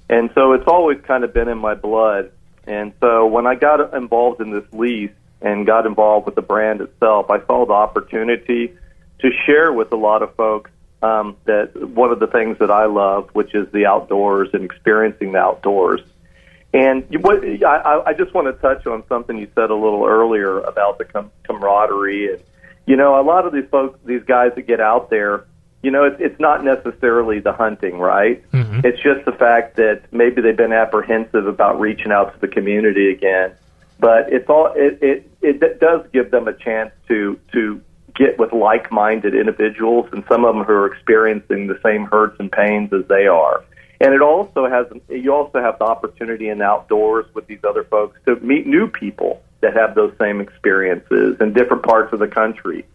And so it's always kind of been in my blood. And so when I got involved in this lease and got involved with the brand itself, I saw the opportunity to share with a lot of folks um, that one of the things that I love, which is the outdoors and experiencing the outdoors. And what I, I- I just want to touch on something you said a little earlier about the com- camaraderie and you know, a lot of these folks, these guys that get out there, you know, it's, it's not necessarily the hunting, right? Mm-hmm. It's just the fact that maybe they've been apprehensive about reaching out to the community again. But it's all it it, it does give them a chance to to get with like-minded individuals, and some of them who are experiencing the same hurts and pains as they are. And it also has you also have the opportunity in the outdoors with these other folks to meet new people that have those same experiences in different parts of the country.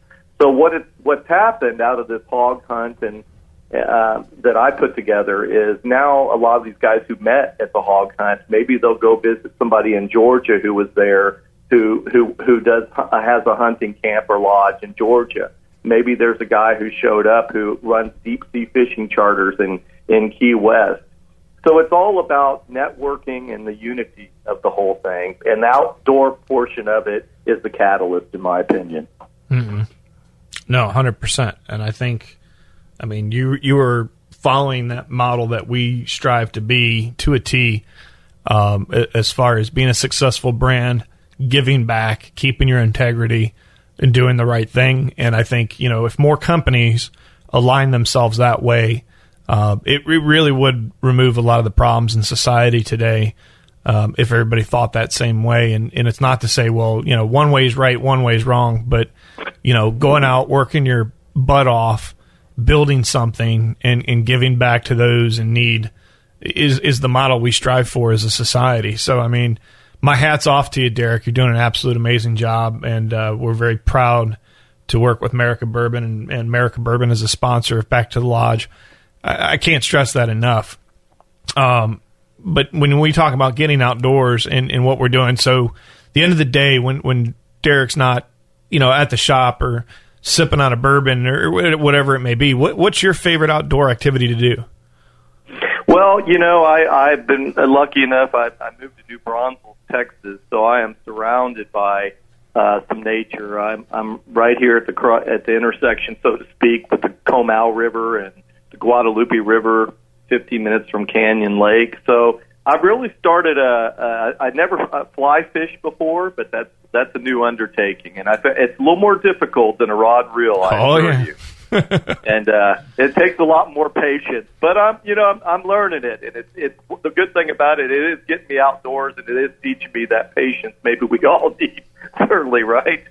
So what it, what's happened out of this hog hunt and uh, that I put together is now a lot of these guys who met at the hog hunt, maybe they'll go visit somebody in Georgia who was there who who who does uh, has a hunting camp or lodge in Georgia. Maybe there's a guy who showed up who runs deep sea fishing charters in in Key West. So it's all about networking and the unity of the whole thing, and the outdoor portion of it is the catalyst, in my opinion. Mm-mm. No, hundred percent. And I think, I mean, you you are following that model that we strive to be to a T, um, as far as being a successful brand, giving back, keeping your integrity, and doing the right thing. And I think you know if more companies align themselves that way, uh, it re- really would remove a lot of the problems in society today. Um, if everybody thought that same way, and, and it's not to say, well, you know, one way is right, one way is wrong, but you know, going out, working your butt off, building something, and, and giving back to those in need is is the model we strive for as a society. So, I mean, my hats off to you, Derek. You're doing an absolute amazing job, and uh, we're very proud to work with America Bourbon and, and America Bourbon as a sponsor of Back to the Lodge. I, I can't stress that enough. Um, but when we talk about getting outdoors and, and what we're doing, so the end of the day, when when Derek's not, you know, at the shop or sipping on a bourbon or whatever it may be, what what's your favorite outdoor activity to do? Well, you know, I, I've been lucky enough. I, I moved to New Braunfels, Texas, so I am surrounded by uh, some nature. I'm, I'm right here at the at the intersection, so to speak, with the Comal River and the Guadalupe River, 15 minutes from Canyon Lake. So I've really started a. a I never uh, fly fished before, but that's that's a new undertaking, and I it's a little more difficult than a rod reel. I Oh, yeah. you. and uh, it takes a lot more patience. But I'm, you know, I'm, I'm learning it, and it's it's the good thing about it. It is getting me outdoors, and it is teaching me that patience. Maybe we all [laughs] need, certainly, right?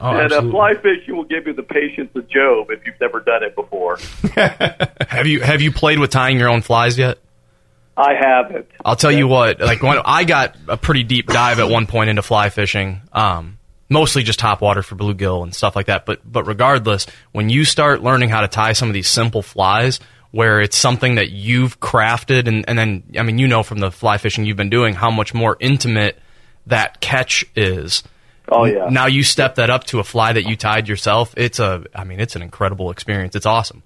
Oh, and uh, fly fishing will give you the patience of Job if you've never done it before. [laughs] have you have you played with tying your own flies yet? I haven't. I'll tell you what, like when I got a pretty deep dive at one point into fly fishing, um, mostly just top water for bluegill and stuff like that. But but regardless, when you start learning how to tie some of these simple flies, where it's something that you've crafted, and, and then I mean you know from the fly fishing you've been doing how much more intimate that catch is. Oh yeah. Now you step that up to a fly that you tied yourself. It's a, I mean, it's an incredible experience. It's awesome.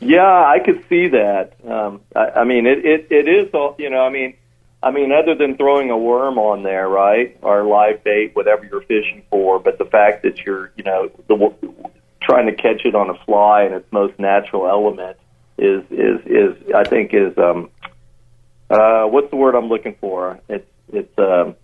Yeah, I could see that. Um, I, I mean, it, it it is all you know. I mean, I mean, other than throwing a worm on there, right, or live bait, whatever you're fishing for, but the fact that you're, you know, the, trying to catch it on a fly in its most natural element is is is I think is um, uh, what's the word I'm looking for? It's it's um,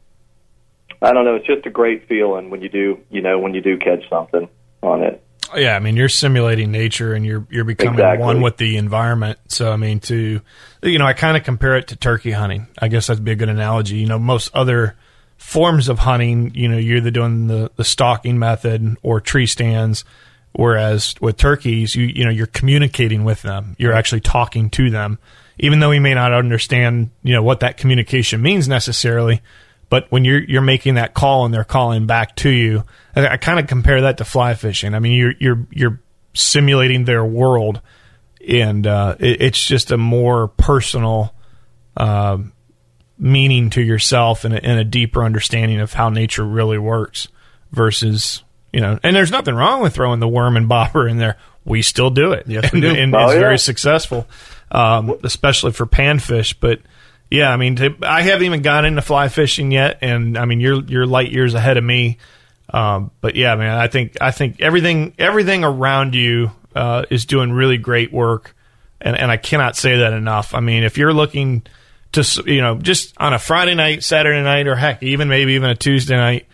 I don't know. It's just a great feeling when you do, you know, when you do catch something on it. Yeah, I mean you're simulating nature and you're you're becoming Exactly. one with the environment. So I mean to you know, I kind of compare it to turkey hunting. I guess that'd be a good analogy. You know, most other forms of hunting, you know, you're either doing the the stalking method or tree stands whereas with turkeys, you you know, you're communicating with them. You're actually talking to them even though we may not understand, you know, what that communication means necessarily. But when you're you're making that call and they're calling back to you, I, I kind of compare that to fly fishing. I mean, you're you're you're simulating their world, and uh, it, it's just a more personal um meaning to yourself and a, and a deeper understanding of how nature really works versus you know. And there's nothing wrong with throwing the worm and bobber in there. We still do it, Yes, we and, do. and Oh, it's yeah. very successful, um, especially for panfish. But yeah, I mean, to, I haven't even gone into fly fishing yet, and I mean, you're you're light years ahead of me. Um, but yeah, man, I think I think everything everything around you uh, is doing really great work, and and I cannot say that enough. I mean, if you're looking to you know just on a Friday night, Saturday night, or heck, even maybe even a Tuesday night,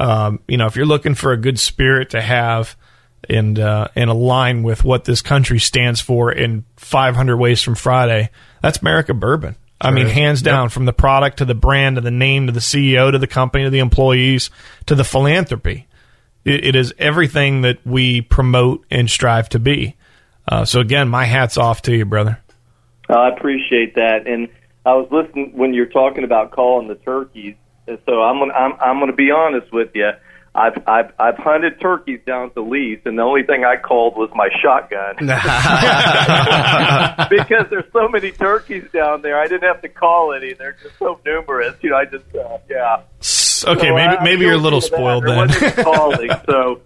um, you know, if you're looking for a good spirit to have and uh, and align with what this country stands for in 500 Ways from Friday, that's America Bourbon. I mean, hands down, from the product to the brand to the name to the CEO to the company to the employees to the philanthropy. It, it is everything that we promote and strive to be. Uh, so again, my hats off to you, brother. I appreciate that, and I was listening when you're talking about calling the turkeys. And so I'm gonna I'm I'm gonna be honest with you. I've I've I've hunted turkeys down to lease, and the only thing I called was my shotgun [laughs] [laughs] because there's so many turkeys down there. I didn't have to call any; they're just so numerous. You know, I just uh, yeah. Okay, So maybe I'm maybe you're a little spoiled then. calling, [laughs] so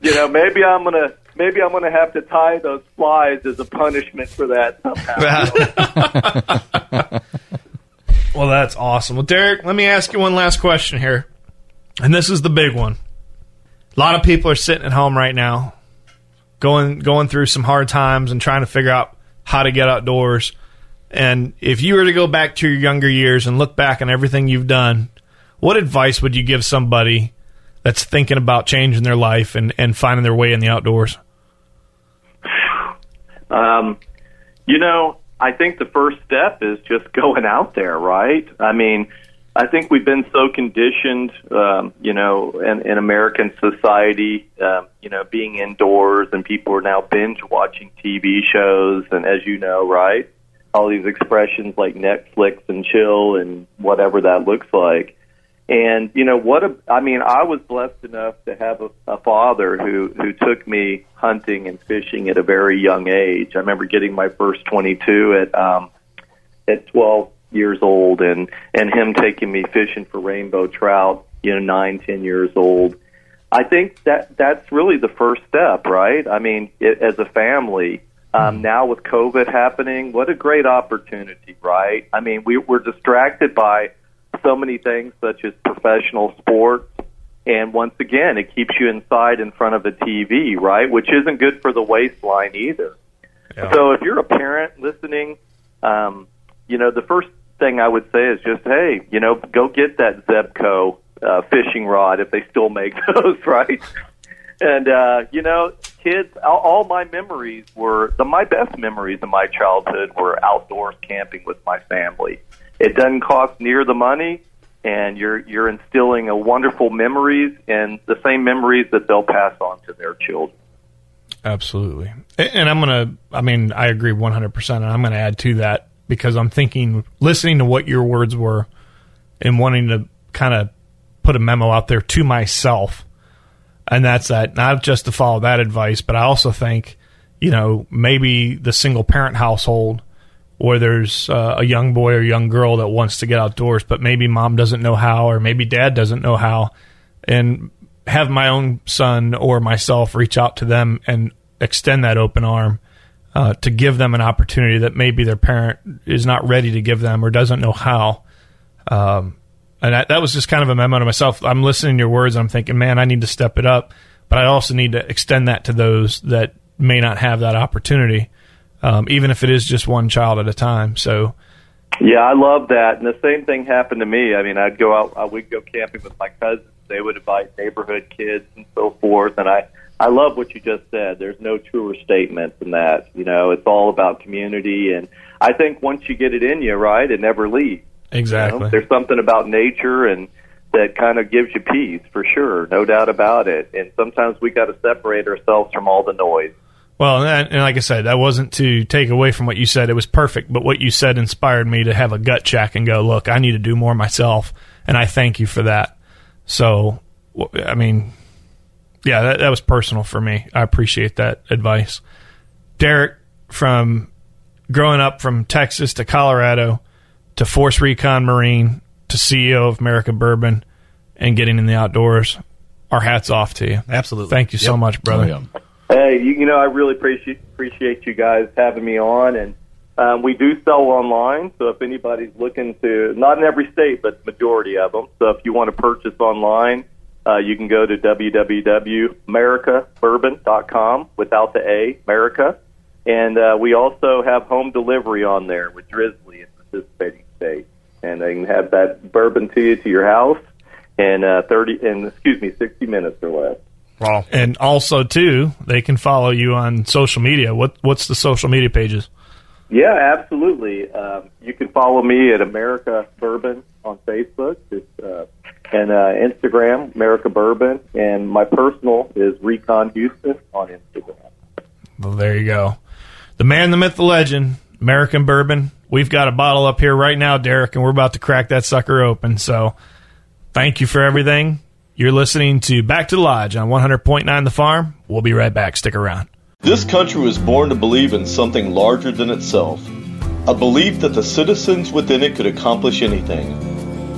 you know maybe I'm gonna maybe I'm gonna have to tie those flies as a punishment for that somehow. Well, that's awesome. Well, Derek, let me ask you one last question here. And this is the big one. A lot of people are sitting at home right now, going going through some hard times and trying to figure out how to get outdoors. And if you were to go back to your younger years and look back on everything you've done, what advice would you give somebody that's thinking about changing their life and, and finding their way in the outdoors? Um, you know, I think the first step is just [laughs] going out there, right? I mean, I think we've been so conditioned, um, you know, in, in American society, um, you know, being indoors and people are now binge watching TV shows. And as you know, right, all these expressions like Netflix and chill and whatever that looks like. And you know what? A, I mean, I was blessed enough to have a, a father who who took me hunting and fishing at a very young age. I remember getting my first 22 at um, at 12 years old, and and him taking me fishing for rainbow trout. You know, nine, ten years old. I think that that's really the first step, right? I mean, it, as a family. Um, now with COVID happening, what a great opportunity, right? I mean, we, we're distracted by so many things such as professional sports. And once again, it keeps you inside in front of a TV, right? Which isn't good for the waistline either. So if you're a parent listening, um, you know, the first thing I would say is just, hey, you know, go get that Zebco uh, fishing rod if they still make [laughs] those, right? And uh, you know, kids, all, all my memories were the my best memories of my childhood were outdoors camping with my family. It doesn't cost near the money, and you're you're instilling a wonderful memories and the same memories that they'll pass on to their children. Absolutely. And I'm to, I mean, I agree 100%. And I'm to add to that because I'm thinking, listening to what your words were and wanting to kind of put a memo out there to myself. And that's that, not just to follow that advice, but I also think, you know, maybe the single parent household where there's uh, a young boy or young girl that wants to get outdoors, but maybe mom doesn't know how, or maybe dad doesn't know how, and have my own son or myself reach out to them and extend that open arm uh, to give them an opportunity that maybe their parent is not ready to give them or doesn't know how. Um, and that, that was just kind of a memo to myself. I'm listening to your words. And I'm thinking, man, I need to step it up, but I also need to extend that to those that may not have that opportunity, um, even if it is just one child at a time. So, Yeah, I love that. And the same thing happened to me. I mean, I'd go out, I would go camping with my cousins. They would invite neighborhood kids and so forth. And I, I love what you just said. There's no truer statement than that. You know, it's all about community. And I think once you get it in you, right, it never leaves. exactly. You know? There's something about nature and that kind of gives you peace for sure, no doubt about it. And sometimes we got to separate ourselves from all the noise. Well, and, and like I said, that wasn't to take away from what you said. It was perfect, but what you said inspired me to have a gut check and go, look, I need to do more myself, and I thank you for that. So, I mean, yeah, that, that was personal for me. I appreciate that advice. Derek, from growing up from Texas to Colorado to Force Recon Marine to CEO of America Bourbon and getting in the outdoors, our hats off to you. Absolutely. Thank you so much, brother. Oh, Hey, you, you know, I really appreciate appreciate you guys having me on, and um, we do sell online. So if anybody's looking to, not in every state, but majority of them. So if you want to purchase online, uh, you can go to www.americabourbon.com without the A, America, and uh, we also have home delivery on there with Drizzly in participating states, and they can have that bourbon to you to your house in uh, thirty, in excuse me, sixty minutes or less. Well, and also too, they can follow you on social media. What what's the social media pages? Yeah, absolutely. Um, you can follow me at America Bourbon on Facebook it's, uh, and uh, Instagram, America Bourbon, and my personal is Recon Houston on Instagram. Well, there you go. The man, the myth, the legend, American Bourbon. We've got a bottle up here right now, Derek, and we're about to crack that sucker open. So thank you for everything. You're listening to Back to the Lodge on 100.9 The Farm. We'll be right back. Stick around. This country was born to believe in something larger than itself. A belief that the citizens within it could accomplish anything.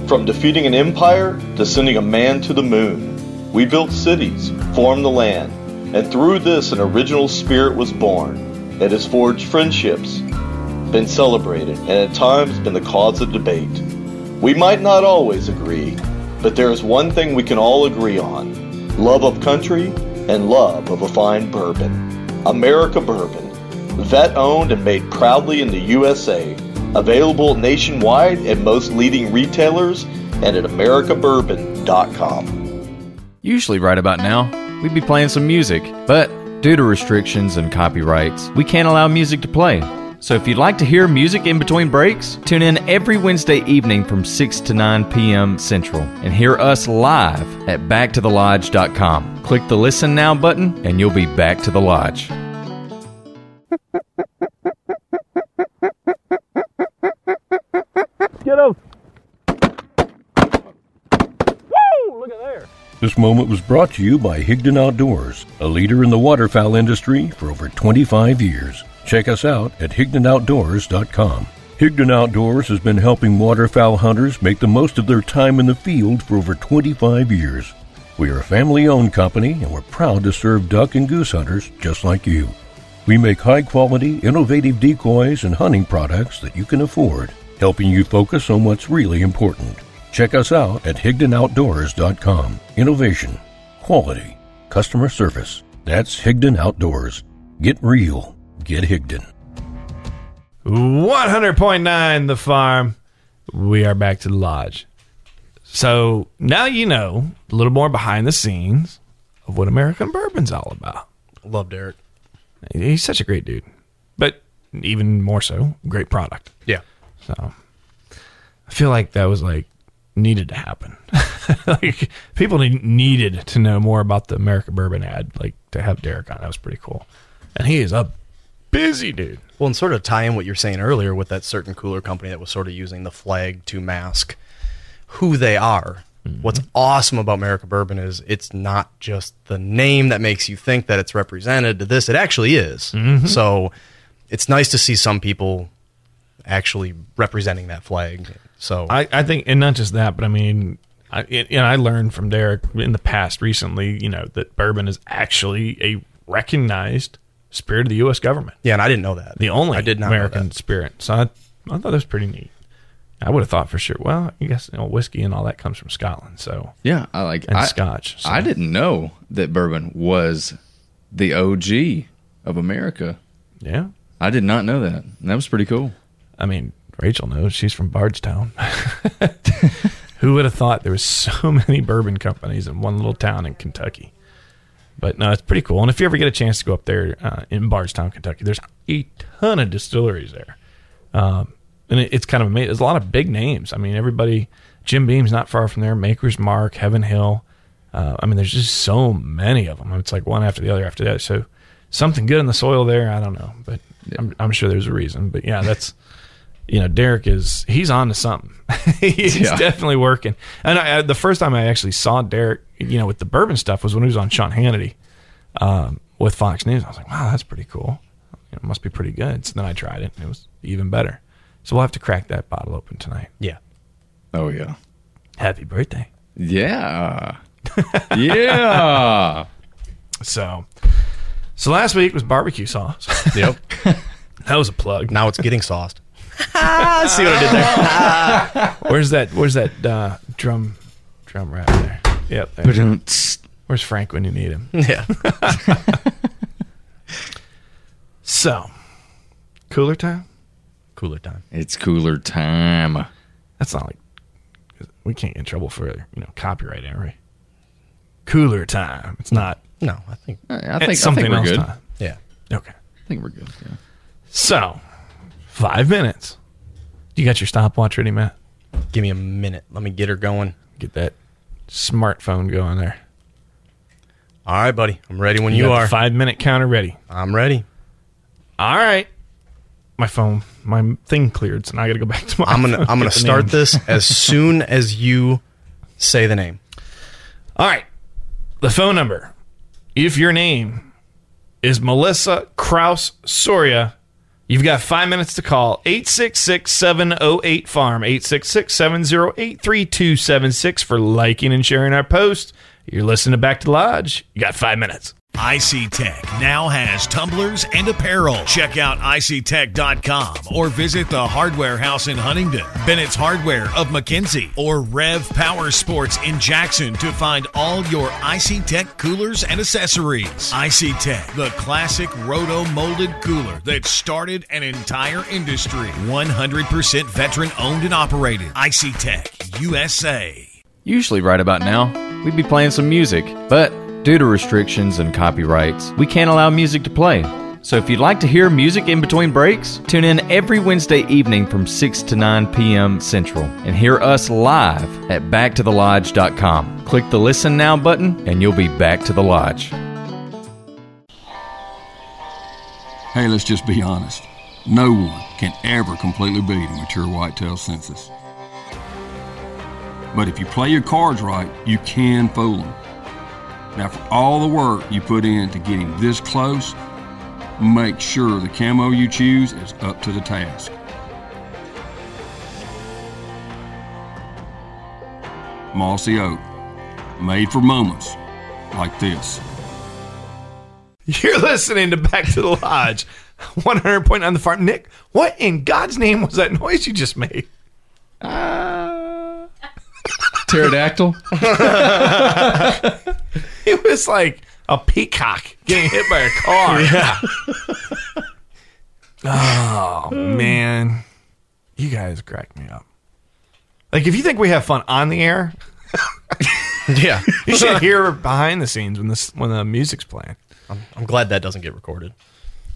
From defeating an empire to sending a man to the moon. We built cities, formed the land, and through this an original spirit was born. It has forged friendships, been celebrated, and at times been the cause of debate. We might not always agree, but there is one thing we can all agree on love of country and love of a fine bourbon. America Bourbon, vet owned and made proudly in the USA. Available nationwide at most leading retailers and at AmericaBourbon.com. Usually, right about now, we'd be playing some music, but due to restrictions and copyrights, we can't allow music to play. So if you'd like to hear music in between breaks, tune in every Wednesday evening from 6 to 9 p.m. Central and hear us live at backtothelodge.com. Click the Listen Now button and you'll be back to the lodge. This moment was brought to you by Higdon Outdoors, a leader in the waterfowl industry for over 25 years. Check us out at HigdonOutdoors.com. Higdon Outdoors has been helping waterfowl hunters make the most of their time in the field for over 25 years. We are a family owned company and we're proud to serve duck and goose hunters just like you. We make high quality, innovative decoys and hunting products that you can afford, helping you focus on what's really important. Check us out at HigdonOutdoors.com. Innovation, quality, customer service. That's Higdon Outdoors. Get real. Get Higdon. 100.9 The Farm. We are back to the lodge. So now you know a little more behind the scenes of what American Bourbon's all about. Love Derek. He's such a great dude, but even more so, great product. Yeah. So I feel like that was like needed to happen. [laughs] like people need, needed to know more about the America Bourbon ad, like to have Derek on. That was pretty cool. And he is a busy dude. Well, and sort of tie in what you're saying earlier with that certain cooler company that was sort of using the flag to mask who they are. What's awesome about America Bourbon is it's not just the name that makes you think that it's represented to this. It actually is. Mhm. So it's nice to see some people actually representing that flag. So I, I think, and not just that, but I mean, I, and and I learned from Derek in the past recently, you know, that bourbon is actually a recognized spirit of the U.S. government. Yeah, and I didn't know that. The only I did not American spirit. So I, I thought that was pretty neat. I would have thought for sure. Well, I guess you know, whiskey and all that comes from Scotland. So Yeah, I like and I, Scotch. so- I didn't know that bourbon was the OG of America. Yeah, I did not know that. And that was pretty cool. I mean, Rachel knows she's from Bardstown. [laughs] Who would have thought there was so [laughs] many bourbon companies in one little town in Kentucky? But no, it's pretty cool. And if you ever get a chance to go up there uh, in Bardstown, Kentucky, there's a ton of distilleries there. Um, and it, it's kind of amazing. There's a lot of big names. I mean, everybody, Jim Beam's not far from there, Maker's Mark, Heaven Hill. Uh, I mean, there's just so many of them. It's like one after the other after that. So something good in the soil there. I don't know, but I'm, I'm sure there's a reason. But yeah, that's you know, Derek is he's on to something. [laughs] he's Yeah. definitely working. And I, I, the first time I actually saw Derek, you know, with the bourbon stuff was when he was on Sean Hannity um, with Fox News. I was like, wow, that's pretty cool. It must be pretty good. So then I tried it, and it was even better. So we'll have to crack that bottle open tonight. Yeah. Oh yeah. Happy birthday. Yeah. [laughs] yeah. So, so last week was barbecue sauce. Yep. [laughs] that was a plug. Now it's getting sauced. [laughs] See what I did there? [laughs] where's that? Where's that uh, drum drum rap there? Yep. there. Where's Frank when you need him? [laughs] Yeah. So, cooler time. Cooler time. It's cooler time. That's not like we can't get in trouble for you know copyright, are we? cooler time. It's not. No, I think I it's think I something think we're else good. time. Yeah. Okay. I think we're good. Yeah. So, five minutes. You got your stopwatch ready, Matt? Give me a minute. Let me get her going. Get that smartphone going there. All right, buddy. I'm ready when You you, are. five minute counter ready. I'm ready. All right. My phone, my thing cleared, so now I got to go back to my. I'm gonna phone, I'm gonna start name. this as [laughs] soon as you say the name. All right. The phone number. If your name is Melissa Kraus Soria, you've got five minutes to call 866 708 Farm, 866 708 3276 for liking and sharing our post. You're listening to Back to Lodge. You got five minutes. Icey-Tek now has tumblers and apparel. Check out iceytek.com or visit the Hardware House in Huntington, Bennett's Hardware of McKenzie, or Rev Power Sports in Jackson to find all your Icey-Tek coolers and accessories. Icey-Tek, the classic roto molded cooler that started an entire industry. 100% veteran owned and operated. Icey-Tek USA. Usually, right about now, we'd be playing some music, but due to restrictions and copyrights, we can't allow music to play. So if you'd like to hear music in between breaks, tune in every Wednesday evening from 6 to 9 p.m. Central and hear us live at backtothelodge.com. Click the Listen Now button and you'll be back to the lodge. Hey, let's just be honest. No one can ever completely beat a mature whitetail census. But if you play your cards right, you can fool them. Now, for all the work you put in to getting this close, make sure the camo you choose is up to the task. Mossy Oak, made for moments like this. You're listening to Back to the Lodge, [laughs] 100 point on the farm. Nick, what in God's name was that noise you just made? Pterodactyl. [laughs] [laughs] it was like a peacock getting hit by a car. [laughs] Yeah. [laughs] oh man, you guys crack me up. Like if you think we have fun on the air, yeah, you should hear behind the scenes when this when the music's playing. I'm, I'm glad that doesn't get recorded.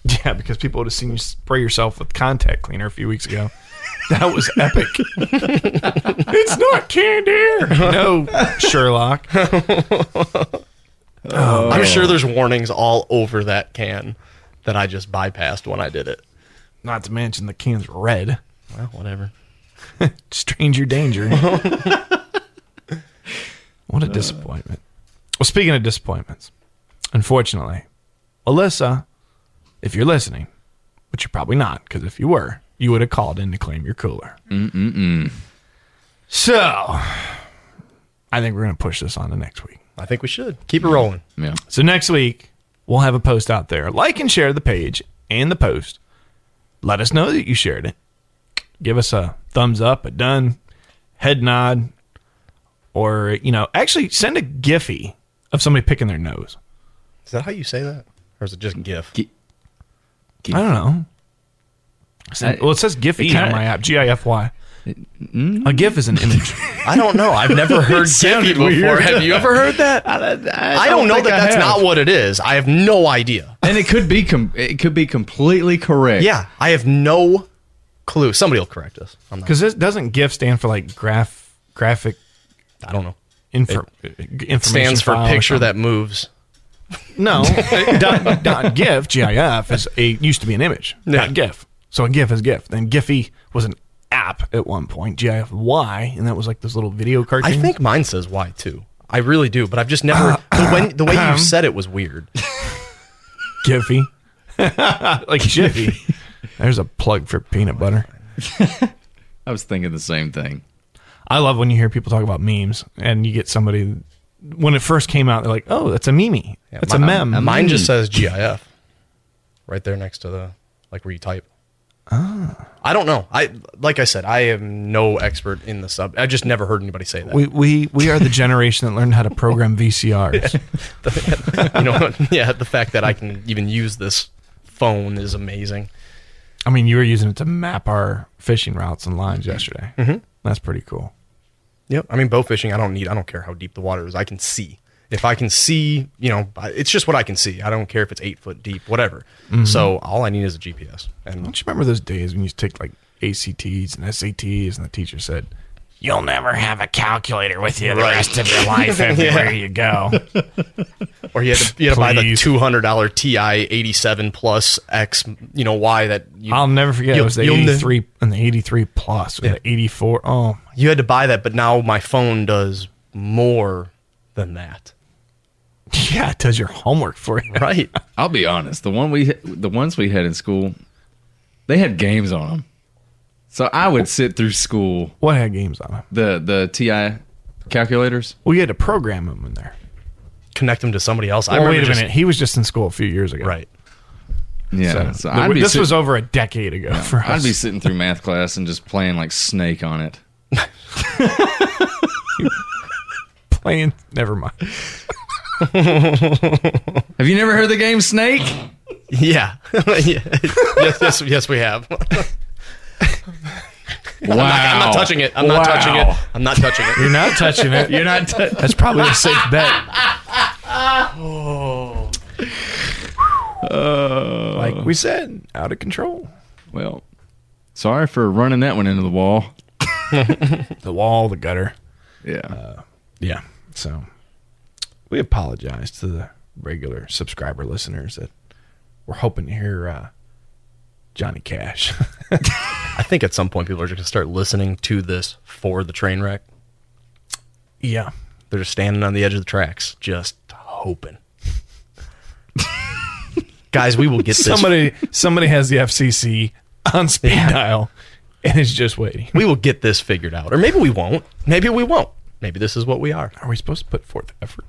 Yeah, because people would have seen you spray yourself with contact cleaner a few weeks ago. That was epic. it's not canned air. No, Sherlock. Oh, I'm sure there's warnings all over that can that I just bypassed when I did it. Not to mention the can's red. Well, whatever. [laughs] Stranger danger. [laughs] what a disappointment. Well, speaking of disappointments, unfortunately, Alyssa, if you're listening, which you're probably not, because if you were, you would have called in to claim your cooler. Mm-mm-mm. So, I think we're going to push this on to next week. I think we should keep it rolling. Yeah. So next week we'll have a post out there. Like and share the page and the post. Let us know that you shared it. Give us a thumbs up, a done, head nod, or you know, actually send a Giphy of somebody picking their nose. Is that how you say that, or is it just GIF? I don't know. Send- well, it says Giphy it on my app. G I F Y. A GIF is an mm. image. [laughs] I don't know. I've never [laughs] heard Giphy sounded before. weird. Have you ever heard that? [laughs] I, don't know that I that's have. not what it is. I have no idea. and it could be com- it could be completely correct. Yeah, I have no clue. Somebody will correct us. Because this doesn't GIF stand for like graph graphic I don't know. info, uh, It information stands for picture that moves. No, dot, dot GIF GIF is a used to be an image. Yeah. Dot GIF. So a GIF is GIF. Then Giphy was an app at one point. GIF Y, and that was like this little video cartoon. I think mine says Y too. I really do, but I've just never. Uh, the, way, the way you said it was weird. [laughs] Giphy, [laughs] like Jiffy. There's a plug for peanut butter. [laughs] I was thinking the same thing. I love when you hear people talk about memes, and you get somebody when it first came out. They're like, "Oh, that's a meme. That's a Mi- mem." Mine just says GIF, right there next to the like where you type. I don't know. I like I said, I am no expert in the sub. I just never heard anybody say that. we we we are the generation that learned how to program VCRs. [laughs] you know, [laughs] yeah. The fact that I can even use this phone is amazing. I mean, you were using it to map our fishing routes and lines yesterday. Mhm. That's pretty cool. Yep. I mean, bow fishing. I don't need. I don't care how deep the water is. I can see If I can see, you know, it's just what I can see. I don't care if it's eight foot deep, whatever. Mhm. So all I need is a GPS. And Don't you remember those days when you take like ACTs and SATs, and the teacher said, "You'll never have a calculator with you the Right. rest of your life everywhere [laughs] Yeah. you go." [laughs] or you had to, you had to buy the two hundred dollar Ti eighty seven plus X, you know, Y that you, I'll never forget. It was the 83 and the 83 plus, or Yeah. the 84. Oh, You had to buy that, but now my phone does more than that. [laughs] yeah, it does your homework for you. Right. [laughs] I'll be honest. The one we, the ones we had in school, they had games on them. So I would sit through school. What had games on them? The the Ti calculators. Well, you had to program them in there. Connect them to somebody else. I Well, wait remember a just- minute. He was just in school a few years ago. Right. Yeah. So, So, I'd be this sit- was over a decade ago for us. I'd be sitting through math class and just playing like Snake on it. [laughs] playing. Never mind. [laughs] Have you never heard the game Snake? [laughs] Yeah. [laughs] Yeah. yes, yes, yes, we have. I'm, not, I'm not touching it. I'm not touching it. I'm not touching it. You're not touching it. You're not. T- That's probably a safe bet. oh. Uh, Like we said, out of control. well, sorry for running that one into the wall. The wall, the gutter. Yeah. Yeah. So we apologize to the regular subscriber listeners that we're hoping to hear uh, Johnny Cash. [laughs] I think at some point people are just going to start listening to this for the train wreck. yeah. They're just standing on the edge of the tracks, just hoping. [laughs] Guys, we will get this. Somebody somebody has the FCC on speed dial and is just waiting. We will get this figured out, or maybe we won't. Maybe we won't. Maybe this is what we are. Are we supposed to put forth effort?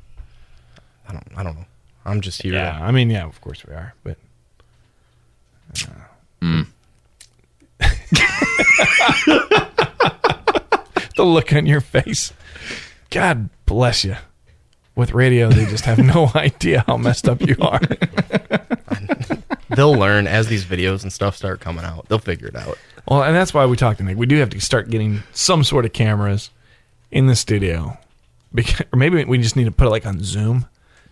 I don't. I don't know. I'm just here. Yeah, I mean, yeah, of course we are, but uh, mm. [laughs] the look on your face. God bless you. With radio, they just have no [laughs] idea how messed up you are. [laughs] They'll learn as these videos and stuff start coming out. They'll figure it out. Well, and that's why we talked to Nick. We do have to start getting some sort of cameras in the studio, because, or maybe we just need to put it like on Zoom,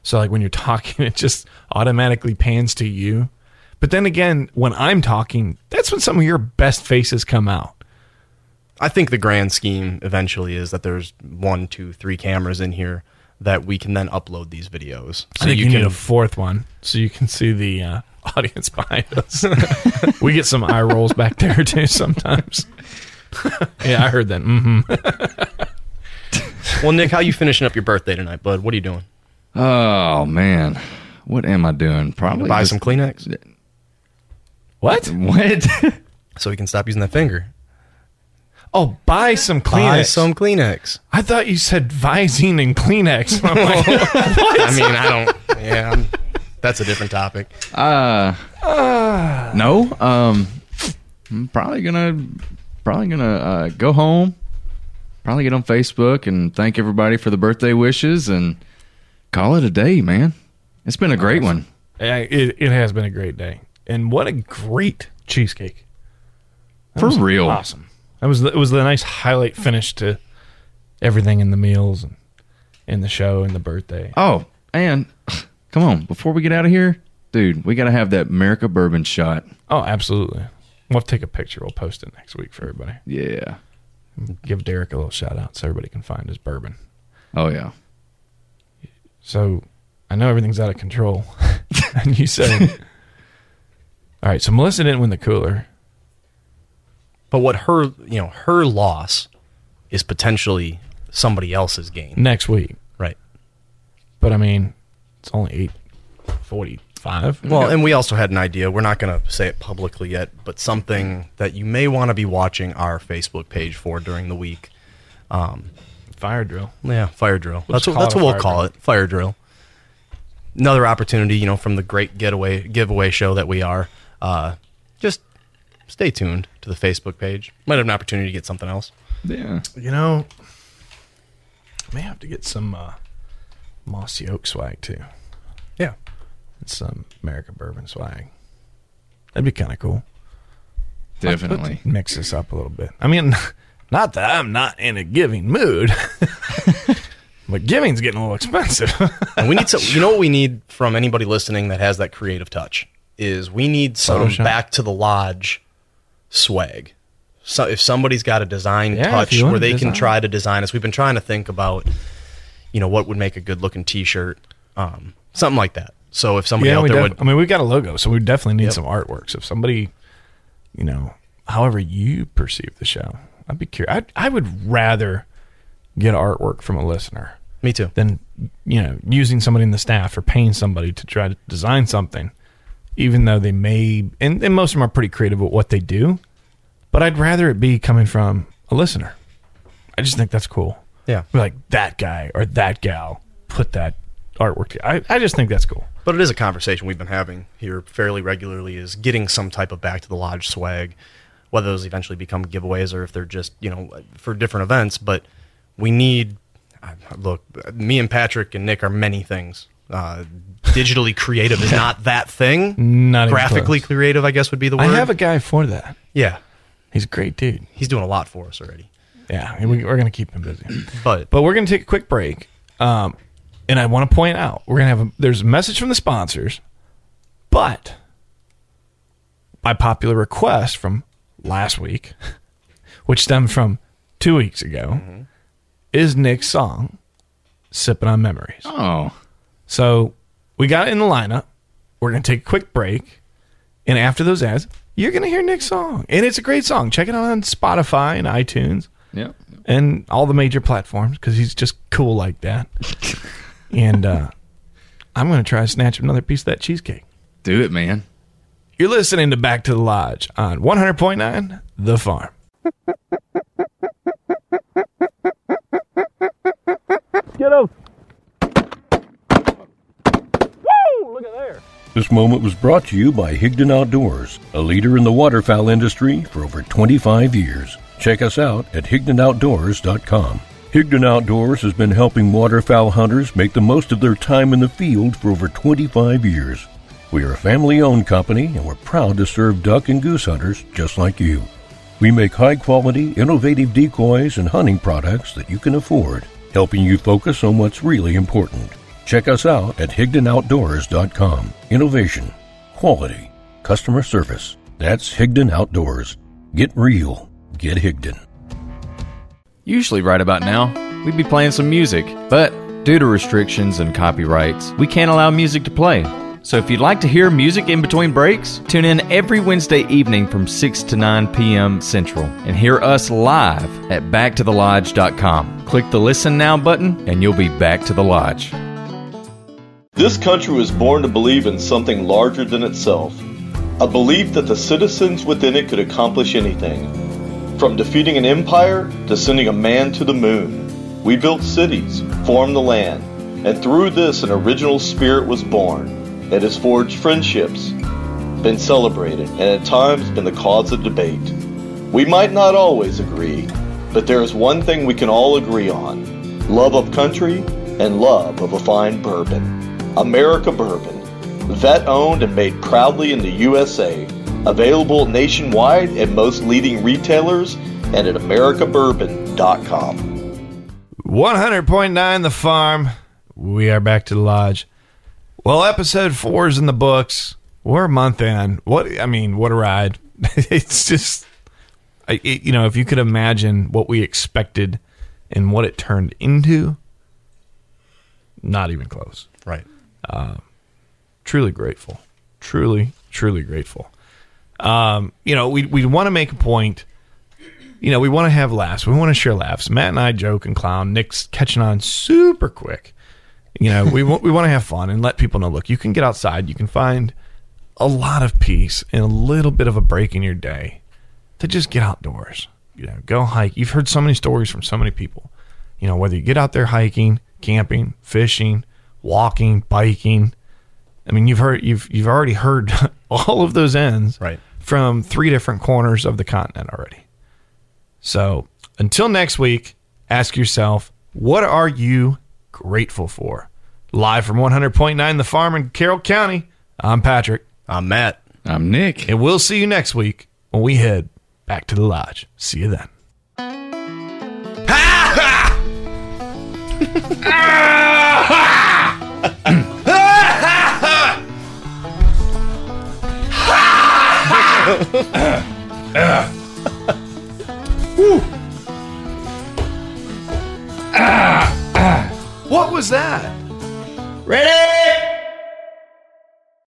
so like when you're talking, [laughs] it just automatically pans to you. But then again, when I'm talking, that's when some of your best faces come out. I think the grand scheme eventually is that there's one, two, three cameras in here that we can then upload these videos. I think you, can need a fourth one so you can see the uh, [laughs] audience behind us. [laughs] we get some eye rolls back there too sometimes. yeah, I heard that. Mm-hmm. Well, Nick, how you finishing up your birthday tonight, bud? What are you doing? Oh man, what am I doing? Probably Buy just- some Kleenex What? What? [laughs] so we can stop using that finger. Oh, buy some Kleenex. Buy some Kleenex. I thought you said Visine and Kleenex. [laughs] I'm like, [laughs] I mean, I don't. Yeah, I'm, that's a different topic. Uh, Ah. no. Um, I'm probably gonna probably gonna uh, go home. Probably get on Facebook and thank everybody for the birthday wishes and call it a day, man. It's been a great one. Yeah, it, it has been a great day, and what a great cheesecake! That For real. awesome. That was the, it was the nice highlight finish to everything in the meals and in the show and the birthday. Oh, and [sighs] come on, before we get out of here, dude, we got to have that America bourbon shot. Oh, absolutely. We'll take a picture. We'll post it next week for everybody. Yeah. Give Derek a little shout out so everybody can find his bourbon. Oh yeah. So I know everything's out of control. [laughs] and you said, [laughs] all right, so Melissa didn't win the cooler. But what her, you know, her loss is potentially somebody else's gain. next week. Right. But I mean, it's only eight forty-five. Well, and we also had an idea. We're not going to say it publicly yet, but something that you may want to be watching our Facebook page for during the week. Um, fire drill. Yeah, fire drill. We'll that's what, that's what we'll call drill. it. Fire drill. Another opportunity, you know, from the great getaway giveaway show that we are. Uh, just stay tuned to the Facebook page. Might have an opportunity to get something else. Yeah. You know, I may have to get some uh, mossy oak swag too. Yeah. And some American bourbon swag. That'd be kind of cool. Let's- let's Definitely. mix this up a little bit. I mean, [laughs] not that I'm not in a giving mood, [laughs] But giving's getting a little expensive. and we need some. You know what we need from anybody listening that has that creative touch is we need some Photoshop. back to the lodge swag. So if somebody's got a design Yeah, if touch you where to they can design. try to design us, we've been trying to think about, you know, what would make a good looking T-shirt, um, something like that. So if somebody yeah, out we there def- would, I mean, we've got a logo, so we definitely need some artwork. So if somebody, you know, however you perceive the show, I'd be curious. I I would rather get artwork from a listener. Me too. Than you know, using somebody in the staff or paying somebody to try to design something, even though they may and, and most of them are pretty creative at what they do. But I'd rather it be coming from a listener. I just think that's cool. Yeah. Like that guy or that gal put that artwork together. I, I just think that's cool. But it is a conversation we've been having here fairly regularly is getting some type of back to the lodge swag, whether those eventually become giveaways or if they're just, you know, for different events. But we need, look, me and Patrick and Nick are many things. Uh, digitally creative is not that thing. Not Graphically creative, I guess would be the word. I have a guy for that. Yeah. He's a great dude. He's doing a lot for us already. Yeah, and we, we're going to keep him busy. [clears throat] But but we're going to take a quick break. Um, and I want to point out we're going to have a, there's a message from the sponsors, but by popular request from last week, which stemmed from two weeks ago, is Nick's song "Sipping on Memories." Oh, so we got it in the lineup. We're going to take a quick break, and after those ads, you're going to hear Nick's song, and it's a great song. Check it out on Spotify and iTunes Yep. and all the major platforms because he's just cool like that. [laughs] and uh, I'm going to try to snatch another piece of that cheesecake. Do it, man. You're listening to Back to the Lodge on 100.9 The Farm. Get him! Woo! Look at there. This moment was brought to you by Higdon Outdoors, a leader in the waterfowl industry for over 25 years. Check us out at HigdonOutdoors.com. Higdon Outdoors has been helping waterfowl hunters make the most of their time in the field for over 25 years. We are a family owned company and we're proud to serve duck and goose hunters just like you. We make high quality, innovative decoys and hunting products that you can afford, helping you focus on what's really important. Check us out at HigdonOutdoors.com. Innovation, quality, customer service. That's Higdon Outdoors. Get real. Get Higdon. Usually, right about now, we'd be playing some music, but due to restrictions and copyrights, we can't allow music to play. So if you'd like to hear music in between breaks, tune in every Wednesday evening from 6 to 9 p.m. Central and hear us live at backtothelodge.com. Click the Listen Now button and you'll be back to the lodge. This country was born to believe in something larger than itself, a belief that the citizens within it could accomplish anything. From defeating an empire to sending a man to the moon, we built cities, formed the land, and through this an original spirit was born. It has forged friendships, been celebrated, and at times been the cause of debate. We might not always agree, but there is one thing we can all agree on love of country and love of a fine bourbon. America Bourbon, vet owned and made proudly in the USA. Available nationwide at most leading retailers and at AmericaBourbon.com. 100.9 The Farm. We are back to the lodge. Well, episode four is in the books. We're a month in. What I mean, what a ride! [laughs] it's just, I- it, you know, if you could imagine what we expected and what it turned into, not even close. Right. Uh, truly grateful. Truly, truly grateful. Um, you know, we we want to make a point. You know, we want to have laughs. We want to share laughs. Matt and I joke and clown. Nick's catching on super quick. You know, we want we want to have fun and let people know. Look, you can get outside. You can find a lot of peace and a little bit of a break in your day to just get outdoors. You know, go hike. You've heard so many stories from so many people. You know, whether you get out there hiking, camping, fishing, walking, biking. I mean, you've heard you've you've already heard [laughs] all of those ends right. from three different corners of the continent already. So, until next week, ask yourself, what are you grateful for. Live from 100.9 The Farm in Carroll County, I'm Patrick. I'm Matt. I'm Nick. And we'll see you next week when we head back to the lodge. See you then. Ah. What was that? Ready?